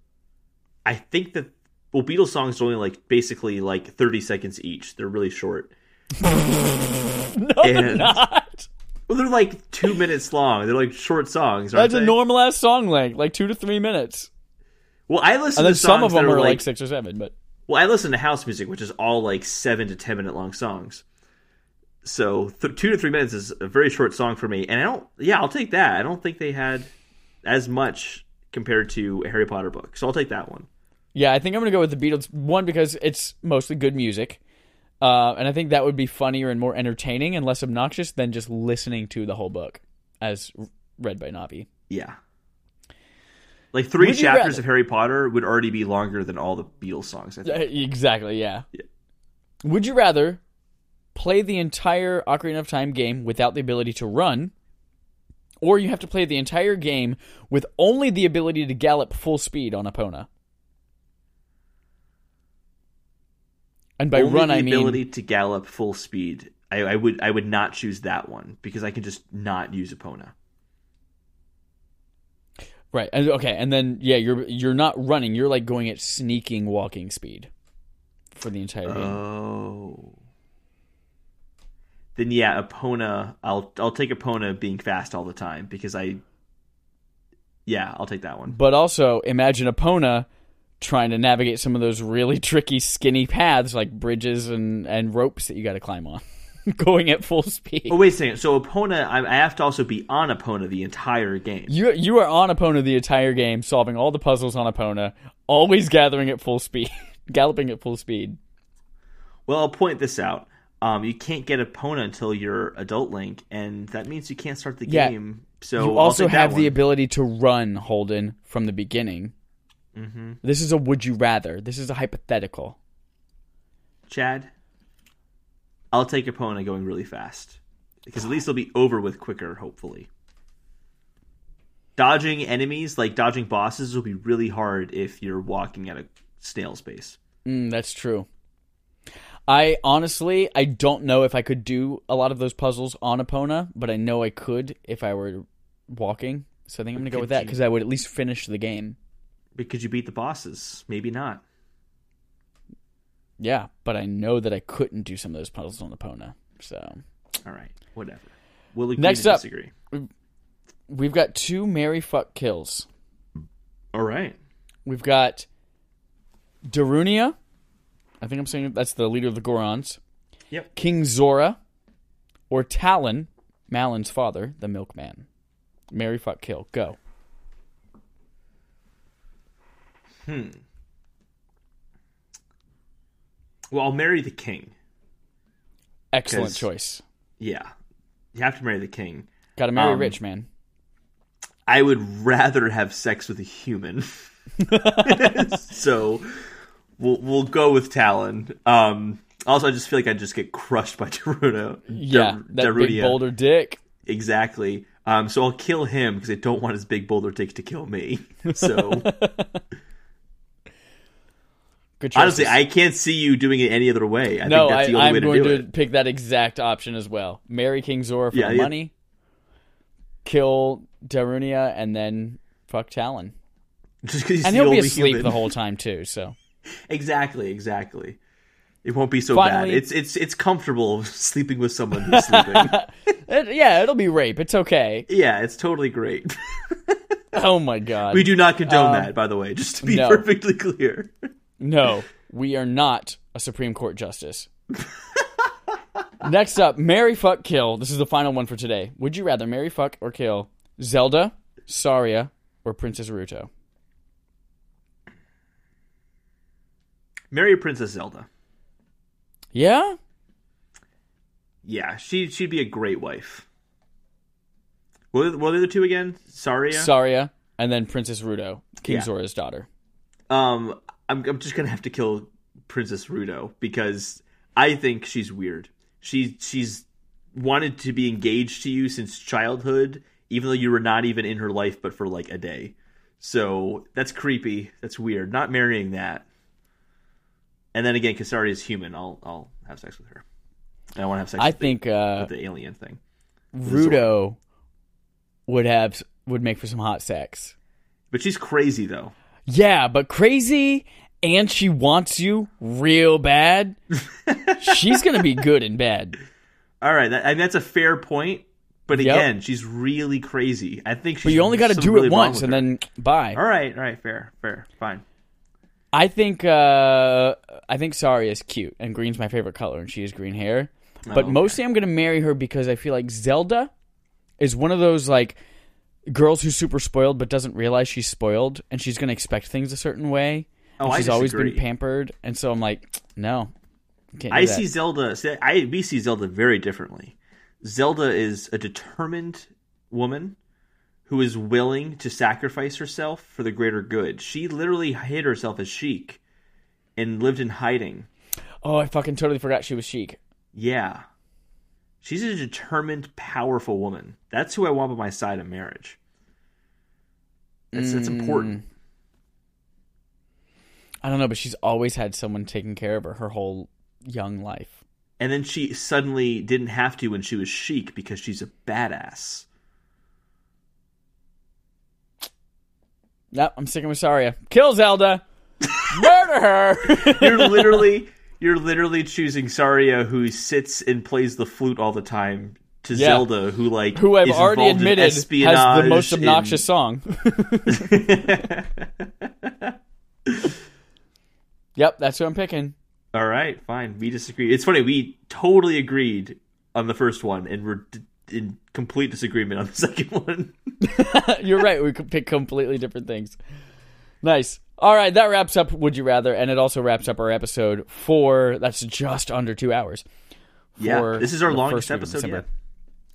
I think that well, Beatles songs are only like basically like 30 seconds each. They're really short. No, they're And- not. Well, they're like 2 minutes long. They're like short songs, That's a they? normal ass song length, like two to three minutes. Well, I listen And then to some of them are are like, like six or seven, but Well, I listen to house music, which is all like seven to ten minute long songs. So th- two to three minutes is a very short song for me, and I don't. Yeah, I'll take that. I don't think they had as much compared to a Harry Potter book, so I'll take that one. Yeah, I think I'm gonna go with the Beatles. One because it's mostly good music, uh, and I think that would be funnier and more entertaining and less obnoxious than just listening to the whole book as read by Navi. Yeah, like three Would chapters rather- of Harry Potter would already be longer than all the Beatles songs. I think. Exactly. Yeah. Would you rather play the entire Ocarina of Time game without the ability to run, or you have to play the entire game with only the ability to gallop full speed on Epona? And by Only run, the I mean ability to gallop full speed. I, I would I would not choose that one because I can just not use Epona. Right. And okay, and then yeah, you're you're not running, you're like going at sneaking walking speed for the entire game. Oh. Then yeah, Epona. I'll I'll take Epona being fast all the time because I. Yeah, I'll take that one. But also imagine Epona trying to navigate some of those really tricky skinny paths like bridges and and ropes that you got to climb on going at full speed. Oh wait a second. So Epona, I, I have to also be on Epona the entire game. You you are on Epona the entire game solving all the puzzles on Epona, always gathering at full speed, galloping at full speed. Well, I'll point this out. Um, you can't get Epona until you're adult Link, and that means you can't start the Yeah. game. So you also have the ability to run Holden from the beginning. Mm-hmm. This is a would you rather. This is a hypothetical. Chad, I'll take Epona going really fast because at least it'll be over with quicker. Hopefully, dodging enemies like dodging bosses will be really hard if you're walking at a snail's pace. Mm, that's true. I honestly, I don't know if I could do a lot of those puzzles on Epona, but I know I could if I were walking. So I think I'm gonna go with that because I would at least finish the game. Could you beat the bosses? Maybe not. Yeah, but I know that I couldn't do some of those puzzles on Epona. So All right, whatever. We'll agree Next to up. disagree. we've got two Mary fuck kills. All right. We've got Darunia. I think I'm saying that's the leader of the Gorons. Yep. King Zora, or Talon, Malon's father, the milkman. Mary fuck kill. Go. Well, I'll marry the king. Excellent choice. Yeah, you have to marry the king. Got to marry Um, rich man. I would rather have sex with a human. so we'll we'll go with Talon. Um, also, I just feel like I just get crushed by Daruno. Yeah, Dar- that Darunia. big boulder dick. Exactly. Um, so I'll kill him because I don't want his big boulder dick to kill me. So Good honestly, I can't see you doing it any other way. I no, think I, that's the only I'm way to going do to it. pick that exact option as well. Marry King Zora for Yeah, the yeah. money, kill Darunia, and then fuck Talon. Just 'cause he's And the he'll be only asleep human. the whole time too. So Exactly, exactly. It won't be so Finally- bad. It's it's it's comfortable sleeping with someone who's sleeping. It- yeah, it'll be rape. It's okay. yeah, it's totally great. Oh my god. We do not condone Um, that, by the way, just to be no. perfectly clear. No, we are not a Supreme Court justice. Next up, marry, fuck, kill. This is the final one for today. Would you rather marry, fuck, or kill Zelda, Saria, or Princess Ruto? Marry Princess Zelda. Yeah? Yeah, she she'd be a great wife. What are, what are the two again? Saria. Saria, and then Princess Ruto, King Yeah. Zora's daughter. um, I'm I'm just gonna have to kill Princess Ruto because I think she's weird. She she's wanted to be engaged to you since childhood, even though you were not even in her life, but for like a day. So that's creepy. That's weird. Not marrying that. And then again, Kasari is human. I'll I'll have sex with her. And I want to have sex. I with the- think uh, with the alien thing. Ruto would have would make for some hot sex. But she's crazy though. Yeah, but crazy and she wants you real bad. She's gonna be good and bad. All right, that, and that's a fair point. But Yep. again, she's really crazy. I think she's. But you only got to do really it once and her. then bye. All right, all right, fair, fair, fine. I think uh, I think Sari is cute, and green's my favorite color, and she has green hair. But okay. mostly, I'm gonna marry her because I feel like Zelda is one of those like girls who's super spoiled but doesn't realize she's spoiled, and she's gonna expect things a certain way. Oh, she's always been pampered, and so I'm like, no, I see Zelda. I we see Zelda very differently. Zelda is a determined woman who is willing to sacrifice herself for the greater good. She literally hid herself as Sheik and lived in hiding. Oh, I fucking totally forgot she was Sheik. Yeah. She's a determined, powerful woman. That's who I want by my side in marriage. That's that's Mm. important. I don't know, but she's always had someone taking care of her her whole young life. And then she suddenly didn't have to when she was Sheik because she's a badass. Nope, I'm sticking with Saria. Kill Zelda. Murder her. You're literally you're literally choosing Saria who sits and plays the flute all the time to Yeah. Zelda who like Who I've is already admitted has the most obnoxious song. yep, that's who I'm picking. All right, fine. We disagree. It's funny. We totally agreed on the first one, and we're d- in complete disagreement on the second one. You're right. We could pick completely different things. Nice. All right, that wraps up Would You Rather, and it also wraps up our episode for that's just under two hours. yeah, this is our longest first week of episode yet.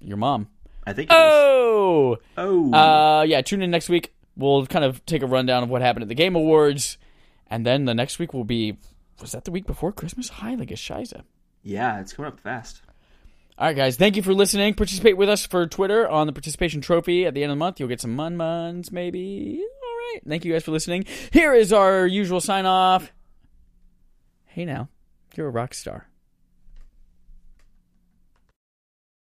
Your mom. I think. It is. Oh, Oh, uh, yeah. Tune in next week we'll kind of take a rundown of what happened at the Game Awards, and then the next week will be was that the week before Christmas? Heilige Scheiße. Yeah, it's coming up fast. All right, guys. Thank you for listening. Participate with us for Twitter on the participation trophy at the end of the month. You'll get some mun muns, maybe. All right. Thank you guys for listening. Here is our usual sign off. Hey now, you're a rock star.